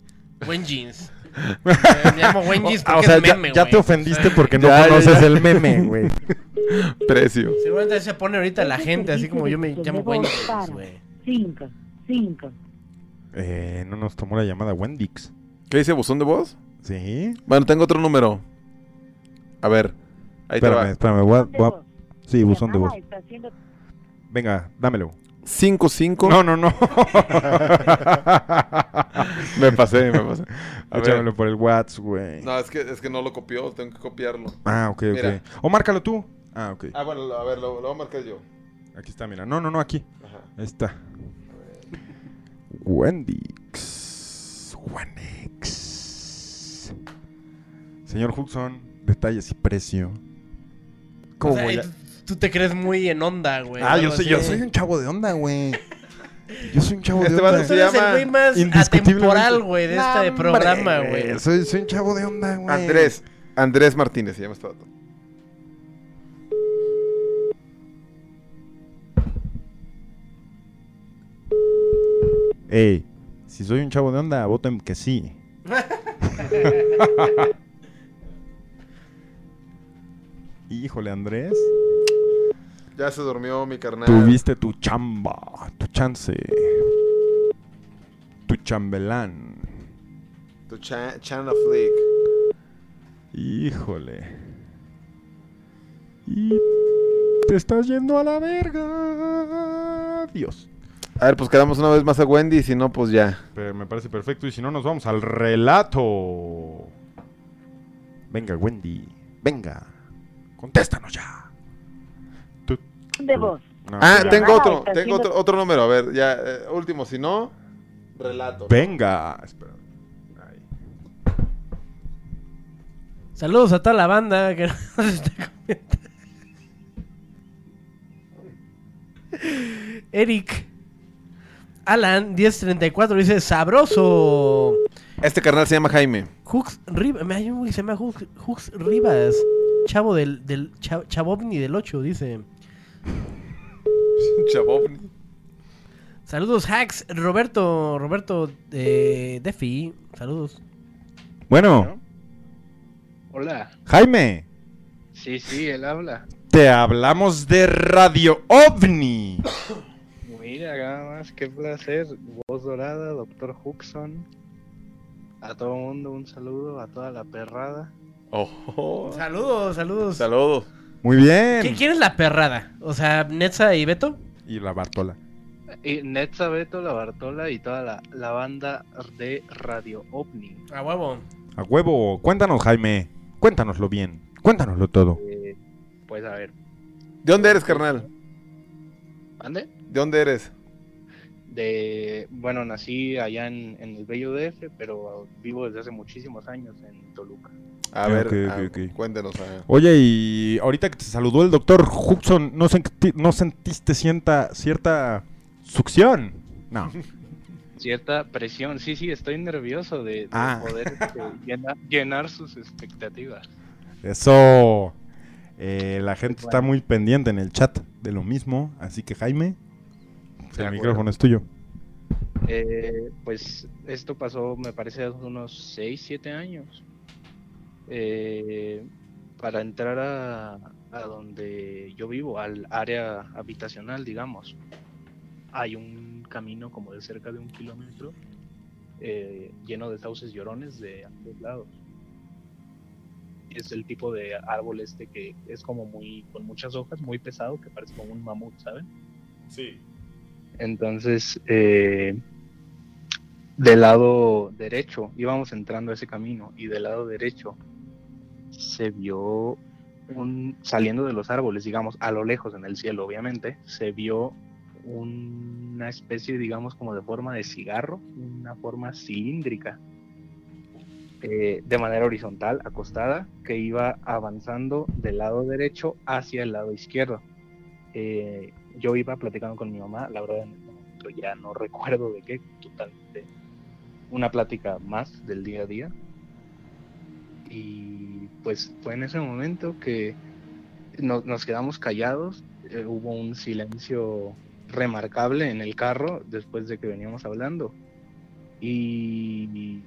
Buen jeans. Eh, me llamo jeans porque o sea, es ya, meme, ya güey. te ofendiste porque no Ya, ya, conoces ya. el meme, güey. Precio. Seguramente se pone ahorita la gente así como yo me llamo buen jeans, güey. 5, 5. Eh, no nos tomó la llamada Wendix. ¿Qué dice buzón de voz? Sí. Bueno, tengo otro número. A ver. Ahí te Espérame, va. espérame. voy a- voy a- Sí, buzón de voz. Venga, dámelo. 5-5. No, no, no. Me pasé, me pasé. Échamelo por el WhatsApp, güey. No, es que, es que no lo copió, tengo que copiarlo. Ah, ok, ok. Mira. O márcalo tú. Ah, ok. Ah, bueno, a ver, lo, lo voy a marcar yo. Aquí está, mira. No, no, no, aquí. Ajá. Ahí está. Wendix. Wendix. Señor Huxon, detalles y precio. O ¿Cómo sea, voy a- tú- te crees muy en onda, güey. Ah, yo soy, yo soy un chavo de onda, güey. Yo soy un chavo Este de onda. Tú eres el güey más atemporal, güey, de este programa, güey. Soy, soy un chavo de onda, güey. Andrés, Andrés Martínez se llama este vato. Ey, si soy un chavo de onda, voten que sí. Híjole, Andrés. Ya se durmió mi carnal. Tuviste tu chamba, tu chance. Tu chambelán. Tu cha Chan of League. Híjole. Y te estás yendo a la verga. Dios. A ver, pues quedamos una vez más a Wendy, y si no, pues ya. Pero me parece perfecto. Y si no, nos vamos al relato. Venga, Wendy. Venga. Contéstanos ya. Tú- De voz. No, Ah, ya. tengo otro, está tengo otro, otro número. A ver, ya, eh, último, si no, relato. Venga. Espera. Ahí. Saludos a toda la banda que nos está comentando. Eric Alan 1034 dice sabroso. Este carnal se llama Jaime. Hux Rivas, hay un güey que se llama Hux, Hux Rivas, chavo del, del cha- chavovni del 8, dice. Chabovni. Saludos hacks, Roberto, Roberto eh, Defi, saludos. Bueno, Hola. Jaime. Sí, sí, él habla. Te hablamos de Radio OVNI. Mira, nada más, qué placer. Voz dorada, doctor Huxon. A todo mundo un saludo, a toda la perrada. Oh, Saludos, saludos. saludos. Muy bien. ¿Qui- ¿Quién es la perrada? O sea, Netza y Beto. Y la Bartola. Y Netza Beto, la Bartola y toda la, la banda de Radio OVNI. A huevo. A huevo. Cuéntanos, Jaime. Cuéntanoslo bien. Cuéntanoslo todo. Eh, pues a ver, ¿De dónde eres, carnal? ¿mande? ¿De dónde eres? De, bueno, nací allá en, en el Bello DF, pero vivo desde hace muchísimos años en Toluca. A ver, ok, ah, ok, ok. cuéntenos. Oye, y ahorita que te saludó el doctor Huxon, ¿no, senti- no sentiste cierta, cierta succión? No. Cierta presión, sí, sí, estoy nervioso de, de Ah. poder este, llenar, llenar sus expectativas. Eso. Eh, la gente está Bueno. muy pendiente en el chat de lo mismo. Así que, Jaime, el acuerdo. micrófono es tuyo. Eh, pues esto pasó, me parece, hace unos 6, 7 años. Eh, para entrar a, a donde yo vivo, al área habitacional, digamos, hay un camino como de cerca de un kilómetro eh, lleno de sauces llorones de ambos lados. Es el tipo de árbol este que es como muy, con muchas hojas, muy pesado, que parece como un mamut, ¿saben? Sí. Entonces, eh, del lado derecho, íbamos entrando a ese camino y del lado derecho se vio un, saliendo de los árboles, digamos, a lo lejos en el cielo, obviamente, se vio una especie, digamos, como de forma de cigarro, una forma cilíndrica, eh, de manera horizontal, acostada, que iba avanzando del lado derecho hacia el lado izquierdo. Eh, yo iba platicando con mi mamá, la verdad en este momento ya no recuerdo de qué, totalmente una plática más del día a día. Y pues fue en ese momento que nos, nos quedamos callados, eh, hubo un silencio remarcable en el carro después de que veníamos hablando. Y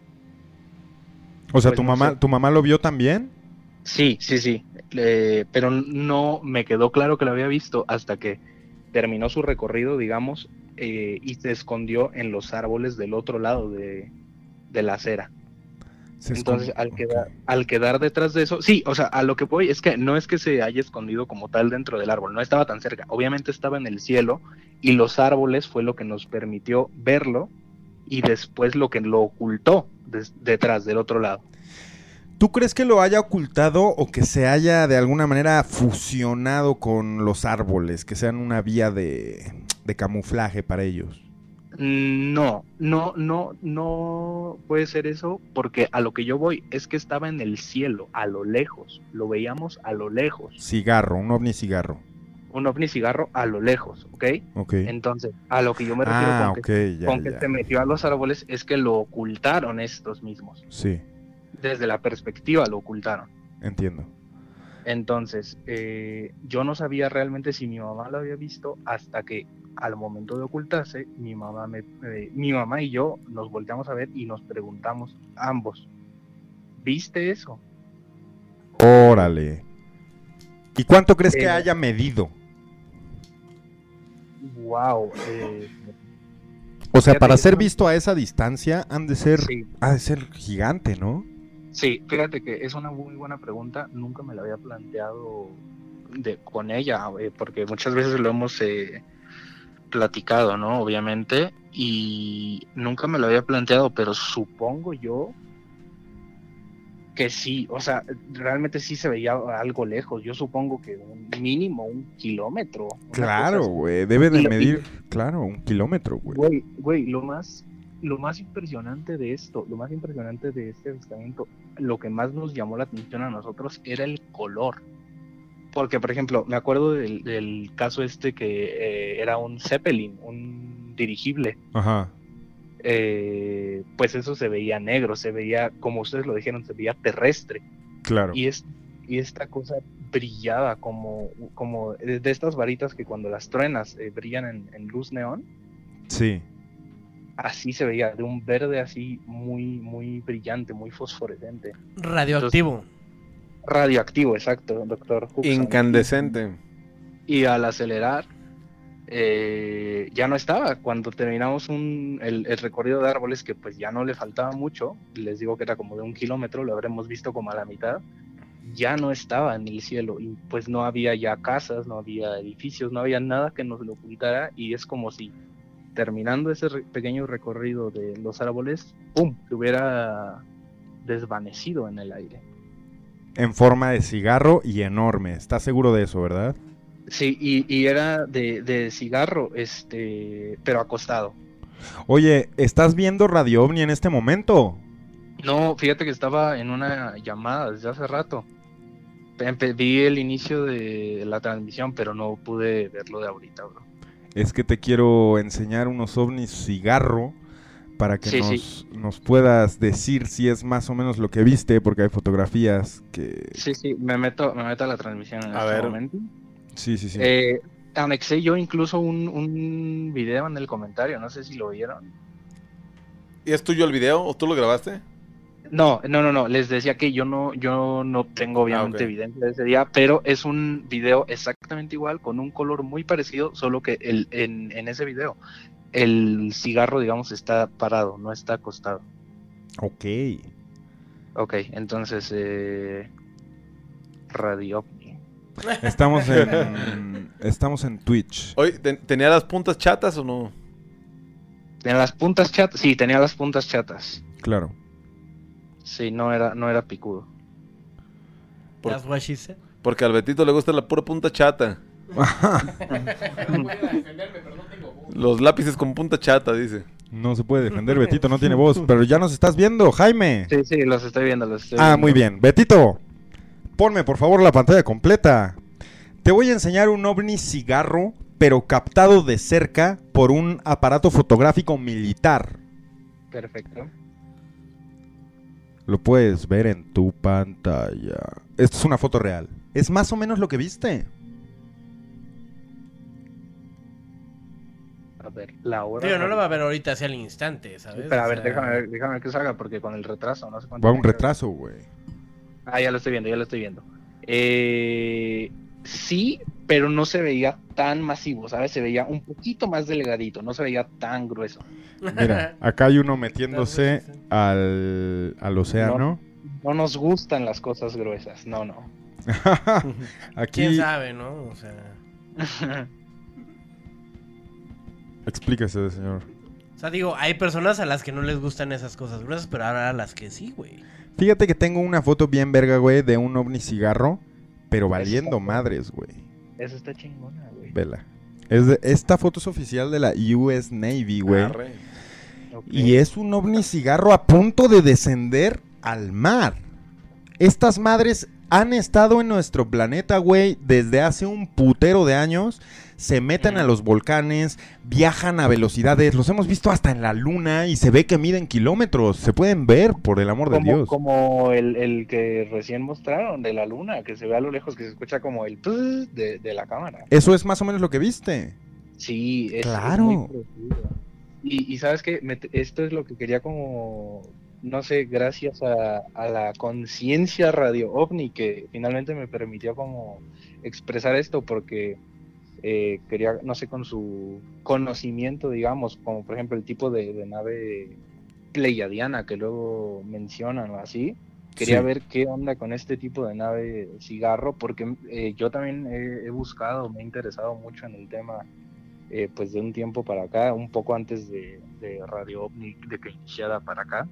O sea, Pues ¿tu, no mamá, sé. ¿tu mamá lo vio también? Sí, sí, sí. Eh, pero no me quedó claro que lo había visto hasta que terminó su recorrido, digamos, eh, y se escondió en los árboles del otro lado de, de la acera. Se Entonces, escondió, al quedar, al quedar detrás de eso, sí, o sea, a lo que voy es que no es que se haya escondido como tal dentro del árbol, no estaba tan cerca, obviamente estaba en el cielo y los árboles fue lo que nos permitió verlo y después lo que lo ocultó des- detrás del otro lado. ¿Tú crees que lo haya ocultado o que se haya de alguna manera fusionado con los árboles, que sean una vía de, de camuflaje para ellos? No, no, no, no puede ser eso, porque a lo que yo voy es que estaba en el cielo, a lo lejos, lo veíamos a lo lejos, Cigarro, un ovni cigarro. un ovni cigarro a lo lejos, ¿ok? Ok. Entonces, a lo que yo me refiero Ah, con, que, ok, ya, con que ya. se metió a los árboles es que lo ocultaron estos mismos, Sí, desde la perspectiva lo ocultaron. entiendo. Entonces, eh, yo no sabía realmente si mi mamá lo había visto hasta que al momento de ocultarse, mi mamá, me, eh, mi mamá y yo nos volteamos a ver y nos preguntamos ambos, ¿viste eso? Órale. ¿Y cuánto crees que Eh, haya medido? Wow. O sea, para ser visto a esa distancia, han de ser, Sí. ha de ser gigante, ¿no? Sí, fíjate que es una muy buena pregunta. Nunca me la había planteado de, con ella, eh, porque muchas veces lo hemos eh, platicado, ¿no? Obviamente, y nunca me lo había planteado, pero supongo yo que sí, o sea, realmente sí se veía algo lejos. Yo supongo que un mínimo un kilómetro. Claro, güey, debe de y- medir, claro, un kilómetro. Güey, güey, lo más, lo más impresionante de esto, lo más impresionante de este avistamiento, lo que más nos llamó la atención a nosotros era el color. Porque, por ejemplo, me acuerdo del, del caso este que eh, era un Zeppelin, un dirigible. Ajá. eh, pues eso se veía negro, se veía, como ustedes lo dijeron, se veía terrestre. Claro. Y, es, y esta cosa brillaba como, como de de estas varitas que cuando las truenas eh, brillan en, en luz neón Sí. Así se veía, de un verde así muy, muy brillante, muy fosforescente. Radioactivo. Radioactivo, exacto, doctor. Huxon. Incandescente. Y al acelerar, eh, ya no estaba. Cuando terminamos un, el, el recorrido de árboles, que pues ya no le faltaba mucho, les digo que era como de un kilómetro, lo habremos visto como a la mitad, ya no estaba en el cielo. Y pues no había ya casas, no había edificios, no había nada que nos lo ocultara. Y es como si terminando ese re- pequeño recorrido de los árboles, ¡pum! se hubiera desvanecido en el aire. En forma de cigarro y enorme. ¿Estás seguro de eso, verdad? Sí, y, y era de, de cigarro, este, pero acostado. Oye, ¿estás viendo Radio OVNI en este momento? No, fíjate que estaba en una llamada desde hace rato. Vi el inicio de la transmisión, pero no pude verlo de ahorita, bro. Es que te quiero enseñar unos ovnis cigarro para que Sí, nos, sí. nos puedas decir si es más o menos lo que viste, porque hay fotografías que... Sí, sí, me meto, me meto a la transmisión en A este ver. momento. Sí, sí, sí. Eh, anexé yo incluso un, un video en el comentario, no sé si lo vieron. ¿Y es tuyo el video o tú lo grabaste? No, no, no, no. Les decía que yo no, yo no tengo obviamente Ah, ok. evidencia de ese día, pero es un video exactamente igual, con un color muy parecido, solo que el, en, en ese video el cigarro, digamos, está parado, no está acostado. Ok. Ok, entonces eh, Radio. Estamos en, estamos en Twitch. Oye, ¿ten- ¿tenía las puntas chatas o no? ¿En las puntas chatas? Sí, tenía las puntas chatas. Claro. Sí, no era, no era picudo. Por- That's what she said. Porque al Betito le gusta la pura punta chata. Los lápices con punta chata, dice. No se puede defender, Betito no tiene voz, pero ya nos estás viendo, Jaime. Sí, sí, los estoy viendo, los estoy Ah, viendo. muy bien. Betito, ponme por favor la pantalla completa. Te voy a enseñar un ovni cigarro, pero captado de cerca por un aparato fotográfico militar. Perfecto. Lo puedes ver en tu pantalla. Esto es una foto real. Es más o menos lo que viste. A ver, la hora. Digo, no lo va a ver ahorita hacia el instante, ¿sabes? Pero a O ver, sea, déjame ver, déjame ver que salga porque con el retraso, no sé cuánto. Va un retraso, güey. Ah, ya lo estoy viendo, ya lo estoy viendo. Eh, sí, pero no se veía tan masivo, ¿sabes? Se veía un poquito más delgadito, no se veía tan grueso. Mira, acá hay uno metiéndose al, al océano. No nos gustan las cosas gruesas, no, no. Aquí, ¿Quién sabe, no? O sea, explíquese, señor. o sea, digo, hay personas a las que no les gustan esas cosas gruesas, pero ahora a las que sí, güey. Fíjate que tengo una foto bien verga, güey, de un ovni cigarro, pero valiendo está- madres, güey. Eso está chingona, güey. Vela. Es de- esta foto es oficial de la US Navy, güey. Y es un ovni cigarro a punto de descender al mar. Estas madres han estado en nuestro planeta, güey, desde hace un putero de años. Se meten a los volcanes, viajan a velocidades, los hemos visto hasta en la luna y se ve que miden kilómetros. Se pueden ver, por el amor de Como, Dios. como el, el que recién mostraron de la luna, que se ve a lo lejos, que se escucha como el de, de la cámara. Eso es más o menos lo que viste. Sí, es, es Claro. muy. Y, y sabes que esto es lo que quería como, no sé, gracias a, a la conciencia radio ovni que finalmente me permitió como expresar esto porque eh, quería, no sé, con su conocimiento, digamos, como por ejemplo el tipo de, de nave pleiadiana que luego mencionan o así. Quería Sí. ver qué onda con este tipo de nave cigarro, porque eh, yo también he, he buscado, me he interesado mucho en el tema, eh, pues de un tiempo para acá, un poco antes de, de Radio OVNI, de que iniciara para acá.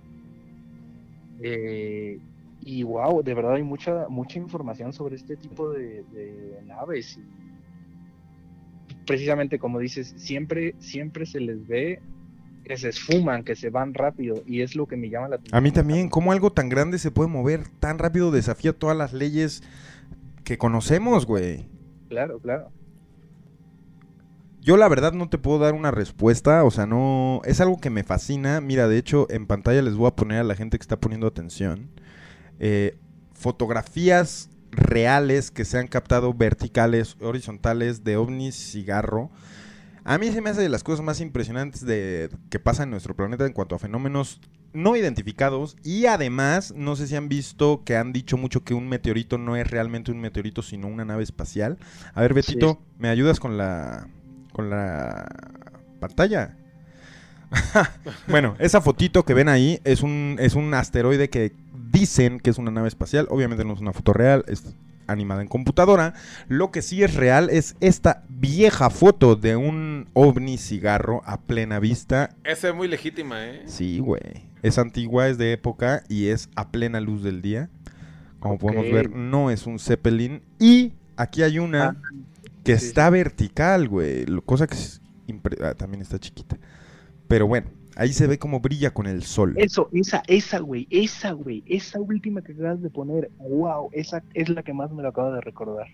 Eh, y wow, de verdad hay mucha mucha información sobre este tipo de, de naves. Y precisamente como dices, siempre, siempre se les ve que se esfuman, que se van rápido, y es lo que me llama la atención. A mí también, ¿cómo algo tan grande se puede mover tan rápido? Desafía todas las leyes que conocemos, güey. Claro, claro. Yo la verdad no te puedo dar una respuesta, o sea, no... Es algo que me fascina. Mira, de hecho, en pantalla les voy a poner a la gente que está poniendo atención. eh, fotografías reales que se han captado verticales, horizontales, de ovnis cigarro. A mí se me hace de las cosas más impresionantes de, que pasan en nuestro planeta en cuanto a fenómenos no identificados. Y además, no sé si han visto que han dicho mucho que un meteorito no es realmente un meteorito, sino una nave espacial. A ver, Betito, ¿me ayudas con la, con la pantalla? bueno, esa fotito que ven ahí es un, es un asteroide que dicen que es una nave espacial. Obviamente no es una foto real, es animada en computadora. Lo que sí es real es esta vieja foto de un ovni cigarro a plena vista. Esa es muy legítima, ¿eh? Sí, güey. Es antigua, es de época y es a plena luz del día. Como podemos ver, no es un Zeppelin. Y aquí hay una que sí, está vertical, güey. lo- Cosa que es impre- ah, también está chiquita. Pero bueno, ahí se ve como brilla con el sol. Eso, esa, esa, güey, esa, güey, esa última que acabas de poner, wow, esa es la que más me lo acabo de recordar.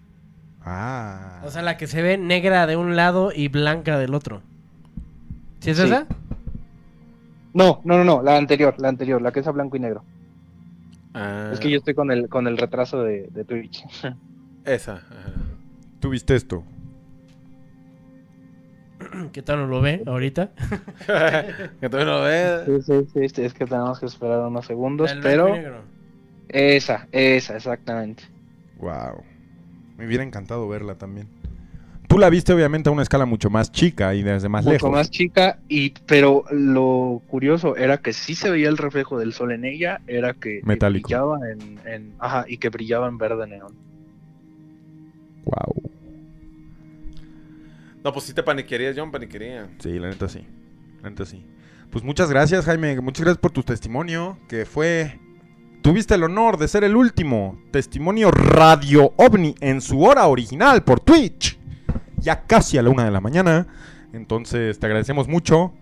Ah. O sea, la que se ve negra de un lado y blanca del otro. ¿Sí es Sí. esa? No, no, no, no, la anterior, la anterior, la que es a blanco y negro. Ah, Es que yo estoy con el, con el retraso de, de Twitch. Esa. ajá. ¿Tú viste esto? ¿Qué tal no lo ve ahorita? que todavía no lo ves. Sí, sí, sí, sí, es que tenemos que esperar unos segundos, El pero negro. esa, esa, exactamente. Wow. Me hubiera encantado verla también. Tú la viste obviamente a una escala mucho más chica y desde más Mucho lejos. más chica, y pero lo curioso era que sí se veía el reflejo del sol en ella, era que, que Metálico. brillaba en, en- ajá, y que brillaba en verde neón. Wow. No, pues sí te paniquerías, John, paniquería. Sí, la neta sí. La neta sí. Pues muchas gracias, Jaime. Muchas gracias por tu testimonio. Que fue. Tuviste el honor de ser el último testimonio radio ovni en su hora original por Twitch. Ya casi a la una de la mañana. Entonces te agradecemos mucho.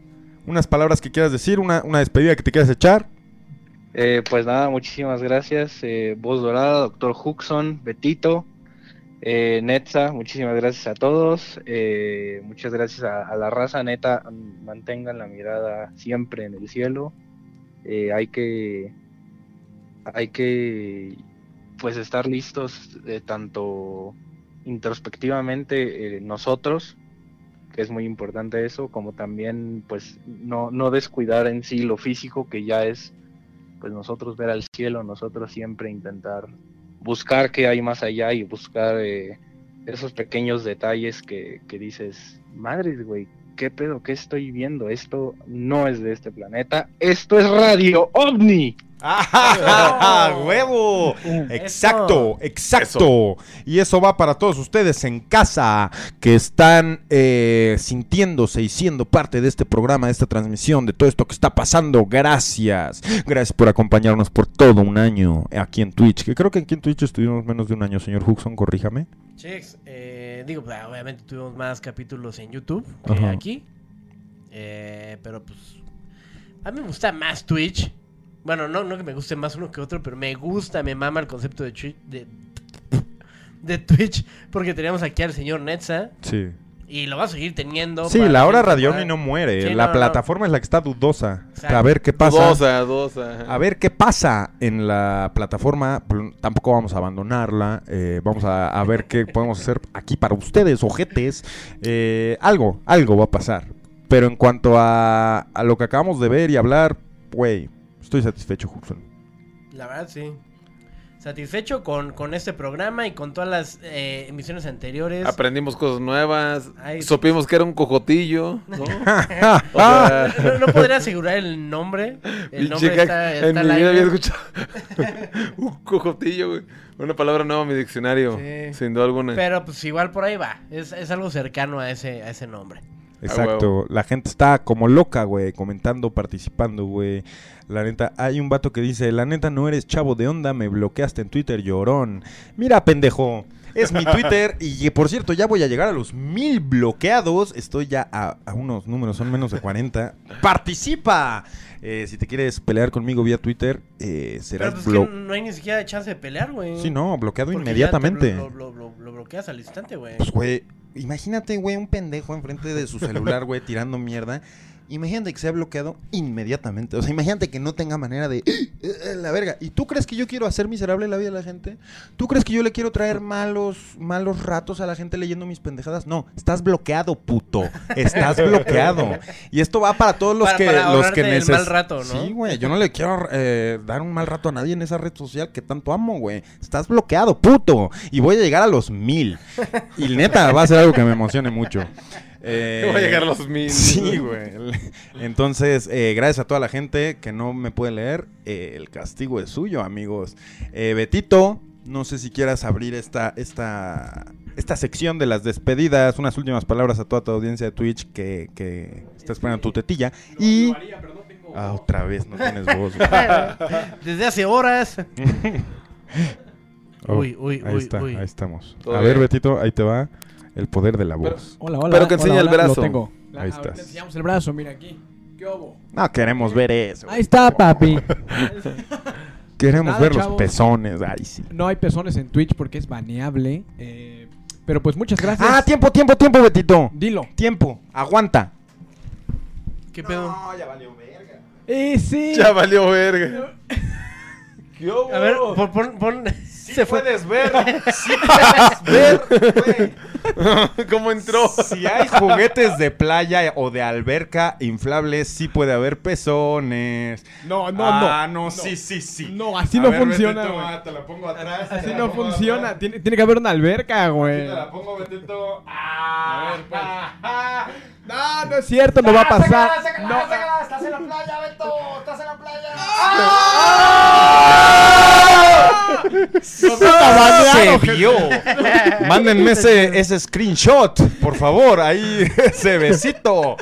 Unas palabras que quieras decir, una, una despedida que te quieras echar. Eh, pues nada, muchísimas gracias. Eh, Voz Dorada, Doctor Huxon, Betito, eh, Netza, muchísimas gracias a todos. Eh, muchas gracias a, la raza, neta. Mantengan la mirada siempre en el cielo. Eh, hay que. Hay que. Pues estar listos, tanto introspectivamente nosotros, que es muy importante eso, como también, pues, no, no descuidar en sí lo físico, que ya es pues nosotros ver al cielo, nosotros siempre intentar buscar qué hay más allá y buscar eh, esos pequeños detalles que, que dices, madres, güey, ¿qué pedo? ¿Qué estoy viendo? Esto no es de este planeta, esto es Radio OVNI. ¡Ah, huevo! Exacto, exacto. Y eso va para todos ustedes en casa que están eh, sintiéndose y siendo parte de este programa, de esta transmisión, de todo esto que está pasando. Gracias. Gracias por acompañarnos por todo un año aquí en Twitch. Que creo que aquí en Twitch estuvimos menos de un año, señor Huxon, corríjame. Chex, eh, Eh, digo, pues, obviamente tuvimos más capítulos en YouTube que Ajá. aquí. Eh, pero pues. A mí me gusta más Twitch. Bueno, no, no que me guste más uno que otro, pero me gusta, me mama el concepto de, Twitch- de, de Twitch. Porque teníamos aquí al señor Netza. Sí. Y lo va a seguir teniendo. Sí, para la hora temporada. Radio OVNI no muere. Sí, la no, no. plataforma es la que está dudosa. Exacto. A ver qué pasa. Dudosa, dudosa. A ver qué pasa en la plataforma. Pl- Tampoco vamos a abandonarla. eh, vamos a, a ver qué podemos hacer aquí para ustedes, ojetes. Eh, algo, algo va a pasar. Pero en cuanto a, a lo que acabamos de ver y hablar, güey, estoy satisfecho, Hudson. La verdad, sí. Satisfecho con, con este programa y con todas las eh, emisiones anteriores. Aprendimos cosas nuevas. Ay, sí. Supimos que era un cojotillo. ¿no? O sea, no, no podría asegurar el nombre. El nombre Pinche está, está en mi vida había escuchado un cojotillo, güey. Una palabra nueva en mi diccionario, Sí. sin duda alguna. Pero pues igual por ahí va. Es, es algo cercano a ese, a ese nombre. Exacto. La gente está como loca, güey, comentando, participando, güey. La neta, hay un vato que dice, la neta no eres chavo de onda, me bloqueaste en Twitter, llorón. Mira, pendejo. Es mi Twitter y por cierto ya voy a llegar a los mil bloqueados. Estoy ya a, a unos números, son menos de 40. ¡Participa! Eh, si te quieres pelear conmigo vía Twitter, eh, Pero serás pues que blo- no hay ni siquiera chance de pelear, güey. Sí, no, bloqueado Porque ya te inmediatamente. Lo- lo- lo bloqueas al instante, güey. Pues, güey, imagínate, güey, un pendejo enfrente de su celular, güey, tirando mierda. Imagínate que sea bloqueado inmediatamente. O sea, imagínate que no tenga manera de... "Eh, eh, la verga. ¿Y tú crees que yo quiero hacer miserable la vida de la gente? ¿Tú crees que yo le quiero traer malos, malos ratos a la gente leyendo mis pendejadas? No, estás bloqueado, puto. Estás bloqueado. Y esto va para todos los Para- que... para los que el neces- mal rato, ¿no? Sí, güey. Yo no le quiero eh, dar un mal rato a nadie en esa red social que tanto amo, güey. Estás bloqueado, puto. Y voy a llegar a los mil. Y neta, va a ser algo que me emocione mucho. Eh, Voy a llegar a los mil. Sí, güey. Entonces, eh, gracias a toda la gente que no me puede leer. eh, el castigo es suyo, amigos. Eh, Betito, no sé si quieras abrir esta, esta, esta sección de las despedidas. Unas últimas palabras a toda tu audiencia de Twitch que, que está esperando tu tetilla. Y... Ah, otra vez no tienes voz. güey. Desde hace horas. Oh, Uy, uy, ahí uy, está, uy. ahí estamos. A ver. Betito, ahí te va el poder de la Pero- voz. Hola, hola. Pero que hola, enseñe el brazo. Lo tengo. Ahí estás. enseñamos el brazo, mira aquí. ¿Qué hubo? No queremos ver eso. Ahí está, papi. Queremos Nada, ver los pezones. Ay, sí. No hay pezones en Twitch porque es baneable. eh, pero pues muchas gracias. Ah, tiempo, tiempo, tiempo, Betito. Dilo. Tiempo. Aguanta. ¿Qué pedo? ya valió verga. Eh, sí. Ya valió verga. ¿Qué hubo? A ver, pon. pon, pon- se fue. puedes ver. Sí puedes ver, güey. ¿Cómo entró? Si hay juguetes de playa o de alberca inflables, sí puede haber pezones. No, no, ah, no. no, sí, sí, sí. No, así A no ver, funciona, Betito, ah, te la pongo atrás. Así no funciona. Tiene, tiene que haber una alberca, güey. Aquí te la pongo, Betito. Ah, A ver, pues. ah, No, no es cierto, no va a pasar. No. Estás en la playa, Beto. Estás en la playa. Se vio. Mándenme ese, ese screenshot, por favor. Ahí, ese besito.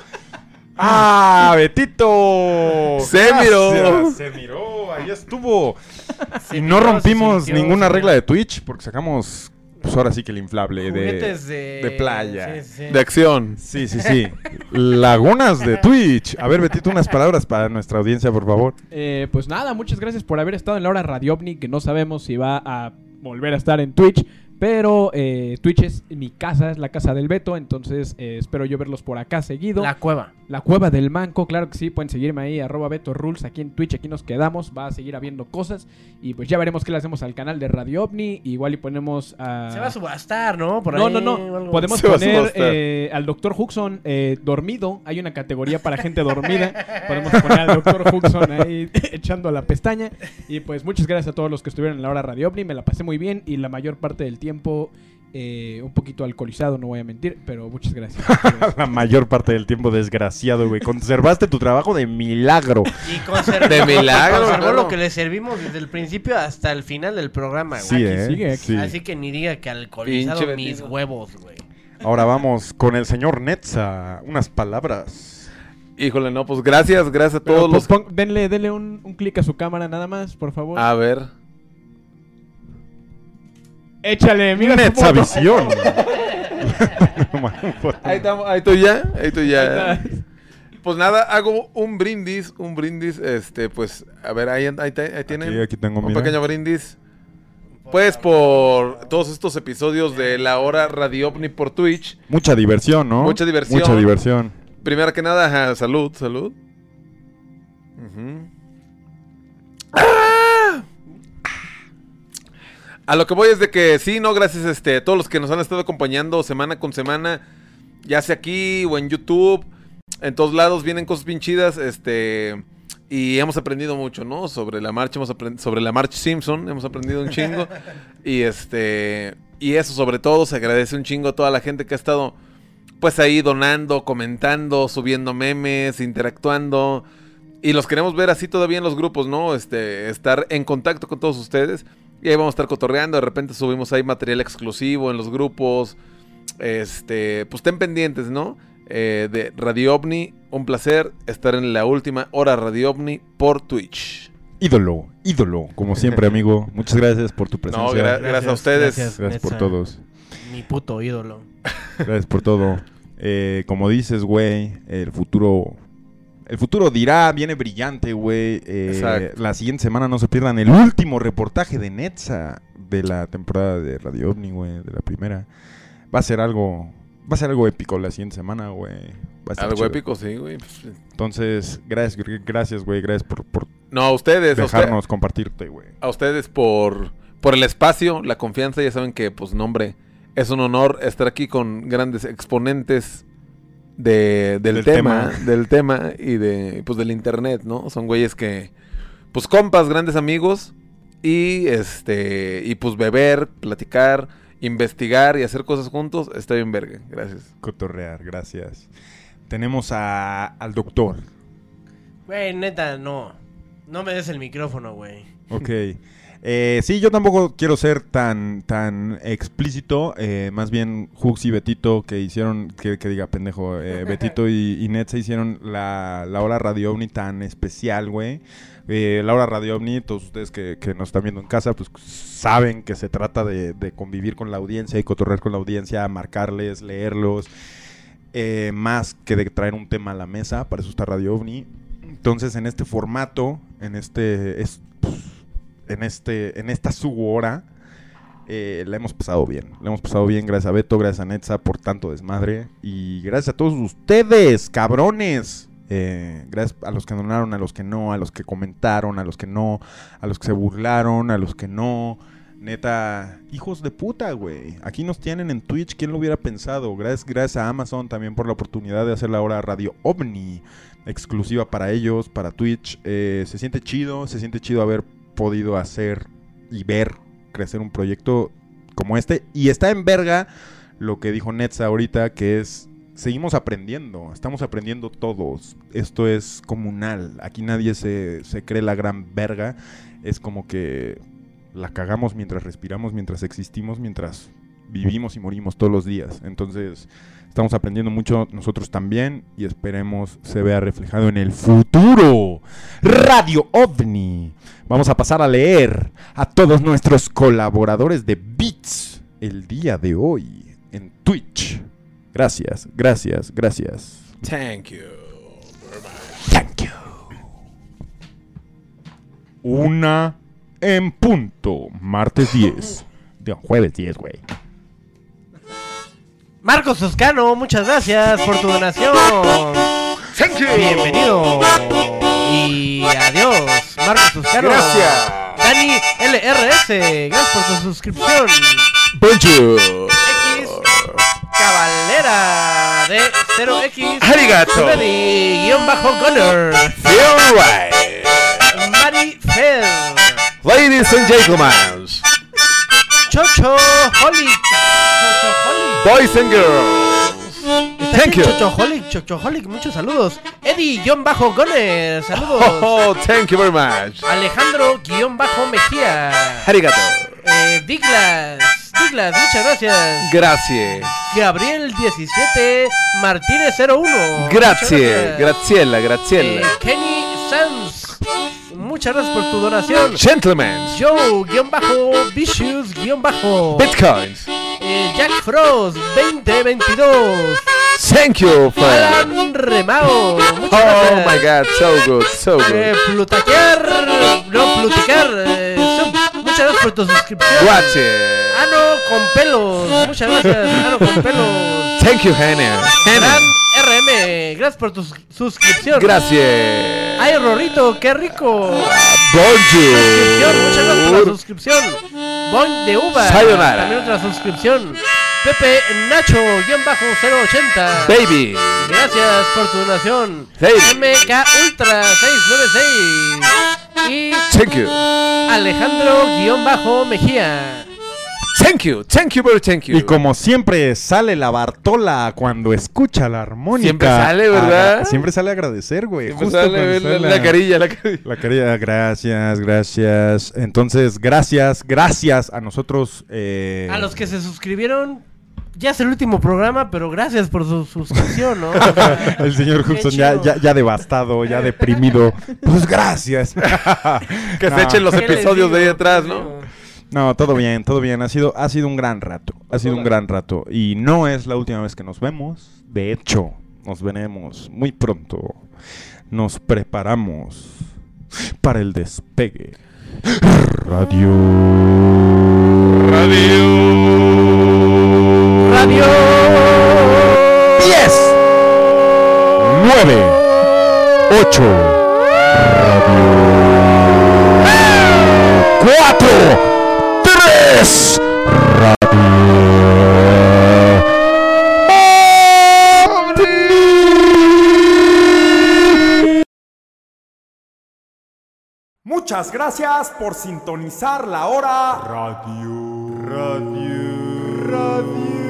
¡Ah, Betito! Se miró. Se miró, ahí estuvo. Se y no rompimos sintió, ninguna regla de Twitch porque sacamos, pues ahora sí que el inflable de, de... de playa. Sí, sí. De acción. Sí, sí, sí. Lagunas de Twitch. A ver, Betito, unas palabras para nuestra audiencia, por favor. Eh, pues nada, muchas gracias por haber estado en la hora Radio OVNI, que no sabemos si va a volver a estar en Twitch, pero eh, Twitch es mi casa, es la casa del Beto, entonces eh, espero yo verlos por acá seguido. La cueva. La cueva del manco, claro que sí, pueden seguirme ahí, arroba Beto Rules, aquí en Twitch, aquí nos quedamos, va a seguir habiendo cosas y pues ya veremos qué le hacemos al canal de Radio OVNI, igual y ponemos a... Se va a subastar, ¿no? Por no, ahí no, no. Podemos poner eh, al Dr. Huxon eh, dormido. Hay una categoría para gente dormida. Podemos poner al Dr. Huxon ahí echando la pestaña. Y pues muchas gracias a todos los que estuvieron en la hora Radio OVNI. Me la pasé muy bien y la mayor parte del tiempo eh, un poquito alcoholizado, no voy a mentir. Pero muchas gracias. La mayor parte del tiempo, desgraciado, güey. Conservaste tu trabajo de milagro. Y conservó, De milagro, conservó lo que le servimos desde el principio hasta el final del programa, güey. Sí, Aquí ¿eh? sigue, aquí. Sí. Así que ni diga que alcoholizado Pinche mis huevos, güey. Ahora vamos con el señor Netza. Unas palabras. Híjole, no, pues gracias, gracias a Pero, todos pues, los... pon- denle denle un, un clic a su cámara nada más, por favor. A ver. Échale, mira foto. Visión. Ahí, estamos, ahí estoy ya, ahí estoy ya. Pues nada, hago un brindis, un brindis, este, pues, a ver, ahí, ahí, ahí tienen Aquí, aquí tengo, un mira. pequeño brindis. Pues por todos estos episodios de La Hora Radio OVNI por Twitch. Mucha diversión, ¿no? Mucha diversión. Mucha diversión. Primero que nada, salud, salud. ¡Ah! A lo que voy es de que sí, no, gracias este, a todos los que nos han estado acompañando semana con semana, ya sea aquí o en YouTube, en todos lados vienen cosas bien chidas, este, y hemos aprendido mucho, ¿no? Sobre la marcha, hemos aprendido, sobre la marcha Simpson, hemos aprendido un chingo, y este, y eso sobre todo se agradece un chingo a toda la gente que ha estado, pues ahí donando, comentando, subiendo memes, interactuando. Y los queremos ver así todavía en los grupos, ¿no? Este, estar en contacto con todos ustedes. Y ahí vamos a estar cotorreando. De repente subimos ahí material exclusivo en los grupos. Este, pues estén pendientes, ¿no? Eh, de Radio OVNI. Un placer estar en la última hora Radio OVNI por Twitch. Ídolo, ídolo, como siempre, amigo. Muchas gracias por tu presencia. No, gra- gracias a ustedes. Gracias, por Netza. todos. Mi puto ídolo. Gracias por todo. Eh, como dices, güey, el futuro. El futuro dirá, viene brillante, güey. Eh, la siguiente semana no se pierdan el último reportaje de Netza de la temporada de Radio OVNI, güey, de la primera. Va a ser algo. Va a ser algo épico la siguiente semana, güey. Algo chido. épico, sí, güey. Pues, Entonces, gracias, gr- gracias, güey. Gracias por, por No, a ustedes. a usted- dejarnos compartirte, güey. a ustedes por, por el espacio, la confianza. Ya saben que, pues, nombre, es un honor estar aquí con grandes exponentes de, del, Del tema, tema. del tema y de, pues, del internet, ¿no? Son güeyes que, pues, compas, grandes amigos y, este, y pues, beber, platicar, investigar y hacer cosas juntos está bien verga. Gracias. Cotorrear, gracias. Tenemos a, al doctor. Güey, neta, no. No me des el micrófono, güey. Ok. Eh, sí, yo tampoco quiero ser tan, tan explícito. eh, más bien, Hux y Betito que hicieron, que, que diga pendejo, eh, Betito y, y Netza hicieron la, la hora Radio OVNI tan especial, güey. Eh, la hora Radio OVNI, todos ustedes que, que nos están viendo en casa, pues saben que se trata de, de convivir con la audiencia y cotorrear con la audiencia, marcarles, leerlos. más que de traer un tema a la mesa, para eso está Radio OVNI. Entonces, en este formato, en este, es, en este, en esta su hora, eh, la hemos pasado bien. La hemos pasado bien, gracias a Beto, gracias a Netza por tanto desmadre. Y gracias a todos ustedes, cabrones. Eh, gracias a los que donaron, a los que no, a los que comentaron, a los que no, a los que se burlaron, a los que no. Neta, hijos de puta, güey. Aquí nos tienen en Twitch, ¿quién lo hubiera pensado? Gracias, gracias a Amazon también por la oportunidad de hacer la hora Radio OVNI, exclusiva para ellos, para Twitch. Eh, se siente chido, se siente chido haber podido hacer y ver crecer un proyecto como este. Y está en verga lo que dijo Netza ahorita, que es, seguimos aprendiendo, estamos aprendiendo todos. Esto es comunal, aquí nadie se, se cree la gran verga. Es como que la cagamos mientras respiramos, mientras existimos, mientras vivimos y morimos todos los días. Entonces, estamos aprendiendo mucho nosotros también y esperemos se vea reflejado en el futuro. Radio OVNI. Vamos a pasar a leer a todos nuestros colaboradores de Beats el día de hoy en Twitch. Gracias, gracias, gracias. Thank you. Thank you. Una en punto, martes 10. Digo, jueves 10, güey. Marcos Toscano, muchas gracias por tu donación. Bienvenido. Y adiós, Marcos Toscano. Gracias. Dani LRS, gracias por tu suscripción. Bonjour. X Cabalera de 0X. Arigato. Guión bajo Gunner. Feel right. Mari Fer. Ladies and gentlemen, Chocho Holic. Boys and girls, Thank you. Chochoholic, Chochoholic, muchos saludos. Eddie-Goner, saludos. Oh, thank you very much. Alejandro-Mejía. Arigato. Eh, Diglas, Diglas, muchas gracias. Gracias. Gabriel17, Martínez01. Grazie, Graciela, Eh, Graciela. Kenny Sanz, muchas gracias por tu donación. Gentlemen, Joe, guion bajo, Vicious, guion bajo. Bitcoins. eh, Jack Frost 2022. Thank you, friend. Alan Remao. Muchas Oh gracias. my god, so good, so Eh, good. plutaquear, no, pluticar. eh, muchas gracias por tu suscripción. Gracias. Ano con pelos. Muchas gracias. Ano con pelos. Thank you, Hannah. Hannah. Gran RM. Gracias por tu sus- suscripción. Gracias. Ay, Rorrito, qué rico. Bonjour. Muchas gracias por la suscripción. Bon de Uva. Sayonara. También otra suscripción. Pepe Nacho, guion bajo 080. Baby. Gracias por tu donación. Hey. MK Ultra 696. Y Thank you. Alejandro guion bajo Mejía. Thank you, thank you, very thank you. Y como siempre sale la Bartola cuando escucha la armónica. Siempre sale, ¿verdad? Agra- siempre sale a agradecer, güey. Siempre Justo sale la- carilla, la carilla. La carilla, gracias, gracias. Entonces, gracias, gracias a nosotros. eh, A los que se suscribieron. Ya es el último programa, pero gracias por su suscripción, ¿no? El señor Hudson ya, ya, ya devastado, ya deprimido. Pues gracias. Que No. se echen los ¿Qué les episodios de ahí atrás, ¿Qué ¿no? No, todo bien, todo bien. Ha sido, ha sido un gran rato. Ha sido un gran rato. Y no es la última vez que nos vemos. De hecho, nos veremos muy pronto. Nos preparamos para el despegue. Radio. Radio. Radio. 10 9 8 Radio 4 3 Radio Muchas gracias por sintonizar la hora. Radio. Radio. Radio.